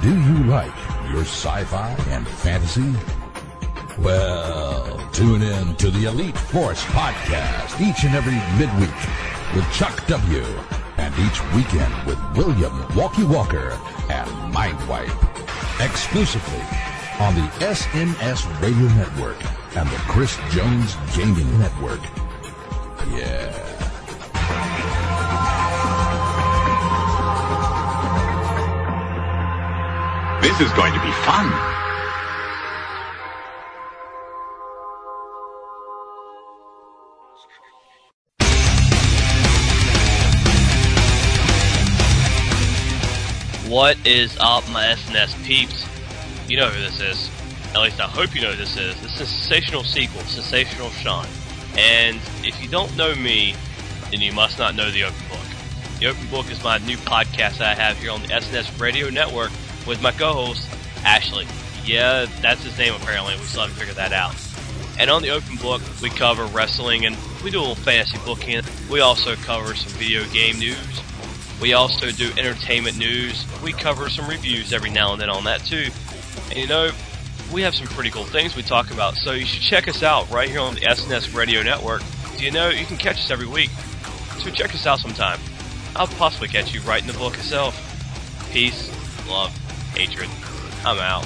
do you like your sci-fi and fantasy? Well, tune in to the Elite Force podcast each and every midweek with Chuck W. And each weekend with William Walkie Walker and Mindwipe. Exclusively on the SNS Radio Network and the Chris Jones Gaming Network. Yeah. This is going to be fun. What is up, my SNS peeps? You know who this is. At least I hope you know who this is. This is Sensational Sequel, Sensational Sean. And if you don't know me, then you must not know the Open Book. The Open Book is my new podcast that I have here on the SNS Radio Network with my co-host, Ashley. Yeah, that's his name apparently. We still haven't figured that out. And on the Open Book, we cover wrestling and we do a little fantasy booking. We also cover some video game news. We also do entertainment news. We cover some reviews every now and then on that too. And you know, we have some pretty cool things we talk about. So you should check us out right here on the SNS Radio Network. Do you know you can catch us every week? So check us out sometime. I'll possibly catch you right in the book itself. Peace, love, hatred. I'm out.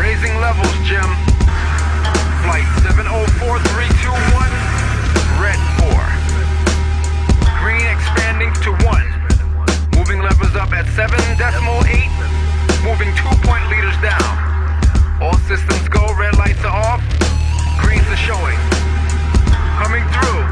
Raising levels, Jim. Flight 704321, red 4. Green expanding to 1. Moving levels up at 7 decimal 8. Moving 2 point liters down. All systems go, red lights are off. Greens are showing. Coming through.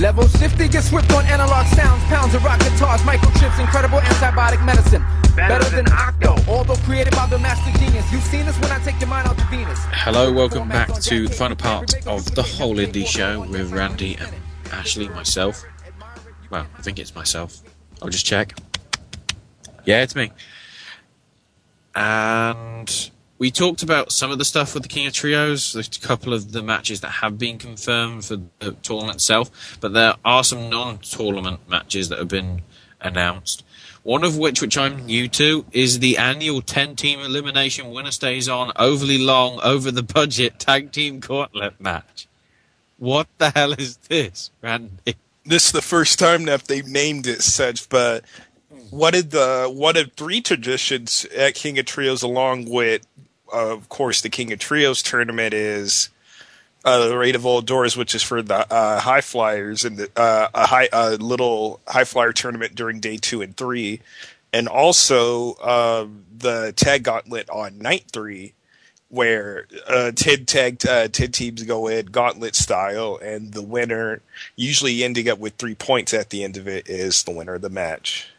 Level shifting, get swift on analog sounds, pounds of rock guitars, microchips, incredible antibiotic medicine. Better, than Octo, although created by the master genius. You've seen this when I take your mind out to Venus. Hello, welcome back to the final part of the whole indie show with Randy and Ashley, myself. Well, I think it's myself. I'll just check. Yeah, it's me. And we talked about some of the stuff with the King of Trios, a couple of the matches that have been confirmed for the tournament itself, but there are some non-tournament matches that have been announced. One of which, which I'm new to, is the annual 10 team elimination winner stays on overly long, over the budget tag team gauntlet match. What the hell is this, Randy? This is the first time that they've named it such, but one of the one of three traditions at King of Trios, along with, of course, the King of Trios tournament is uh, the Rey de Voladores, which is for the uh, high flyers and the, uh, a high a little high flyer tournament during day two and three, and also uh, the tag gauntlet on night three, where uh, ten tag uh, ten teams go in gauntlet style, and the winner usually ending up with three points at the end of it is the winner of the match.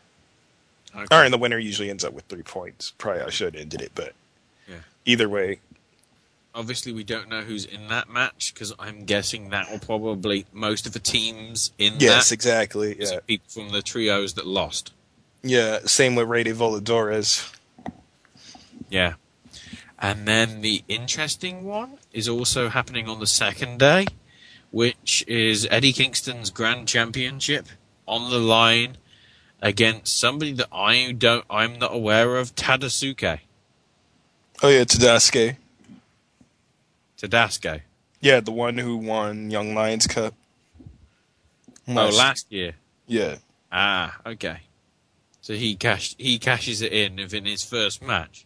Okay. Or and the winner usually ends up with three points. Probably I should have ended it, but. Either way, Obviously, we don't know who's in that match because I'm guessing that will probably most of the teams in Yes, that exactly, yeah. people from the trios that lost. yeah. Same with Rey de Voladores. Yeah. And then the interesting one is also happening on the second day, which is Eddie Kingston's Grand Championship on the line against somebody that I don't, I'm not aware of, Tadasuke. Oh yeah, Tadasuke. Tadasuke. Yeah, the one who won Young Lions Cup. Oh, last year. Yeah. Ah, okay. So he cashed, he cashes it in within his first match.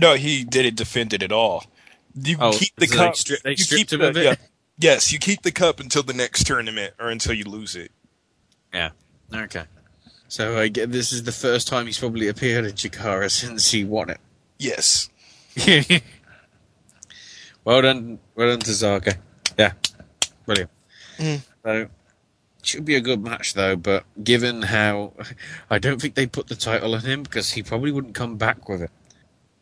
No, he didn't defend it at all. You Oh, keep the so they cup. they you stripped keep him of it? yeah. Yes, you keep the cup until the next tournament or until you lose it. Yeah. Okay. So I get this is the first time he's probably appeared in Chikara since he won it. Yes. well done, well done to Zaka. Yeah, brilliant. Mm. So should be a good match though, but given how I don't think they put the title on him because he probably wouldn't come back with it.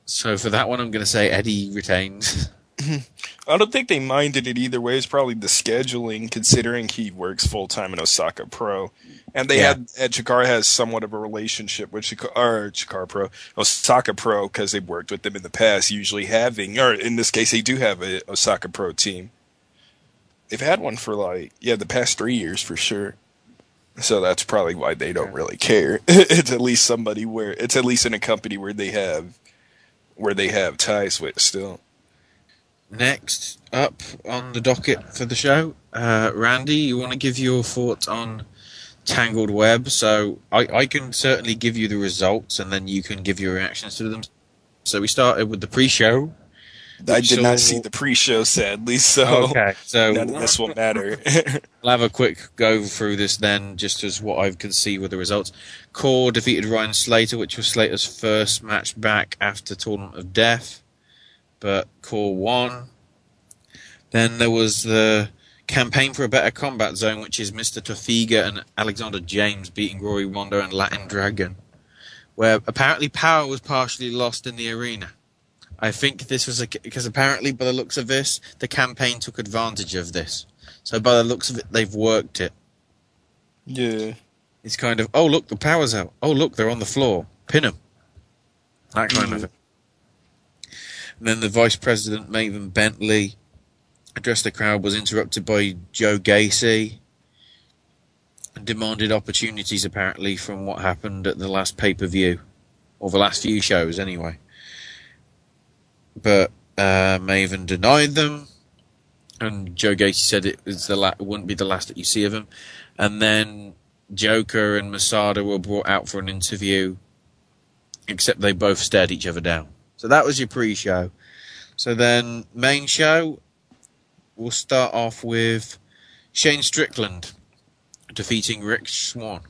So for that one, I'm going to say Eddie retains. I don't think they minded it either way. It's probably the scheduling, considering he works full time in Osaka Pro, and they Yeah. had and Chikara has somewhat of a relationship with Chikara, or Chikara Pro, Osaka Pro, because they've worked with them in the past. Usually having, or in this case, they do have a Osaka Pro team. They've had one for like yeah, the past three years for sure. So that's probably why they don't really care. it's at least somebody where it's at least in a company where they have where they have ties with still. Next up on the docket for the show, uh, Randy, you want to give your thoughts on Tangled Web? So I, I can certainly give you the results, and then you can give your reactions to them. So we started with the pre-show. I did not see the pre-show, sadly, so Okay, so- none of this will matter. I'll have a quick go through this then, just as what I can see with the results. Core defeated Ryan Slater, which was Slater's first match back after Tournament of Death, but Core 1. Then there was the Campaign for a Better Combat Zone, which is Mr. Tofiga and Alexander James beating Rory Mondo and Latin Dragon, where apparently power was partially lost in the arena. I think this was a, because apparently, by the looks of this, the campaign took advantage of this. So by the looks of it, they've worked it. yeah. It's kind of, oh look, the power's out. Oh look, they're on the floor. Pin them. That kind of Mhm. And then the vice president, Maven Bentley, addressed the crowd, was interrupted by Joe Gacy, and demanded opportunities apparently from what happened at the last pay per view, or the last few shows anyway. But uh, Maven denied them, and Joe Gacy said it was the la- wouldn't be the last that you see of him. And then Joker and Masada were brought out for an interview, except they both stared each other down. So that was your pre-show. So then main show, we'll start off with Shane Strickland defeating Rick Swan.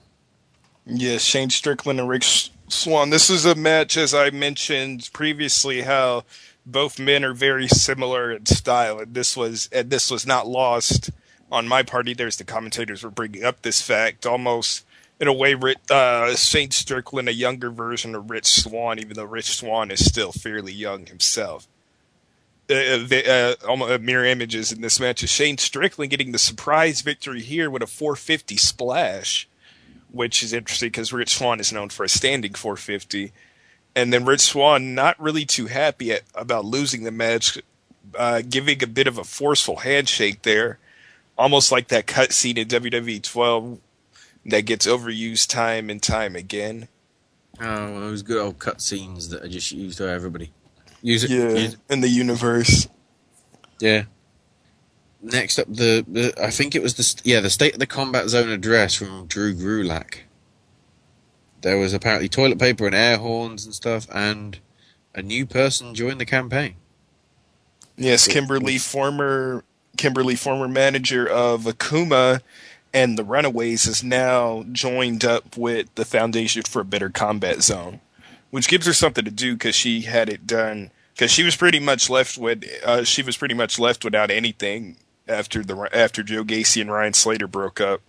Yes, Shane Strickland and Rick Swan. This is a match, as I mentioned previously, how both men are very similar in style, and this was and this was not lost on my part either. As the commentators were bringing up this fact, almost in a way, uh, Shane Strickland, a younger version of Rich Swann, even though Rich Swann is still fairly young himself. Uh, the, uh, uh, mirror images in this match is Shane Strickland getting the surprise victory here with a 450 splash which is interesting because Rich Swann is known for a standing 450. And then Rich Swann not really too happy at, about losing the match, uh, giving a bit of a forceful handshake there, almost like that cut scene in WWE 12 that gets overused time and time again. Oh, those good old cutscenes that are just used to everybody. Use it. Yeah, use it. in the universe. Yeah. Next up, the, the I think it was the yeah the state of the combat zone address from Drew Gulak. There was apparently toilet paper and air horns and stuff, and a new person joined the campaign. Yes, Kimberly, former Kimberly, former manager of Akuma and the Runaways, is now joined up with the Foundation for a Better Combat Zone, which gives her something to do because she had it done. Because she was pretty much left with uh, she was pretty much left without anything after the after Joe Gacy and Ryan Slater broke up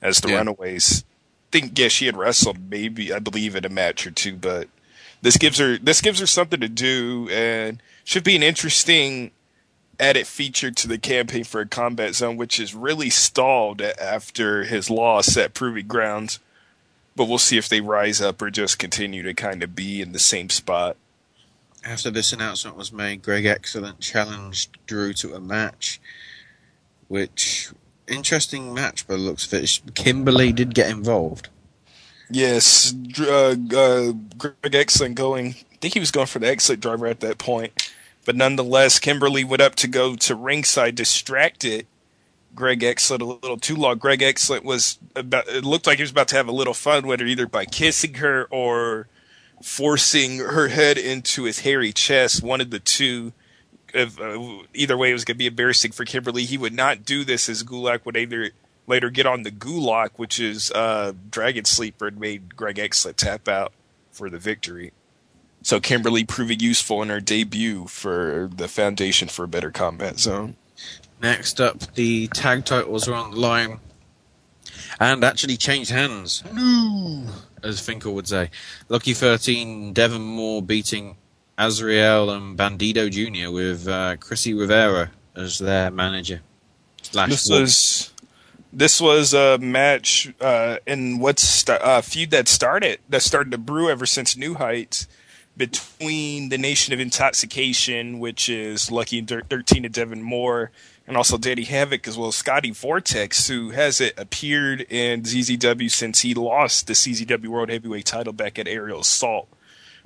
as the Yeah. Runaways. think yeah she had wrestled maybe I believe in a match or two, but this gives her this gives her something to do and should be an interesting added feature to the campaign for a combat zone, which is really stalled after his loss at Proving Grounds. But we'll see if they rise up or just continue to kind of be in the same spot. After this announcement was made, Greg Excellent challenged Drew to a match, which interesting match by the looks of it. Kimberly did get involved. Yes, uh, uh, Greg Excellent going. I think he was going for the exit driver at that point, but nonetheless, Kimberly went up to go to ringside, distracted Greg Excellent a little too long. Greg Excellent was about. It looked like he was about to have a little fun with her, either by kissing her or forcing her head into his hairy chest. One of the two. If, uh, either way, it was going to be embarrassing for Kimberly. He would not do this as Gulak would either later get on the Gulak, which is uh, Dragon Sleeper, and made Greg Excellent tap out for the victory. So Kimberly proving useful in her debut for the Foundation for a Better Combat Zone. Next up, the tag titles are on the line and actually changed hands. No! As Finkel would say. Lucky 13, Devon Moore beating Azrael and Bandido Jr. with uh, Chrissy Rivera as their manager. Slash This wolf. was this was a match uh, in what's st- uh, feud that started that started to brew ever since New Heights between the Nation of Intoxication, which is Lucky Thir- Thirteen and Devon Moore, and also Danny Havoc as well as Scotty Vortex, who hasn't appeared in CZW since he lost the CZW World Heavyweight title back at Aerial Assault.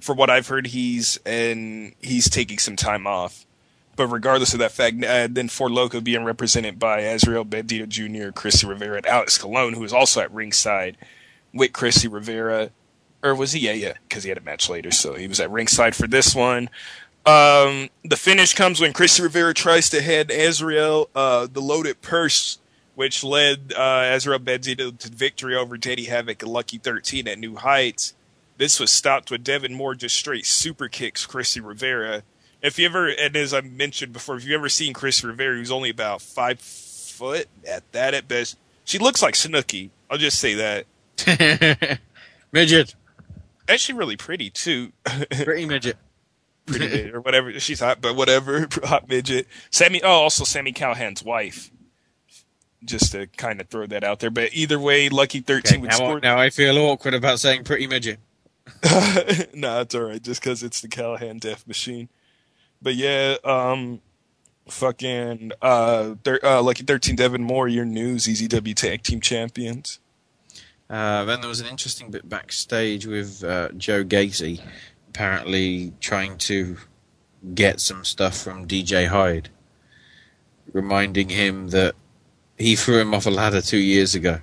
For what I've heard, he's and he's taking some time off but regardless of that fact, uh, then Four Loco being represented by Azrael Bandido Jr., Chrissy Rivera, and Alex Colon, who is also at ringside with Chrissy Rivera. Or was he? Yeah, yeah, because he had a match later, so he was at ringside for this one. Um, the finish comes when Chrissy Rivera tries to head Azrael uh, the loaded purse, which led uh, Azrael Bandido to victory over Teddy Havoc and Lucky 13 at New Heights. This was stopped with Devon Moore just straight super kicks Chrissy Rivera. If you ever, and as I mentioned before, if you've ever seen Chris Rivera, who's only about five foot at that at best, she looks like Snooki. I'll just say that. midget. Actually, really pretty too. Pretty midget. pretty midget or whatever. She's hot, but whatever. Hot midget. Sami. Oh, also Sami Callihan's wife. Just to kind of throw that out there. But either way, Lucky Thirteen would Now, score. now I feel awkward about saying pretty midget. nah, it's all right. Just because it's the Callihan Death Machine. But yeah, um, fucking uh, thir- uh, Lucky Thirteen, Devon Moore, your news, CZW Tag Team Champions. Uh, then there was an interesting bit backstage with uh, Joe Gacy apparently trying to get some stuff from DJ Hyde, reminding him that he threw him off a ladder two years ago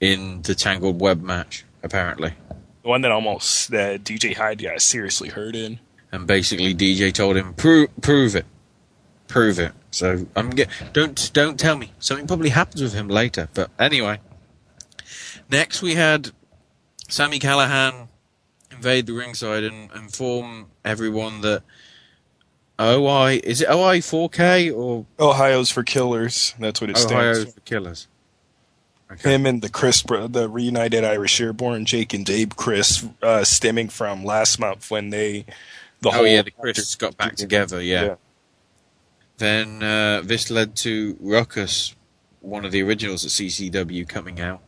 in the Tangled Web match, apparently. The one that almost that DJ Hyde got seriously hurt in. And basically, DJ told him, "Prove, prove it, prove it." So I'm get, don't don't tell me something probably happens with him later. But anyway, next we had Sami Callihan invade the ringside and inform everyone that OI is it OI 4K or Ohio's for Killers. That's what it Ohio stands Ohio's for Killers? for. Him and the Chris, the reunited Irish Airborne, Jake and Dave Crist, uh, stemming from last month when they, the oh whole yeah, the Chris got back together. Yeah. Yeah. Then uh, this led to Ruckus, one of the originals at CZW, coming out.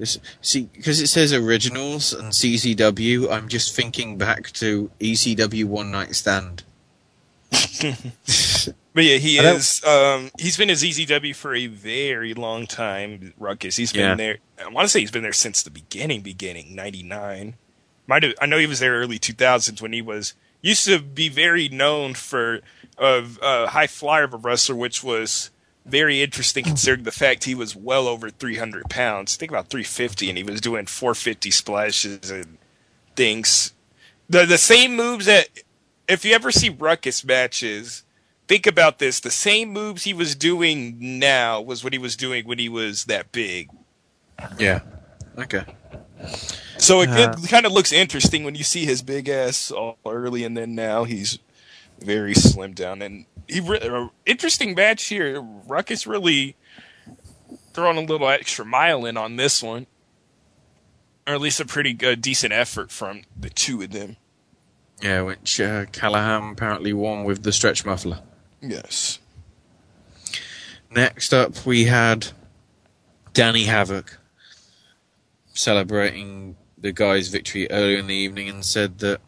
This, see, because it says originals and CZW, I'm just thinking back to ECW One Night Stand. But yeah, he is. Um, he's been at CZW for a very long time. Ruckus. He's been Yeah. there. I want to say he's been there since the beginning. Beginning '99. Might have. I know he was there early 2000s when he was used to be very known for a uh, high flyer of a wrestler, which was very interesting considering the fact he was well over 300 pounds. Think about 350, and he was doing 450 splashes and things. The the same moves that if you ever see Ruckus matches, think about this. The same moves he was doing now was what he was doing when he was that big. Yeah. Okay. So it, Uh, it kind of looks interesting when you see his big ass all early, and then now he's very slim down. And he re- uh, interesting match here. Ruckus really throwing a little extra mile in on this one, or at least a pretty good, decent effort from the two of them. Yeah, which uh, Callihan apparently won with the stretch muffler. Yes. Next up, we had Danny Havoc celebrating the guy's victory earlier in the evening and said that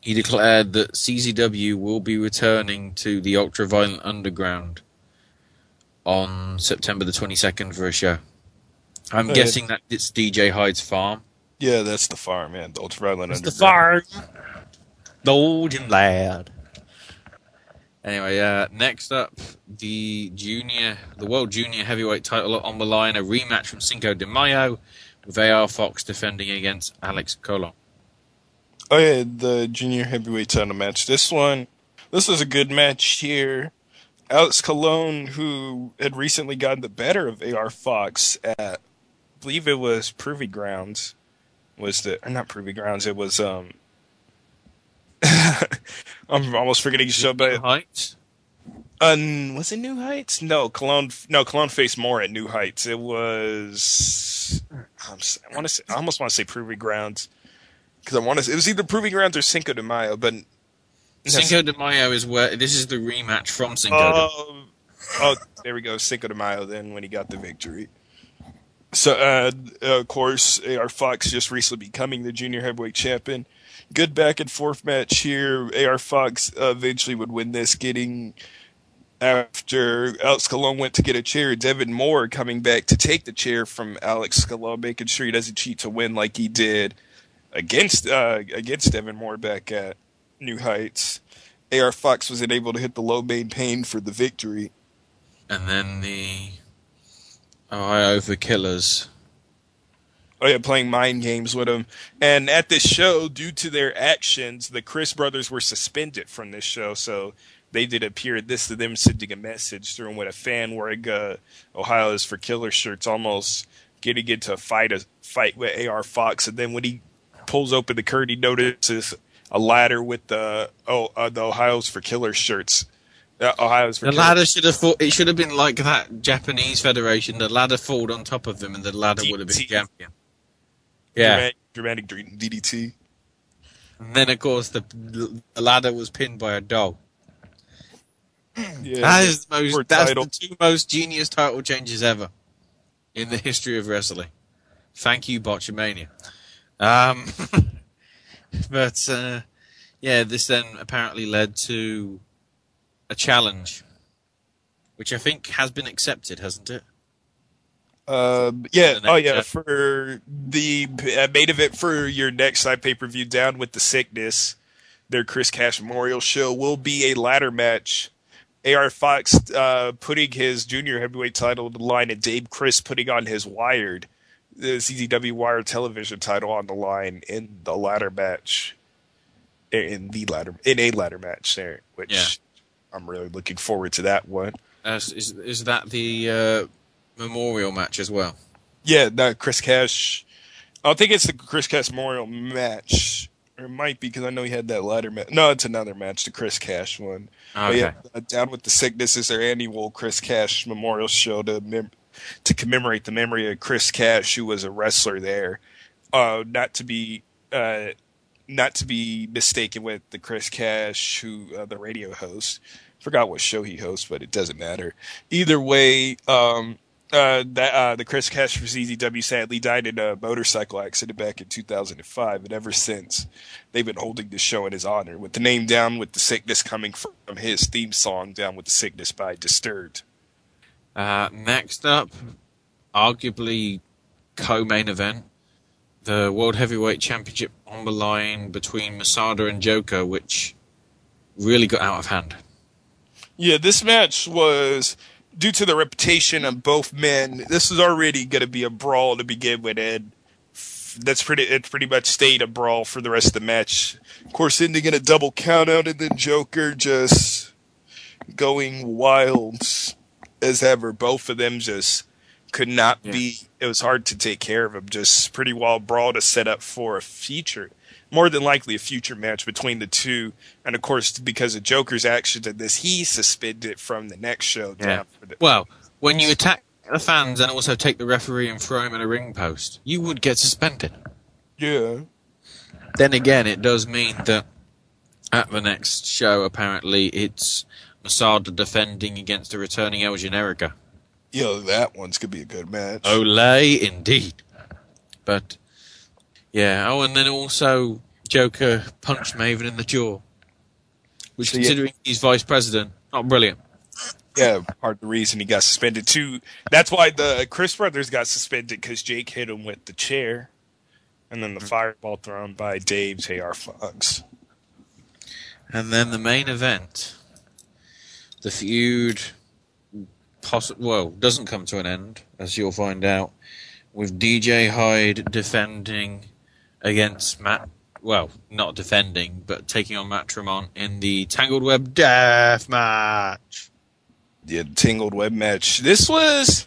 he declared that CZW will be returning to the Ultraviolent Underground on September the 22nd for a show. I'm Oh, yeah. guessing that it's DJ Hyde's farm. Yeah, that's the farm, man. The ultraviolet It's the farm. The old and lad. Anyway, uh, next up, the junior, the world junior heavyweight title on the line, a rematch from Cinco de Mayo, with AR Fox defending against Alex Colon. Oh yeah, the junior heavyweight title match. This one, this was a good match here. Alex Colon, who had recently gotten the better of AR Fox at, I believe it was Proving Grounds, was the or not Proving Grounds. It was um. I'm almost forgetting to show, but Heights. Uh, was it New Heights? No, Colon. No, Colon faced more at New Heights. It was. I'm, I want to say. I almost want to say Proving Grounds because I want to. It was either Proving Grounds or Cinco de Mayo, but Cinco de Mayo is where this is the rematch from Cinco. de Oh, oh, there we go. Cinco de Mayo. Then when he got the victory. So, uh, of course, AR Fox just recently becoming the junior heavyweight champion. Good back and forth match here. AR Fox uh, eventually would win this, getting after Alex Colon went to get a chair. Devon Moore coming back to take the chair from Alex Colon, making sure he doesn't cheat to win like he did against uh, against Devon Moore back at New Heights. AR Fox wasn't able to hit the Lo Mein Pain for the victory. And then the Ohio for Killers. Oh yeah, playing mind games with him. And at this show, due to their actions, the Crist brothers were suspended from this show. So they did appear this to them sending a message through with a fan wearing uh, Ohio is for Killer shirts, almost getting into a fight a fight with AR Fox. And then when he pulls open the curtain, he notices a ladder with the oh uh, the Ohio's for Killer shirts. Uh, Ohio's for The ladder should have fall, it should have been like that Japanese federation. The ladder fall on top of them, and the ladder would have been champion. Yeah, dramatic, dramatic dr- DDT. and then of course the, the ladder was pinned by a dog. Yeah, that is the most. That's title. the two most genius title changes ever in the history of wrestling. Thank you, Botchamania. Um, but uh, yeah, this then apparently led to a challenge, which I think has been accepted, hasn't it? Uh, yeah. Oh, yeah. For the uh, main event for your next side pay per view, down with the sickness, their Chris Cash Memorial Show will be a ladder match. AR Fox uh, putting his junior heavyweight title on the line, and Dave Crist putting on his Wired, the CZW Wired television title on the line in the ladder match. In the ladder, in a ladder match there, which Yeah. I'm really looking forward to that one. Uh, is is that the uh, memorial match as well? Yeah, no, Chris Cash. I think it's the Chris Cash Memorial match. Or it might be because I know he had that ladder match. No, it's another match, the Chris Cash one. But yeah, uh, Down with the Sickness is their annual Chris Cash Memorial show to mem- to commemorate the memory of Chris Cash, who was a wrestler there. Uh, not to be uh, not to be mistaken with the Chris Cash, who uh, the radio host. Forgot what show he hosts, but it doesn't matter. Either way, um, uh, that uh, the Chris Cash for CZW sadly died in a motorcycle accident back in 2005, and ever since they've been holding this show in his honor, with the name "Down with the Sickness" coming from his theme song "Down with the Sickness" by Disturbed. Uh, next up, arguably co-main event, the World Heavyweight Championship on the line between Masada and Joker, which really got out of hand. Yeah, this match was due to the reputation of both men. This was already going to be a brawl to begin with, and that's pretty. It pretty much stayed a brawl for the rest of the match. Of course, ending in a double countout, and then Joker just going wild as ever. Both of them just could not be. It was hard to take care of them. Just pretty wild brawl to set up for a future, more than likely a future match between the two. And of course, because of Joker's actions in this, he suspended from the next show. down for the- Well, when you attack the fans and also take the referee and throw him in a ring post, you would get suspended. Yeah. Then again, it does mean that at the next show, apparently, it's Masada defending against the returning El Generico. Yo, that one's gonna be a good match. Olay, indeed. But, yeah. Oh, and then also Joker punched Maven in the jaw. Which, So, yeah. considering he's vice president, not brilliant. Yeah, part of the reason he got suspended too. That's why the Crist brothers got suspended because Jake hit him with the chair, and then the mm-hmm. fireball thrown by Dave's AR Fox. And then the main event, the feud, well, doesn't come to an end, as you'll find out, with DJ Hyde defending against Matt. Well, not defending, but taking on Matt Tremont in the Tangled Web Death Match. The Tangled Web match. This was.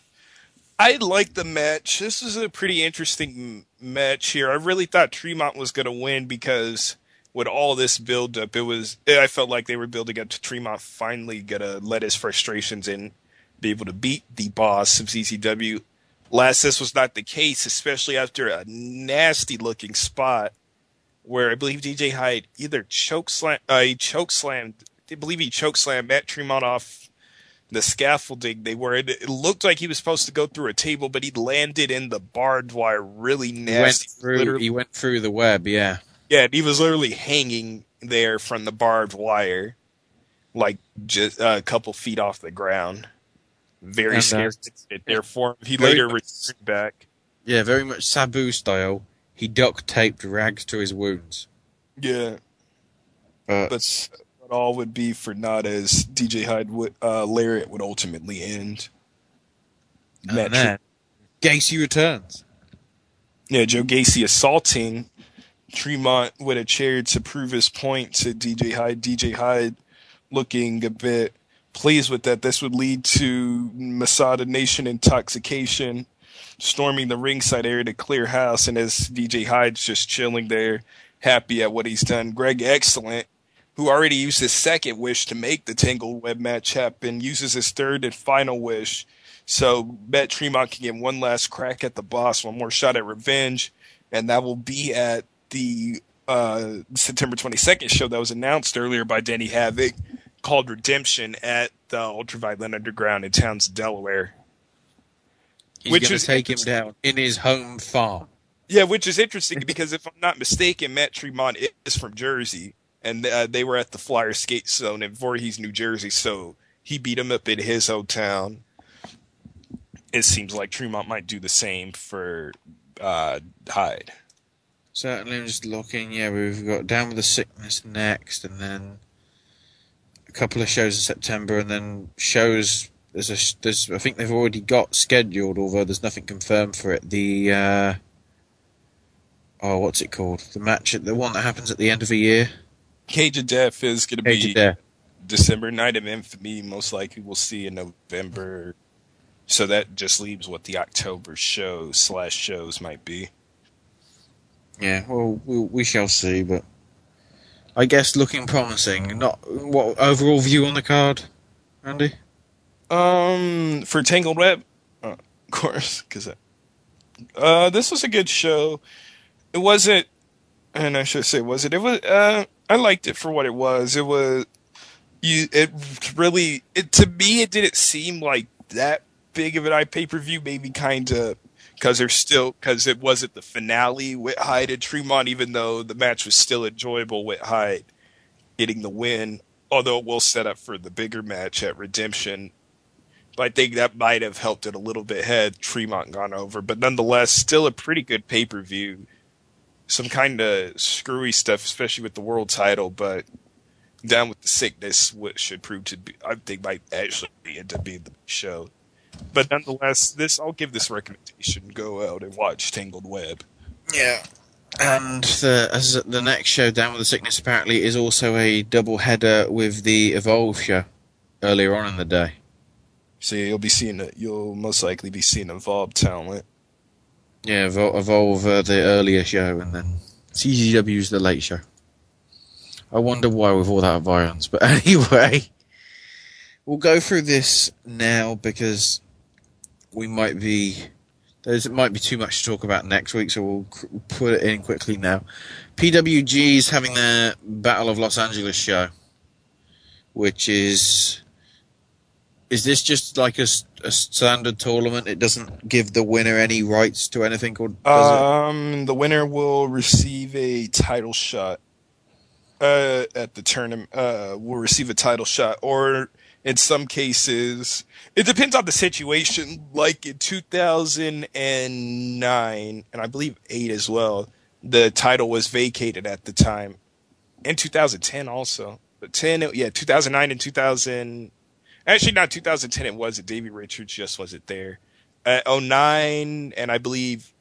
I liked the match. This was a pretty interesting match here. I really thought Tremont was going to win because with all this build up, it was. I felt like they were building up to Tremont finally to let his frustrations in, be able to beat the boss of CZW. Last, this was not the case, especially after a nasty looking spot where I believe DJ Hyde either choke slam, uh, he choke slammed. I believe he choke slammed Matt Tremont off the scaffolding they were in. It looked like he was supposed to go through a table, but he landed in the barbed wire really He went nasty. through. Literally- He went through the web. Yeah. Yeah, he was literally hanging there from the barbed wire, like just uh, a couple feet off the ground. Very And, uh, scary. to sit there for. He later much- returned back. Yeah, very much Sabu style. He duct taped rags to his wounds. Yeah, But, but, but all would be for not as DJ Hyde would, uh, Lariat would ultimately end. And then Gacy returns. Yeah, Joe Gacy assaulting Tremont with a chair to prove his point to DJ Hyde. DJ Hyde looking a bit pleased with that. This would lead to Masada Nation intoxication, storming the ringside area to clear house. And as DJ Hyde's just chilling there, happy at what he's done, Greg Excellent, who already used his second wish to make the Tangled Web match happen, uses his third and final wish. So Bet Tremont can get one last crack at the boss, one more shot at revenge, and that will be at the uh, September 22nd show that was announced earlier by Danny Havoc called Redemption at the Ultraviolent Underground in Townsend, Delaware. He's Which is take him down in his home farm. Yeah, which is interesting because if I'm not mistaken, Matt Tremont is from Jersey, and uh, they were at the Flyer Skate Zone in Voorhees, New Jersey. So he beat him up in his hometown. It seems like Tremont might do the same for uh, Hyde. Certainly, I'm just looking. Yeah, we've got Down with the Sickness next, and then a couple of shows in September, and then shows. There's a there's I think they've already got scheduled, although there's nothing confirmed for it. The uh, oh, what's it called? The match at the one that happens at the end of the year. Cage of Death is going to be. December Night of Infamy. Most likely, we'll see in November. So that just leaves what the October show slash shows might be. Yeah, well, we, we shall see, but I guess looking promising. Not what overall view on the card, Andy? Um, for Tangled Web, uh, of course, because uh, this was a good show. It wasn't, and I should say, was it? It was. Uh, I liked it for what it was. It was. You. It really. It to me, it didn't seem like that big of an eye pay per view. Maybe kind of because there's still because it wasn't the finale with Hyde and Tremont, even though the match was still enjoyable with Hyde getting the win. Although it will set up for the bigger match at Redemption. But I think that might have helped it a little bit had Tremont gone over. But nonetheless, still a pretty good pay per view. Some kind of screwy stuff, especially with the world title, but down with the sickness, which should prove to be, I think, might actually end up being the show. But nonetheless, this I'll give this recommendation: go out and watch Tangled Web. Yeah. And the as the next show, Down with the Sickness, apparently is also a double header with the Evolve show earlier on in the day. So you'll be seeing it. You'll most likely be seeing Evolved talent. Yeah, Evol- Evolve uh, the earlier show, and then CZW's the late show. I wonder why with all that violence, but anyway, we'll go through this now because we might be there's it might be too much to talk about next week, so we'll put it in quickly now. PWG is having their Battle of Los Angeles show, which is is this just like a, a standard tournament? It doesn't give the winner any rights to anything, or? Um, the winner will receive a title shot. Uh, at the tournament, uh, will receive a title shot, or in some cases, it depends on the situation. Like in 2009, and I believe eight as well, the title was vacated at the time. In 2010 also, but 10, yeah, 2009 and 2000. Actually, not 2010. It wasn't. Davey Richards just wasn't there. Uh, 09 and I believe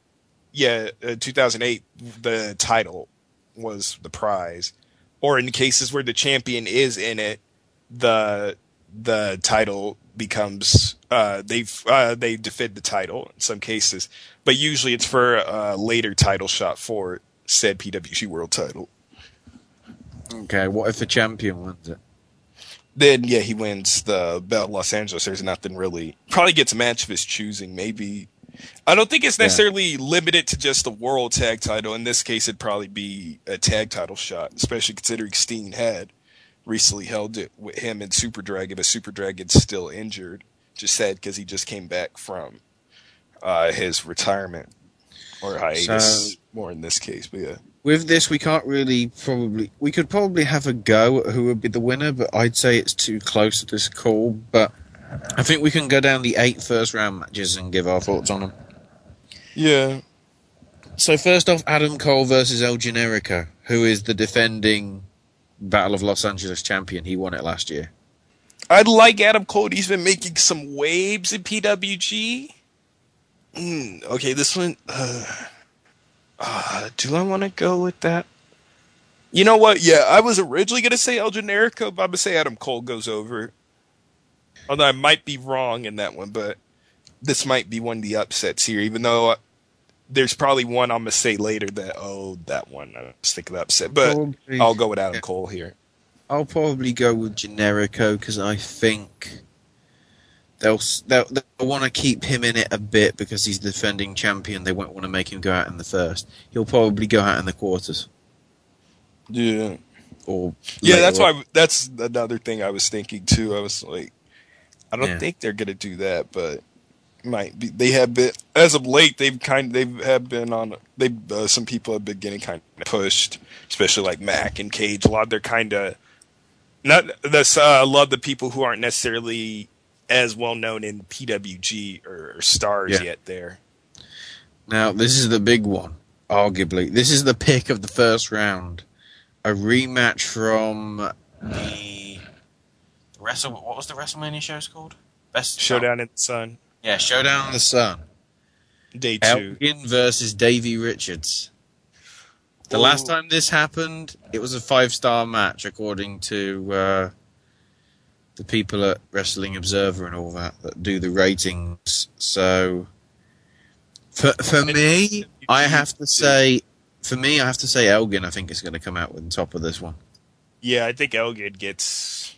yeah, uh, 2008, the title was the prize. Or in cases where the champion is in it, the the title becomes uh, they've uh, they defend the title in some cases, but usually it's for a later title shot for said PWG World Title. Okay, what if the champion wins it? Then yeah, he wins the belt Los Angeles. There's nothing really. Probably gets a match of his choosing. Maybe I don't think it's Yeah. necessarily limited to just the world tag title. In this case, it'd probably be a tag title shot, especially considering Steen had recently held it with him and Super Dragon, but Super Dragon's still injured. Just sad because he just came back from uh, his retirement or hiatus, So- more in this case. But yeah, With this, we can't really probably. We could probably have a go at who would be the winner, but I'd say it's too close to this call. But I think we can go down the eight first round matches and give our thoughts on them. yeah. So first off, Adam Cole versus El Generico, who is the defending Battle of Los Angeles champion. He won it last year. I'd like Adam Cole. He's been making some waves in PWG. Mm, okay, this one. Uh, uh, do I want to go with that? You know what? Yeah, I was originally going to say El Generico, but I'm going to say Adam Cole goes over. Although I might be wrong in that one, but this might be one of the upsets here, even though there's probably one I'm to say later that, oh, that one. I was thinking of upset, but Probably- I'll go with Adam Cole here. I'll probably go with Generico because I think they'll they'll, they'll want to keep him in it a bit because he's the defending champion. They won't want to make him go out in the first. He'll probably go out in the quarters. Yeah. Or Yeah, that's on. why. That's another thing I was thinking too. I was like, I don't Yeah. think they're gonna do that, but might be. They have been as of late. They've kind. They have been on. They uh, some people have been getting kind of pushed, especially like Mac and Cage. A lot of they're kind of not. That's uh, I love the people who aren't necessarily as well known in PWG or, or stars Yeah. yet. There. Now, this is the big one, arguably. This is the pick of the first round. A rematch from the Wrestle. What was the WrestleMania show's called? Best Showdown in the Sun. Yeah, Showdown in the Sun. Day two. Elgin versus Davey Richards. The last time this happened, it was a five star match, according to uh, the people at Wrestling Observer and all that that do the ratings. So, for for me, I have to say, for me, I have to say Elgin. I think is going to come out with the top of this one. Yeah, I think Elgin gets.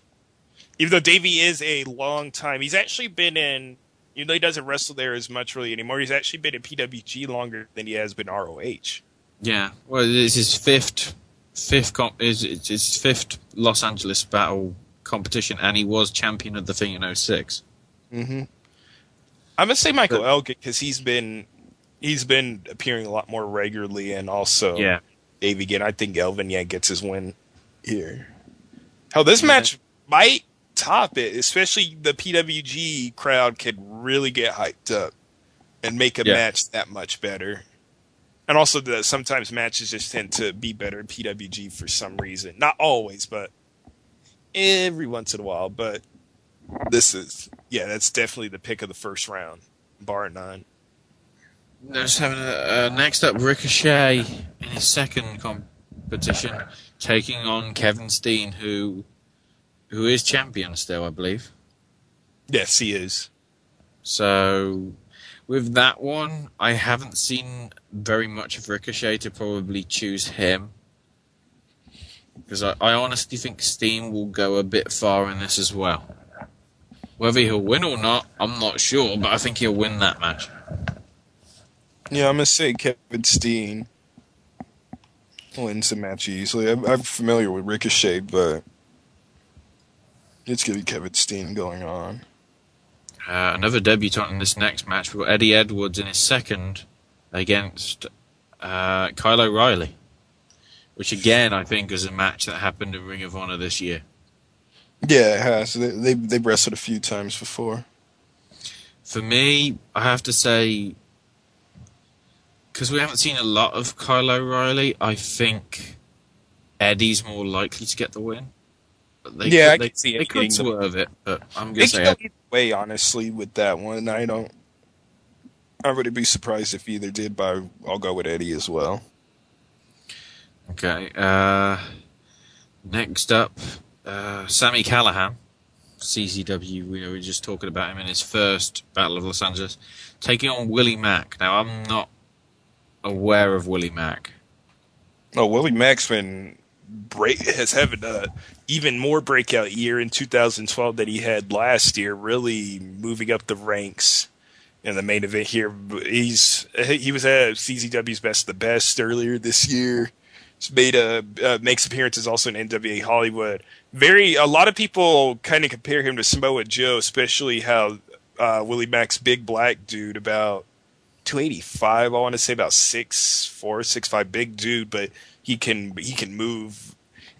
Even though Davey is a long time, he's actually been in. Even though he doesn't wrestle there as much really anymore, he's actually been in PWG longer than he has been ROH. Yeah, well, it's his fifth fifth comp is it's his fifth Los Angeles battle competition, and he was champion of the thing in 06. Mm-hmm. I'm gonna say Michael Elgin because he's been he's been appearing a lot more regularly, and also Yeah. Davey again. I think Elgin yeah gets his win here. Hell, this match might top it, especially the PWG crowd could really get hyped up and make a Yeah. match that much better. And also that sometimes matches just tend to be better in PWG for some reason. Not always, but every once in a while. But this is yeah, that's definitely the pick of the first round, bar none. Let's have a, uh, next up Ricochet in his second competition, taking on Kevin Steen, who who is champion still, I believe. Yes, he is. So with that one, I haven't seen very much of Ricochet to probably choose him. Because I, I honestly think Steen will go a bit far in this as well. Whether he'll win or not, I'm not sure, but I think he'll win that match. Yeah, I'm gonna say Kevin Steen wins the match easily. I'm, I'm familiar with Ricochet, but it's be Kevin Steen going on. Uh, another debutant in this next match. We've got Eddie Edwards in his second against uh, Kyle O'Reilly, which again I think is a match that happened in Ring of Honor this year. Yeah, it has. They they they've wrestled a few times before. For me, I have to say, because we haven't seen a lot of Kyle O'Reilly, I think Eddie's more likely to get the win. But they Yeah, could, I they, can see they it could getting the- swerve it, but I'm going to can say go Eddie. either way, honestly, with that one. I don't. I wouldn't be surprised if either did, but I'll go with Eddie as well. Okay. Uh, next up, uh, Sami Callihan, CZW. We were just talking about him in his first Battle of Los Angeles, taking on Willie Mack. Now, I'm not aware of Willie Mack. Oh, Willie Mack's been break has had a even more breakout year in 2012 that he had last year. Really moving up the ranks in the main event here. He's he was at CZW's Best the Best earlier this year. He's made a uh, makes appearances also in NWA Hollywood. Very a lot of people kind of compare him to Samoa Joe, especially how uh, Willie Mack's big black dude about 285 i want to say about six four six five big dude but he can he can move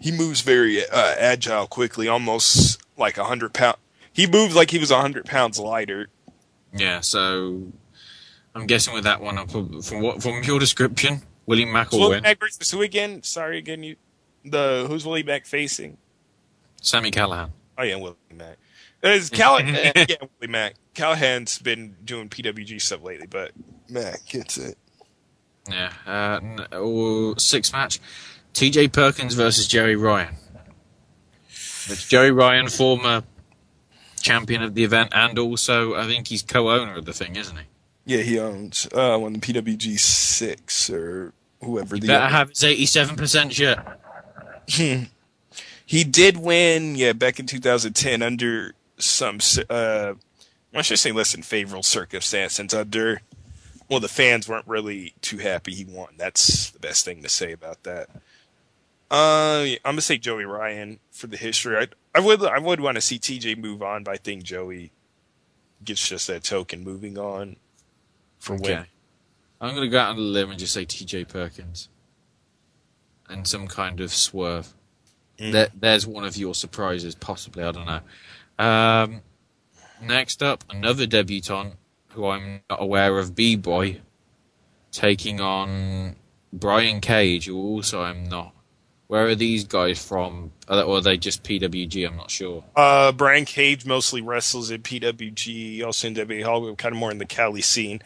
he moves very uh, agile quickly almost like a hundred pound he moves like he was a hundred pounds lighter Yeah, so I'm guessing with that one, from what from your description, Willie Mack will Willie win. Mack versus who again sorry again you The who's Willie Mack facing? Sami Callihan. Oh yeah, Willie Mack. It's Callihan? yeah, Willie Mack. Callihan's been doing PWG stuff lately, but Mack gets it. Yeah. Uh, n- oh, six match. TJ Perkins versus Joey Ryan. It's Joey Ryan, former champion of the event, and also I think he's co-owner of the thing, isn't he? Yeah, he owns uh, one of the PWG six or whoever the Better other- have his eighty-seven percent share. he did win, yeah, back in 2010 under some, uh, I should say less than favorable circumstances. Under, well, the fans weren't really too happy he won. That's the best thing to say about that. Uh, yeah, I'm gonna say Joey Ryan for the history. I, I would, I would want to see TJ move on, but I think Joey gets just that token moving on for Okay. win. I'm going to go out on a limb and just say TJ Perkins. And some kind of swerve. Mm. There, there's one of your surprises, possibly. I don't know. Um, next up, another debutant who I'm not aware of, B Boy, taking on Brian Cage, who also I'm not. Where are these guys from? Are they- Or are they just PWG? I'm not sure. Uh, Brian Cage mostly wrestles in PWG, also in WWE kind of more in the Cali scene.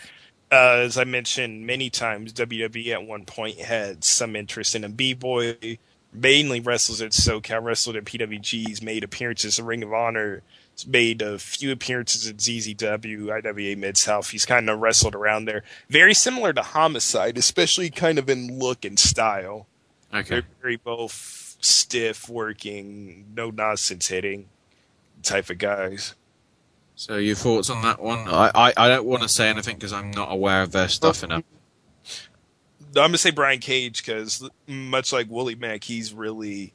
Uh, as I mentioned many times, WWE at one point had some interest in a B-boy. Mainly wrestles at SoCal, wrestled at PWG's, made appearances in Ring of Honor, made a few appearances at CZW, IWA Mid South. He's kind of wrestled around there. Very similar to Homicide, especially kind of in look and style. Okay. They're very both stiff working, no nonsense hitting type of guys. So your thoughts on that one? I, I, I don't want to say anything because I'm not aware of their stuff enough. I'm gonna say Brian Cage because much like Willie Mack, he's really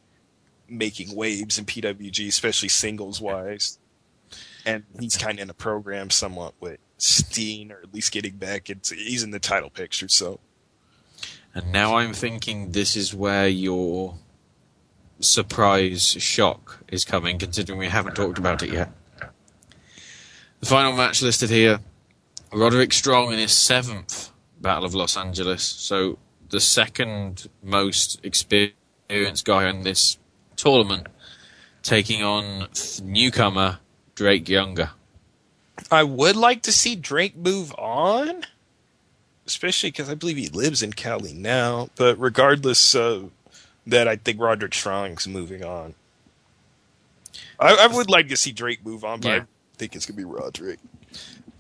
making waves in PWG, especially singles wise. And he's kind of in a program somewhat with Steen, or at least getting back. It's he's in the title picture, so And now I'm thinking this is where your surprise shock is coming, considering we haven't talked about it yet. The final match listed here Roderick Strong in his seventh Battle of Los Angeles. So the second most experienced guy in this tournament, taking on newcomer Drake Younger. I would like to see Drake move on, especially because I believe he lives in Cali now. But regardless of that, I think Roderick Strong's moving on. I, I would like to see Drake move on, but Yeah. I think it's gonna be Roderick.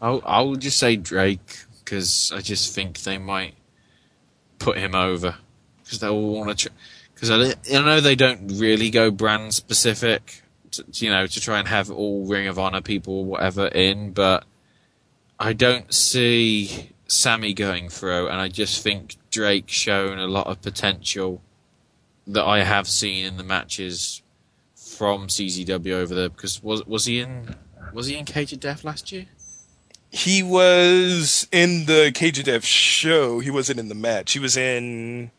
I'll, I'll just say Drake because I just think they might put him over because they'll want to. Because I, I know they don't really go brand specific, to, you know, to try and have all Ring of Honor people or whatever in, but I don't see Sammy going through, and I just think Drake shown a lot of potential that I have seen in the matches from CZW over there. Because was was he in was he in Cage of Death last year? He was in the Cage of Death show. He wasn't in the match. He was in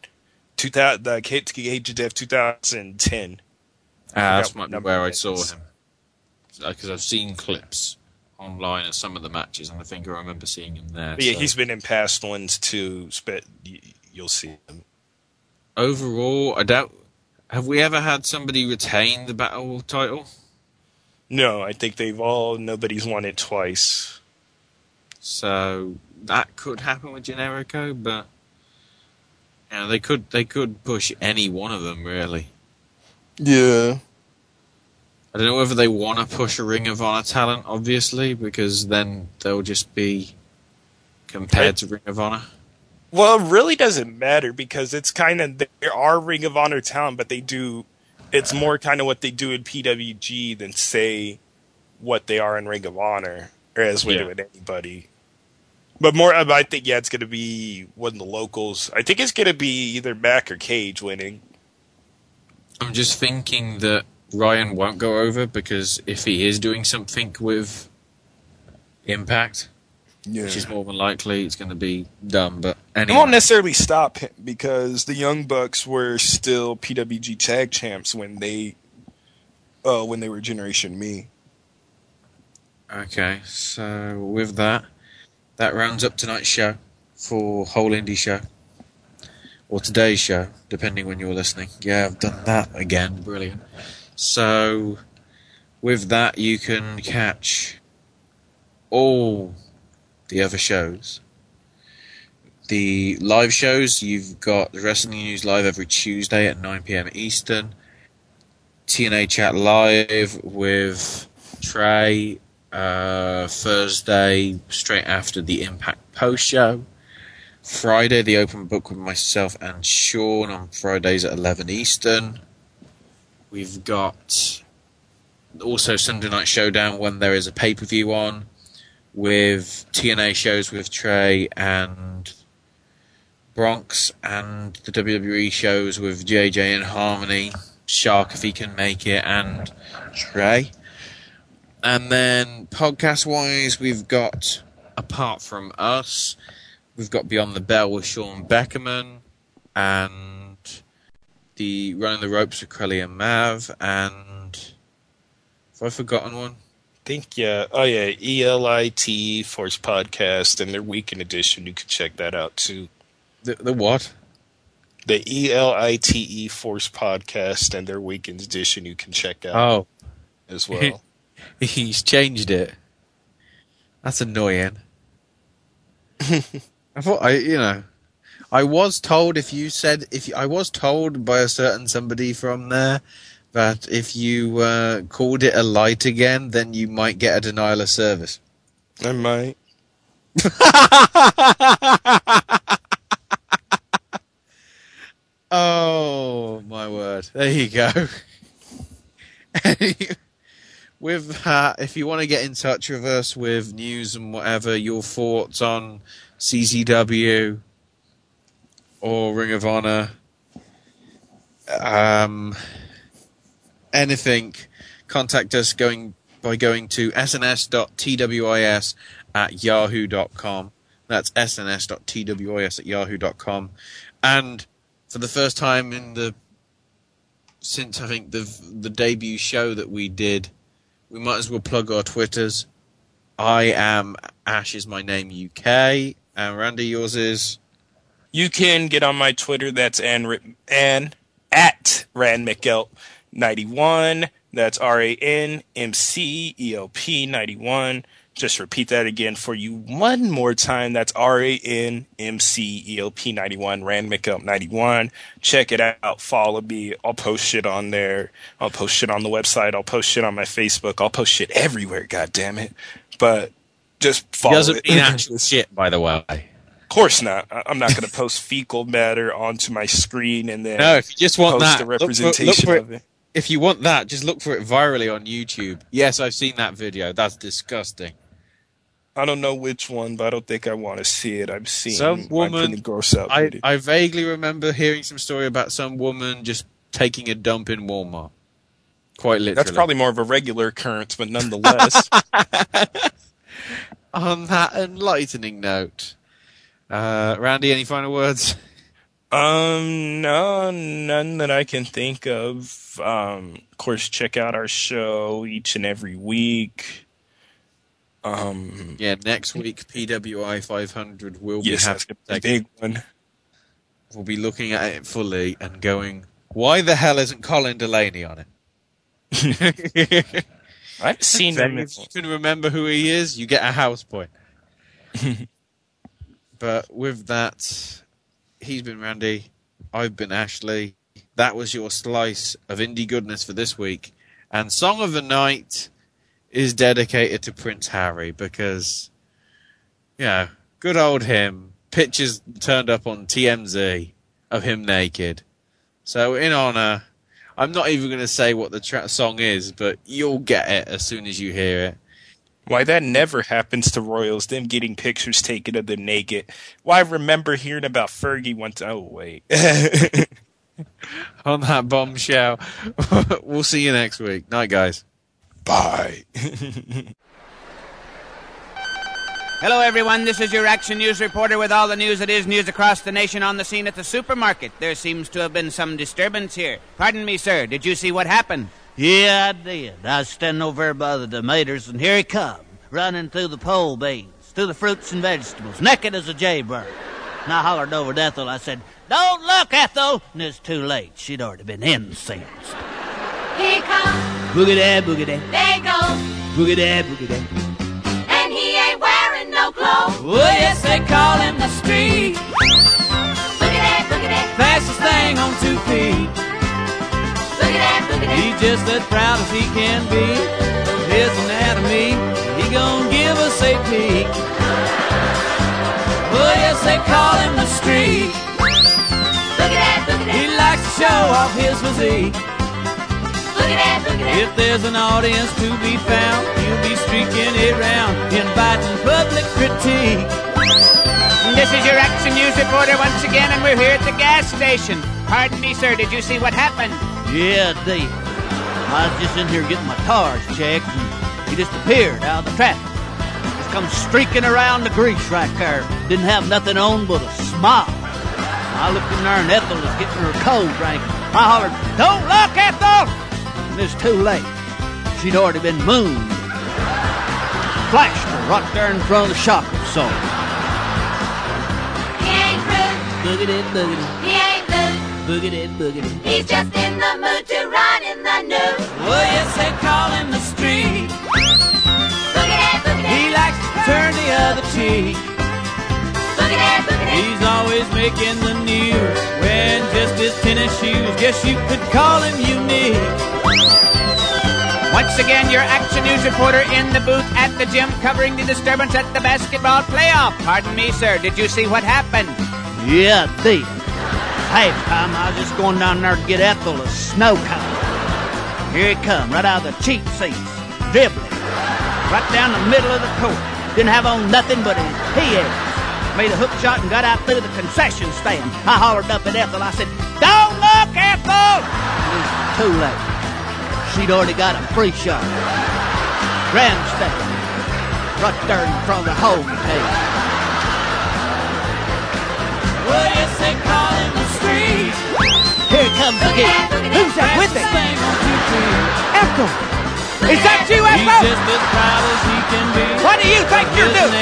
2000, the Cage of Death 2010. Ah, that's might be where I saw him. Because I've seen clips online of some of the matches, and I think I remember seeing him there. But yeah, so- he's been in past ones too. But you'll see him. overall. I doubt. Have we ever had somebody retain the battle title? No, I think they've all. Nobody's won it twice. So that could happen with Generico, but you know, they could they could push any one of them really. Yeah. I don't know whether they want to push a Ring of Honor talent, obviously, because then they'll just be compared to Ring of Honor. Well, it really doesn't matter because it's kind of there are Ring of Honor talent, but they do. It's more kind of what they do in PWG than say what they are in Ring of Honor, or as we Yeah. do with anybody. But more, I think yeah, it's going to be one of the locals. I think it's going to be either Mac or Cage winning. I'm just thinking that Ryan won't go over because if he is doing something with Impact, which is more than likely, it's going to be dumb. But It won't necessarily stop him because the Young Bucks were still PWG Tag Champs when they, uh, when they were Generation Me. okay. So with that, that rounds up tonight's show for Whole Indy Show. or today's show, depending when you're listening. Yeah, I've done that again. Brilliant. So, with that, you can catch all the other shows. The live shows, you've got the Wrestling News Live every Tuesday at 9 pm Eastern. TNA Chat Live with Trey uh, Thursday, straight after the Impact post show. Friday, the open book with myself and Sean on Fridays at 11 Eastern. We've got also Sunday Night Showdown when there is a pay per view on, with TNA shows with Trey and Bronx, and the WWE shows with JJ and Harmony, Shark if he can make it, and Trey. And then podcast wise, we've got apart from us, we've got Beyond the Bell with Sean Beckerman, and the Running the Ropes with Crowley and Mav, and have I forgotten one? think yeah. Oh yeah, ELIT Force Podcast and their weekend edition. You can check that out too. The the what? The ELITE E Force Podcast and their weekend edition. You can check out Oh, as well. he's changed it. That's annoying. I thought I, you know, I was told if you said if you, I was told by a certain somebody from there that if you uh, called it a light again, then you might get a denial of service. I might. Oh my word! There you go. with that, if you want to get in touch with us with news and whatever, your thoughts on CZW or Ring of Honor, um, anything, contact us going by going to sns.twis at yahoo.com. That's sns.twis at yahoo.com. And for the first time in the since I think the the debut show that we did, we might as well plug our Twitters. I am Ash is my name UK, and Randy yours is. You can get on my Twitter. That's Ann, Ann at Rand McElp ninety one. That's R A N M C E L P ninety one. Just repeat that again for you one more time. That's R A N M C E L P ninety one. Rand McElp ninety one. Check it out. Follow me. I'll post shit on there. I'll post shit on the website. I'll post shit on my Facebook. I'll post shit everywhere. God damn it! But just follow doesn't it. mean actual shit, by the way. Of course not. I'm not going to post fecal matter onto my screen and then No, if you just want post that, a look for- look representation for of it. If you want that, just look for it virally on YouTube. Yes, I've seen that video. That's disgusting. I don't know which one, but I don't think I want to see it. I've seen Some woman. gross out. I. I vaguely remember hearing some story about some woman just taking a dump in Walmart. Quite literally. That's probably more of a regular occurrence, but nonetheless, On that enlightening note, uh, Randy, any final words? um, no, none that I can think of. Um, of course, check out our show each and every week. Um, Yeah, next week PWI 500 will yes, be having a big one. We'll be looking at it fully and going, why the hell isn't Colin Delaney on it? I've seen him. If you can remember who he is, you get a house point. but with that, he's been Randy. I've been Ashley. That was your slice of indie goodness for this week. And Song of the Night is dedicated to Prince Harry because, you know, good old him. Pictures turned up on TMZ of him naked. So, in honor, I'm not even going to say what the tra- song is, but you'll get it as soon as you hear it. Why that never happens to Royals, them getting pictures taken of them naked. Why I remember hearing about Fergie once. Oh wait. On that bombshell, we'll see you next week. Night, guys. Bye. Hello, everyone. This is your Action News reporter with all the news that is news across the nation on the scene at the supermarket. There seems to have been some disturbance here. Pardon me, sir. Did you see what happened? Yeah, I did. I was standing over there by the tomatoes, and here he come, running through the pole beans, through the fruits and vegetables, naked as a jaybird. And I hollered over to Ethel. I said, Don't look, Ethel! And it's too late. She'd already been incensed. Here he comes, Boogie dad, boogie dad, there goes, boogie dad, boogie dad. and he ain't wearing no clothes. Well, yes, they call him the street. Boogie that, boogie that, Fastest thing on two feet. He's just as proud as he can be. of His anatomy, he gon' give us a peek. Well, yes, they call him the street. Boogie that, boogie that, He likes to show off his physique. boogie that, boogie that. If there's an audience to be found, he'll be streaking it round, inviting public critique. This is your Action News reporter once again, and we're here at the gas station. Pardon me, sir, did you see what happened? Yeah, Dave. I was just in here getting my tires checked, and he just appeared out of the traffic. Just come streaking around the grease right there. Didn't have nothing on but a smile. I looked in there, and Ethel was getting her cold drink. I hollered, "Don't look, Ethel!" And it's too late. She'd already been mooned. Flashed her right there in front of the shock absorber. He ain't rude, Boogie it, boogie it, he ain't loose. boogie it, boogie it. He's just in the mood to run in the news. Well, yes, they call him the street. Boogie that, boogie He likes to turn the other cheek. boogie that, boogie that. He's always making the news, wearing just his tennis shoes. Guess you could call him unique. Once again, your Action News reporter in the booth at the gym covering the disturbance at the basketball playoff. Pardon me, sir, did you see what happened? Yeah, deep. Hey, time I was just going down there to get Ethel a snow cone. Here he come, right out of the cheap seats, dribbling, right down the middle of the court. Didn't have on nothing but his PAs. Made a hook shot and got out through the concession stand. I hollered up at Ethel. I said, "Don't look, Ethel!" It was too late. She'd already got a free shot. Grandstand, right there in front of the home page. Well, they call the street. Here comes the. Who's that with it? Echo, Is that you, Echo. He's just as proud as he can be. What do you think you're doing?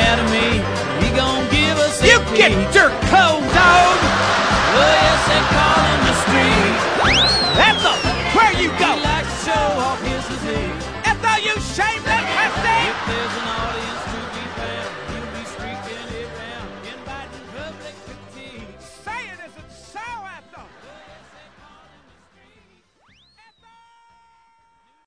He gonna give us you get your cold on! They call the street.